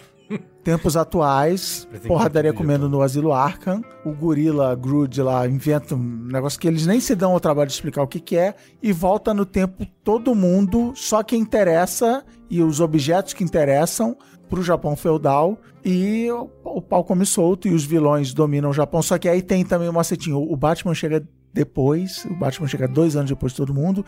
tempos atuais, porradaria do comendo no asilo Arkham, o gorila Groot lá inventa um negócio que eles nem se dão ao trabalho de explicar o que, que é, e volta no tempo todo mundo, só quem interessa e os objetos que interessam pro Japão feudal e o, o pau come solto e os vilões dominam o Japão. Só que aí tem também o macetinho. O Batman chega depois, o Batman chega dois anos depois de todo mundo.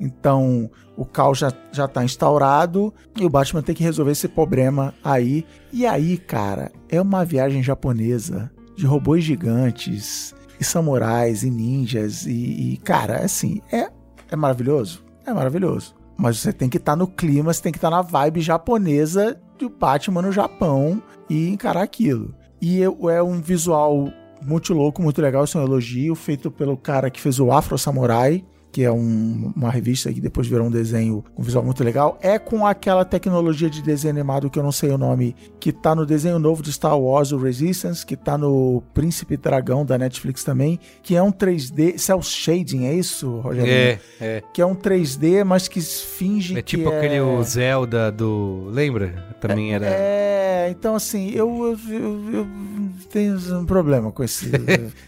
Então o caos já, já tá instaurado e o Batman tem que resolver esse problema aí. E aí, cara, é uma viagem japonesa de robôs gigantes e samurais e ninjas. E, e, cara, assim, é, é maravilhoso. É maravilhoso. Mas você tem que estar no clima, você tem que estar na vibe japonesa do Batman no Japão e encarar aquilo. E é- é um visual muito louco, muito legal, isso é um elogio, feito pelo cara que fez o Afro Samurai, que é um- uma revista que depois virou um desenho com um visual muito legal. É com aquela tecnologia de desenho animado que eu não sei o nome, que tá no desenho novo de Star Wars, o Resistance, que tá no Príncipe Dragão da Netflix também, que é um 3D, cel shading, é isso, Rogério? É, é. Que é um 3D, mas que finge É que tipo é... aquele o Zelda do. Lembra? Também era. É, então assim, eu, eu, eu- eu tenho um problema com esse.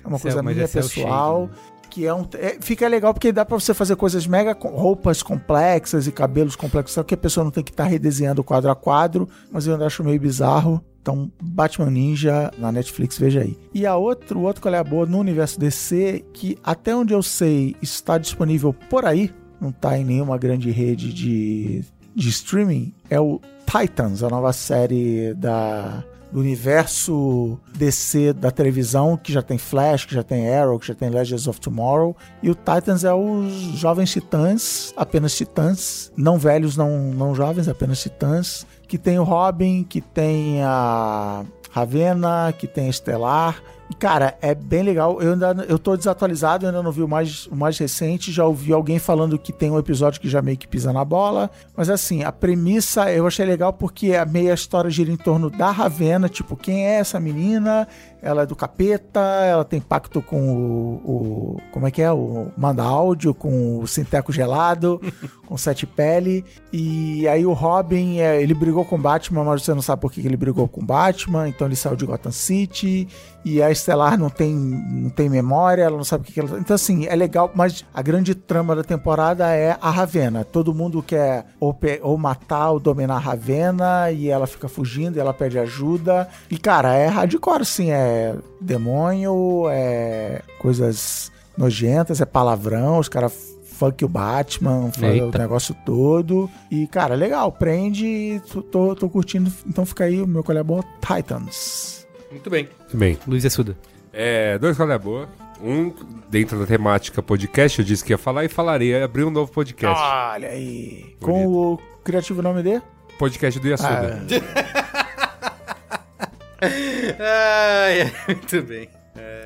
É uma coisa mas minha é pessoal. Que é um. é- fica legal porque dá pra você fazer coisas mega. roupas complexas e cabelos complexos, só que a pessoa não tem que estar redesenhando quadro a quadro, mas eu ainda acho meio bizarro. Então, Batman Ninja na Netflix, veja aí. E a outro, o outro que é boa no universo DC, que até onde eu sei está disponível por aí, não tá em nenhuma grande rede de, de streaming, é o Titans, a nova série da, do universo DC da televisão, que já tem Flash, que já tem Arrow, que já tem Legends of Tomorrow. E o Titans é os jovens titãs, apenas titãs, não velhos, não, não jovens, apenas titãs, que tem o Robin, que tem a Ravena, que tem a Estelar, cara, é bem legal. Eu ainda eu tô desatualizado, eu ainda não vi o mais, o mais recente. Já ouvi alguém falando que tem um episódio que já meio que pisa na bola. Mas assim, a premissa eu achei legal porque a meia história gira em torno da Ravena, tipo, quem é essa menina? Ela é do capeta, ela tem pacto com o. o como é que é? O manda áudio, com o Sinteco gelado, com sete pele. E aí o Robin, é, ele brigou com o Batman, mas você não sabe por que que ele brigou com o Batman, então ele saiu de Gotham City. E a Estelar não tem, não tem memória, ela não sabe o que, ela. Então, assim, é legal, mas a grande trama da temporada é a Ravena. Todo mundo quer ou, ou matar ou dominar a Ravena, e ela fica fugindo, e ela pede ajuda. E, cara, é hardcore, assim, é demônio, é coisas nojentas, é palavrão, os caras funk o Batman, o negócio todo. E, cara, legal, prende, tô, tô, curtindo. Então fica aí o meu colher Titans. Muito bem. Muito bem. Luiz Assuda. É, dois qual é boa. Um, dentro da temática podcast, eu disse que ia falar e falarei, abrir um novo podcast. Olha aí. Com o criativo nome dele? Podcast do Yasuda. Ai, é, muito bem.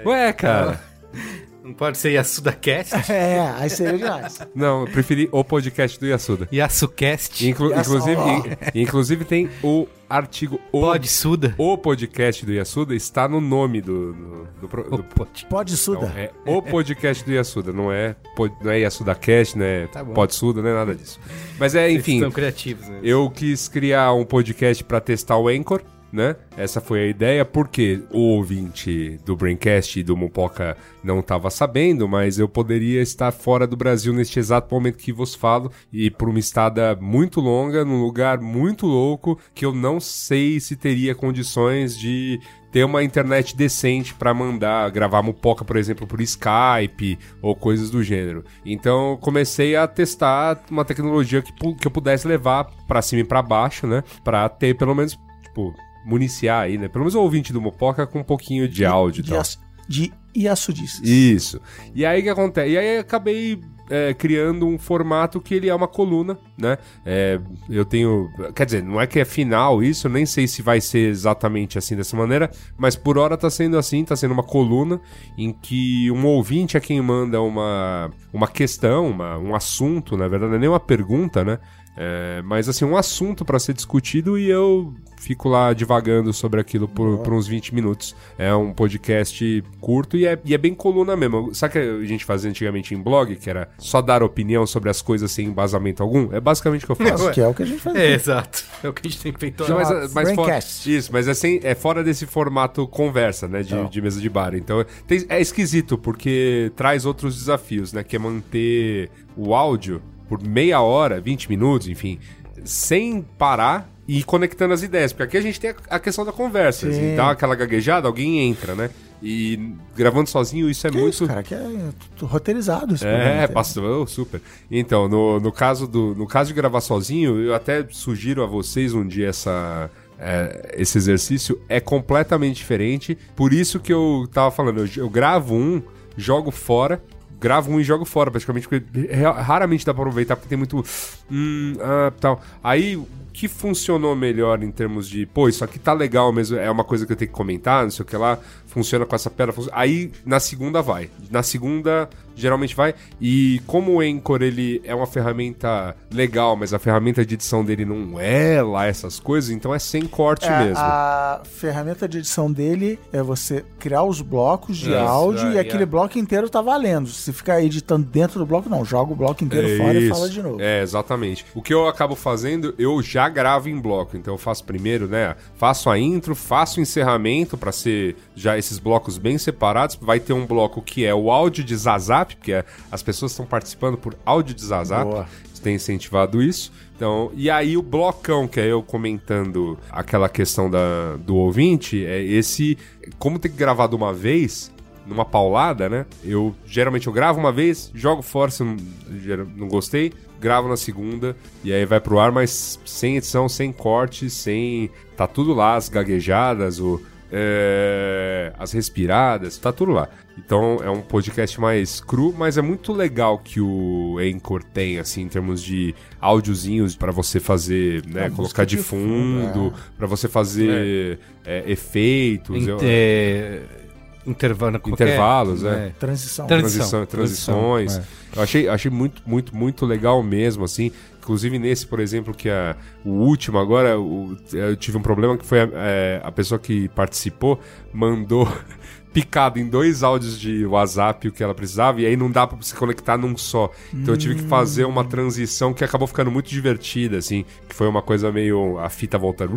Ué, cara. Não pode ser Yasuda Cast? É, aí seria demais. Não, eu preferi o podcast do Yasuda. Yasukast? Inclu- Yasuda. inclusive, in- inclusive tem o artigo o, Pode Suda? o podcast do Yasuda está no nome do, do, do pro- O do- pod. Pode Então, suda. é o podcast do Yasuda, não é, pod- não é Yasuda Cast, não é Tá bom. Podsuda, não é nada disso. Mas é, enfim, São criativos, né? eu quis criar um podcast para testar o Anchor, né? Essa foi a ideia, porque o ouvinte do Braincast e do Mupoca não estava sabendo, mas eu poderia estar fora do Brasil neste exato momento que vos falo e por uma estada muito longa, num lugar muito louco, que eu não sei se teria condições de ter uma internet decente para mandar gravar Mupoca, por exemplo, por Skype ou coisas do gênero. Então comecei a testar uma tecnologia que, que eu pudesse levar para cima e para baixo, né? Para ter pelo menos, tipo, municiar aí, né? Pelo menos o ouvinte do Mupoca com um pouquinho de áudio e de, tal. de Iassudices. Isso. E aí o que acontece? E aí acabei é, criando um formato que ele é uma coluna, né? É, eu tenho. Quer dizer, não é que é final isso, nem sei se vai ser exatamente assim dessa maneira, mas por hora tá sendo assim, tá sendo uma coluna em que um ouvinte é quem manda uma, uma questão, uma, um assunto, na verdade, não é nem uma pergunta, né? É, mas assim, um assunto para ser discutido e eu fico lá divagando sobre aquilo por, por uns 20 minutos. É um podcast curto e é, e é bem coluna mesmo. Sabe o que a gente fazia antigamente em blog, que era só dar opinião sobre as coisas sem embasamento algum? É basicamente o que eu faço. Isso que é o que a gente faz. É, exato. É o que a gente tem feito Não, mas, mas fora, isso, mas é, sem- é fora desse formato conversa, né? De, de mesa de bar. Então tem- é esquisito, porque traz outros desafios, né? Que é manter o áudio por meia hora, 20 minutos, enfim, sem parar e conectando as ideias. Porque aqui a gente tem a, questão da conversa. Sim. Assim, dá aquela gaguejada, alguém entra, né? E gravando sozinho, isso é Que muito. isso, cara, que é tudo roteirizado esse É, programa. passou, super. Então, no, no, caso do, no caso de gravar sozinho, eu até sugiro a vocês um dia essa, é, esse exercício. É completamente diferente. Por isso que eu tava falando, eu, eu gravo um, jogo fora. Gravo um e jogo fora, praticamente, porque ra- raramente dá pra aproveitar, porque tem muito. Hum, ah, tal. Aí, que funcionou melhor em termos de, pô, isso aqui tá legal mesmo, é uma coisa que eu tenho que comentar, não sei o que lá, funciona com essa pedra. funciona- Aí, na segunda vai. Na segunda, geralmente vai. E como o Anchor, ele é uma ferramenta legal, mas a ferramenta de edição dele não é lá essas coisas, então é sem corte É, mesmo. A ferramenta de edição dele é você criar os blocos de Isso, áudio aí, e aquele é. bloco inteiro tá valendo. Se ficar editando dentro do bloco, não. Joga o bloco inteiro fora e Isso. fala de novo. É, exatamente. O que eu acabo fazendo, eu já gravo em bloco. Então eu faço primeiro, né? Faço a intro, faço o encerramento pra ser já esses blocos bem separados. Vai ter um bloco que é o áudio de Zazap, porque é- as pessoas estão participando por áudio de Zazap. Boa. Tem incentivado isso. Então, e aí o blocão, que é eu comentando aquela questão da, do ouvinte, é esse. Como tem que gravar de uma vez, numa paulada, né? Eu geralmente eu gravo uma vez, jogo fora se não, não gostei, gravo na segunda e aí vai pro ar, mas sem edição, sem corte, sem. Tá tudo lá, as gaguejadas, o. é, as respiradas, tá tudo lá. Então é um podcast mais cru, mas é muito legal que o Anchor tem, assim, em termos de áudiozinhos pra você fazer, né? A colocar de fundo, fundo, pra você fazer é, efeitos. eu- É, Intervalo, qualquer- Intervalos, é. Transição. Transição. transição, transições. Transição, Eu achei, achei muito, muito, muito legal mesmo, assim. Inclusive nesse, por exemplo, que é o último agora, eu tive um problema que foi a, é, a pessoa que participou mandou picado em dois áudios de WhatsApp o que ela precisava, e aí não dá pra se conectar num só. Então eu tive que fazer uma transição que acabou ficando muito divertida, assim, que foi uma coisa meio a fita voltando.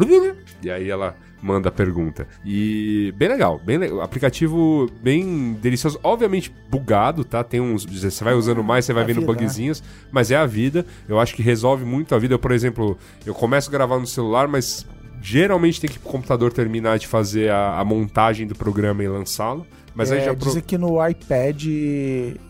E aí ela manda a pergunta. E bem legal, bem legal. Aplicativo bem delicioso, obviamente bugado, tá? Tem uns, você vai usando mais, você vai A vendo vida, bugzinhos, mas é a vida. Eu acho que resolve muito a vida. Eu, por exemplo, eu começo a gravar no celular, mas geralmente tem que pro computador terminar de fazer a, a montagem do programa e lançá-lo. Mas aí É, já pro- Dizem que no iPad,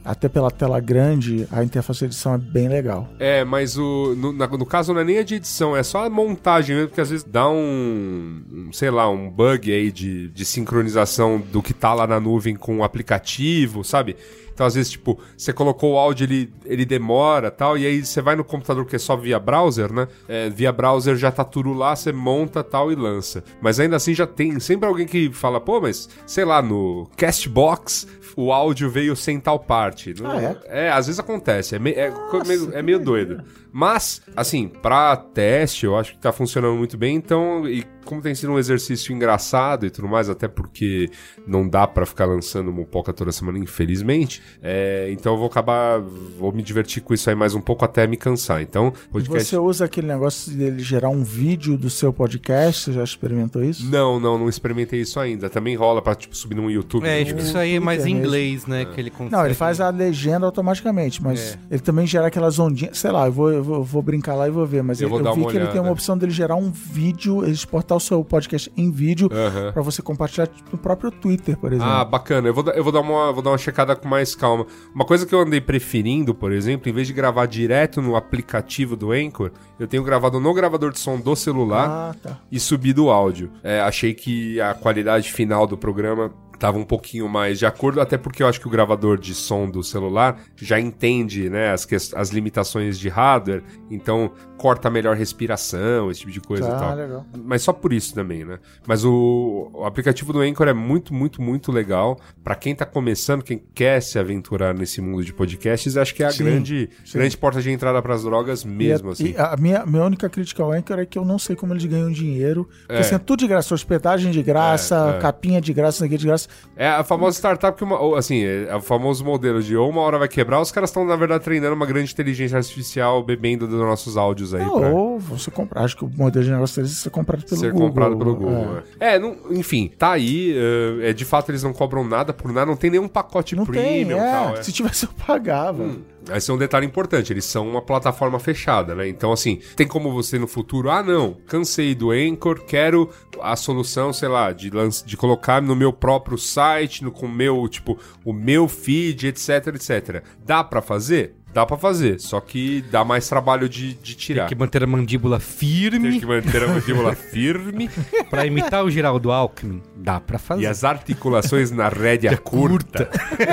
até pela tela grande, a interface de edição é bem legal. É, mas o, no, na- no caso não é nem a de edição, é só a montagem mesmo, porque às vezes dá um, um, sei lá, um bug aí de, de sincronização do que tá lá na nuvem com o aplicativo, sabe? Então, às vezes, tipo, você colocou o áudio, ele, ele demora tal, e aí você vai no computador que é só via browser, né? É, via browser já tá tudo lá, você monta tal e lança. Mas ainda assim já tem sempre alguém que fala, pô, mas sei lá, no Castbox o áudio veio sem tal parte. Não- Ah, é? é, às vezes acontece. É, me- é co- meio, é meio doido. Mas, assim, pra teste, eu acho que tá funcionando muito bem. Então, e como tem sido um exercício engraçado e tudo mais, até porque não dá pra ficar lançando uma poca toda semana, infelizmente. é, então eu vou acabar, vou me divertir com isso aí mais um pouco até me cansar. Então, E podcast. Você usa aquele negócio dele gerar um vídeo do seu podcast? Você já experimentou isso? Não, não, não experimentei isso ainda. Também rola pra, tipo, subir no YouTube. É, no- acho que isso aí é mais em Twitter inglês, né? Que ele consegue. Não, ele faz a legenda automaticamente, mas É. ele também gera aquelas ondinhas. Sei lá, eu vou, eu vou, eu vou brincar lá e vou ver, mas Eu eu, vou dar vi uma que ele tem olhada. uma opção dele gerar um vídeo, ele exportar o seu podcast em vídeo Aham. pra você compartilhar no próprio Twitter, por exemplo. Ah, bacana. Eu vou, dar- eu vou dar uma, vou dar uma checada com mais calma. Uma coisa que eu andei preferindo, por exemplo, em vez de gravar direto no aplicativo do Anchor, eu tenho gravado no gravador de som do celular Ah, tá. e subido o áudio. É, achei que a qualidade final do programa tava um pouquinho mais de acordo, até porque eu acho que o gravador de som do celular já entende, né, as, as limitações de hardware, então corta melhor respiração, esse tipo de coisa e Tá, tal. legal. Mas só por isso também, né? Mas o, o aplicativo do Anchor é muito, muito, muito legal. Pra quem tá começando, quem quer se aventurar nesse mundo de podcasts, acho que é a Sim, grande, sim. grande porta de entrada pras drogas mesmo, e a, assim. e a minha, minha única crítica ao Anchor é que eu não sei como eles ganham dinheiro. Porque É. assim, é tudo de graça, hospedagem de graça, É, é. capinha de graça, isso aqui de graça. É a famosa startup que, uma, assim, é o famoso modelo de ou uma hora vai quebrar, os caras estão, na verdade, treinando uma grande inteligência artificial bebendo dos nossos áudios aí. pra- Ou você comprar, acho que o modelo de negócio deles é ser comprado pelo ser Google. comprado pelo Google. É. É, não- enfim, tá aí. eh, é, de fato, eles não cobram nada por nada, não tem nenhum pacote Não tem, premium é. e tal. é. Se tivesse, eu pagava. Hum, Esse é um detalhe importante, eles são uma plataforma fechada, né? Então, assim, tem como você no futuro, ah, não, cansei do Anchor, quero a solução, sei lá, de, lan- de colocar no meu próprio site, no, com o meu, tipo, o meu feed, etc, etc. Dá pra fazer? Dá pra fazer, só que dá mais trabalho de, de tirar. Tem que manter a mandíbula Tem firme que manter a mandíbula firme pra imitar o Geraldo Alckmin. Dá pra fazer. e as articulações na rédea curta.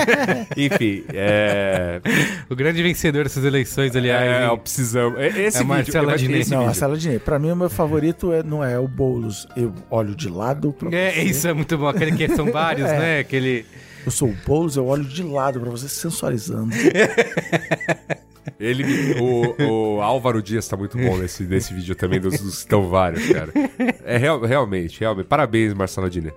Enfim, é. O grande vencedor dessas eleições, aliás. É, o precisamos. é- Esse É a vídeo, Marcela esse Diné. Não, a vídeo. sala de dinheiro. Pra mim, o meu favorito é, não é o Boulos. Eu olho de lado pra É, você. isso é muito bom. Aquele que são vários, É. né? Aquele. Eu sou o Boulos, eu olho de lado pra você sensualizando. Ele, o, o Álvaro Dias tá muito bom nesse, nesse vídeo também, dos, dos estão vários, cara. É real- realmente, realmente. Parabéns, Marcelo Diner.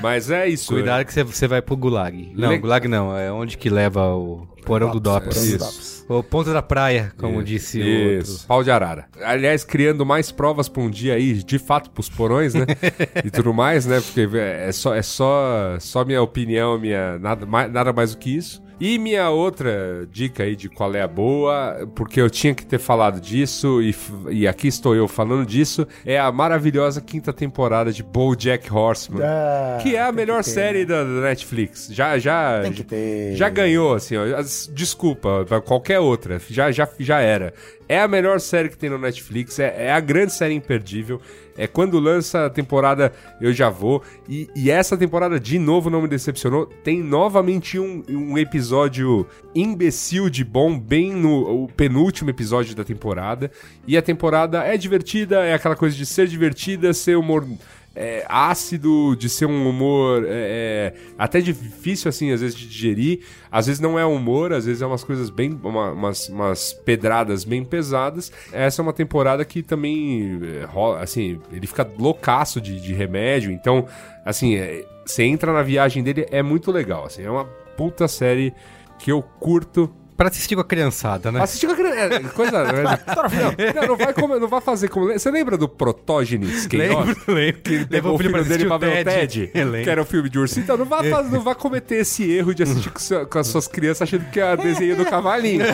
Mas é isso. Cuidado que você- vai pro Gulag. Não, Le- Gulag não. É onde que leva o porão do Dops. Do Isso. O ponto da praia, como disse o Isso, outro. pau de arara. Aliás, criando mais provas pra um dia aí, de fato, pros porões, né? e tudo mais, né? Porque é só, é só, só minha opinião, minha, nada, mais, nada mais do que isso. E minha outra dica aí de qual é a boa, porque eu tinha que ter falado disso e, e aqui estou eu falando disso, é a maravilhosa quinta temporada de BoJack Horseman. Ah, Que é a melhor ter. série da, da Netflix. Já, já, Tem que ter. já ganhou, assim, ó. Desculpa, qualquer outra. Já, já, já era. É a melhor série que tem no Netflix. É, é a grande série imperdível. É quando lança a temporada, eu já vou. E, e essa temporada, de novo, não me decepcionou. Tem novamente um, um episódio imbecil de bom, bem no penúltimo episódio da temporada. E a temporada é divertida, é aquela coisa de ser divertida, ser humor é, ácido, de ser um humor é, é, até difícil, assim, às vezes de digerir. Às vezes não é humor, às vezes é umas coisas bem. Uma, umas, umas pedradas bem pesadas. Essa é uma temporada que também é, rola, assim, ele fica loucaço de, de remédio. Então, assim, é, você entra na viagem dele, é muito legal. Assim, é uma puta série que eu curto Pra assistir com a criançada, né? Assistir com a criança. é, Coisa. não, não, não vai como- não vai fazer como. Você lembra do Protógenes? Lembro, lembro. Que levou o filho dele assistir pra o ver o Ted, que era o filme de ursinho. Então não vai, fazer- não vai cometer esse erro de assistir com, seu- com as suas crianças achando que é desenho do cavalinho.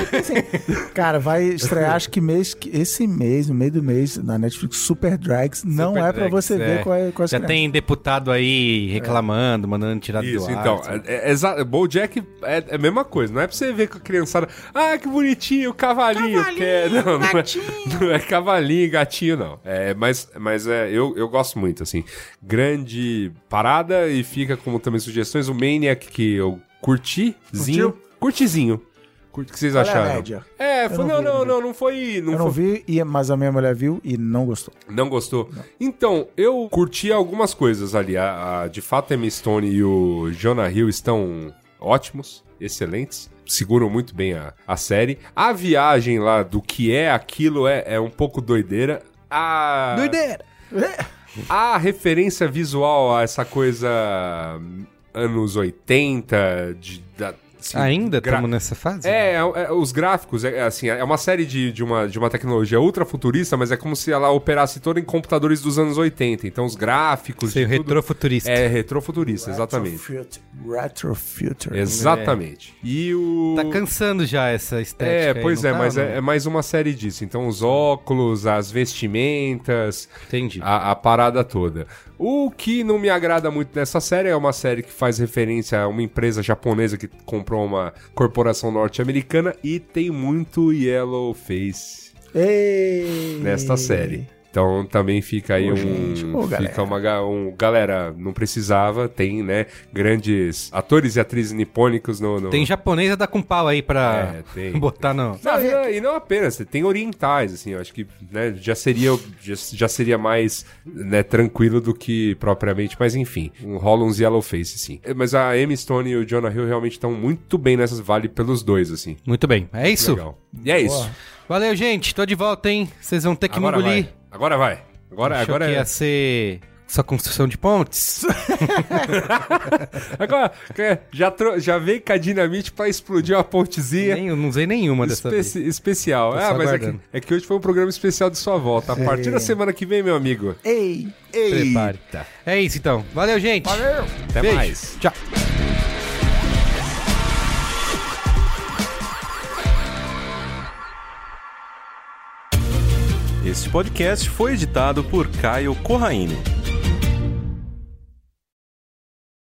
Cara, vai estrear acho que mês, esse mês, no meio do mês, na Netflix, Super Drags. Não Super é pra Drags, você é. ver com, a, com as Já crianças. tem deputado aí reclamando, mandando tirar do Isso, ar. então. sabe? É, é, exa- Bojack é, é a mesma coisa. Não é pra você ver com a criançada. Ah, que bonitinho, cavalinho. que é, não, não é, não é cavalinho e gatinho, não. É, mas mas é, eu, eu gosto muito, assim. Grande parada e fica como também sugestões. O Maniac que eu curti. Zinho. Curtizinho. Curti- O que vocês é acharam? média? É, foi, não não, vi, não, não não, vi. não foi. Não Eu não foi, vi, e- mas a minha mulher viu e não gostou. não gostou? Então, eu curti algumas coisas ali. A, a- de fato, a Emma Stone e o Jonah Hill estão ótimos, excelentes. Seguram muito bem a, a série. A viagem lá do que é aquilo é, é um pouco doideira. A... Doideira! A referência visual a essa coisa hum, anos 80, de, da, assim, Ainda gra- estamos nessa fase? é, é, é, os gráficos, é, é assim, é uma série de, de, uma, de uma tecnologia ultra futurista, mas é como se ela operasse toda em computadores dos anos 80. Então os gráficos. Sei, retrofuturista. É, retrofuturista, exatamente. Retrofuture. Retrofuture. Exatamente. E o. Tá cansando já essa estética. É, aí, pois não é, tá, mas é, é mais uma série disso. Então, os óculos, as vestimentas, Entendi. a, a parada toda. O que não me agrada muito nessa série é uma série que faz referência a uma empresa japonesa que comprou uma corporação norte-americana e tem muito yellow face Ei. nesta série. Então também fica aí Ô, um. gente, ô, galera. fica uma. Um, galera, não precisava, tem, né? Grandes atores e atrizes nipônicos no. no- Tem japonês a dar com pau aí pra É, tem. botar no... Não, e, não, e não apenas, tem orientais, assim, eu acho que né, já, seria, já, já seria mais né, tranquilo do que propriamente, mas enfim, um, rola uns yellow face, sim. Mas a Emma Stone e o Jonah Hill realmente estão muito bem nessas, vale pelos dois, assim. Muito bem, é isso? Legal. E é isso. Valeu, gente. Tô de volta, hein? Vocês vão ter que Agora me engolir. vai. Agora vai. Agora, Achou agora que é. ia ser só construção de pontes? Agora, já, tro... já veio com a dinamite pra explodir uma pontezinha. Nem, eu não usei nenhuma dessa Especi- vez. especial. Tô Ah, mas é que, é que hoje foi um programa especial de sua volta. A partir da semana que vem, meu amigo. Ei. Prepare. É isso, então. Valeu, gente. Valeu. Até Beijo. mais. Tchau. Este podcast foi editado por Caio Corraine.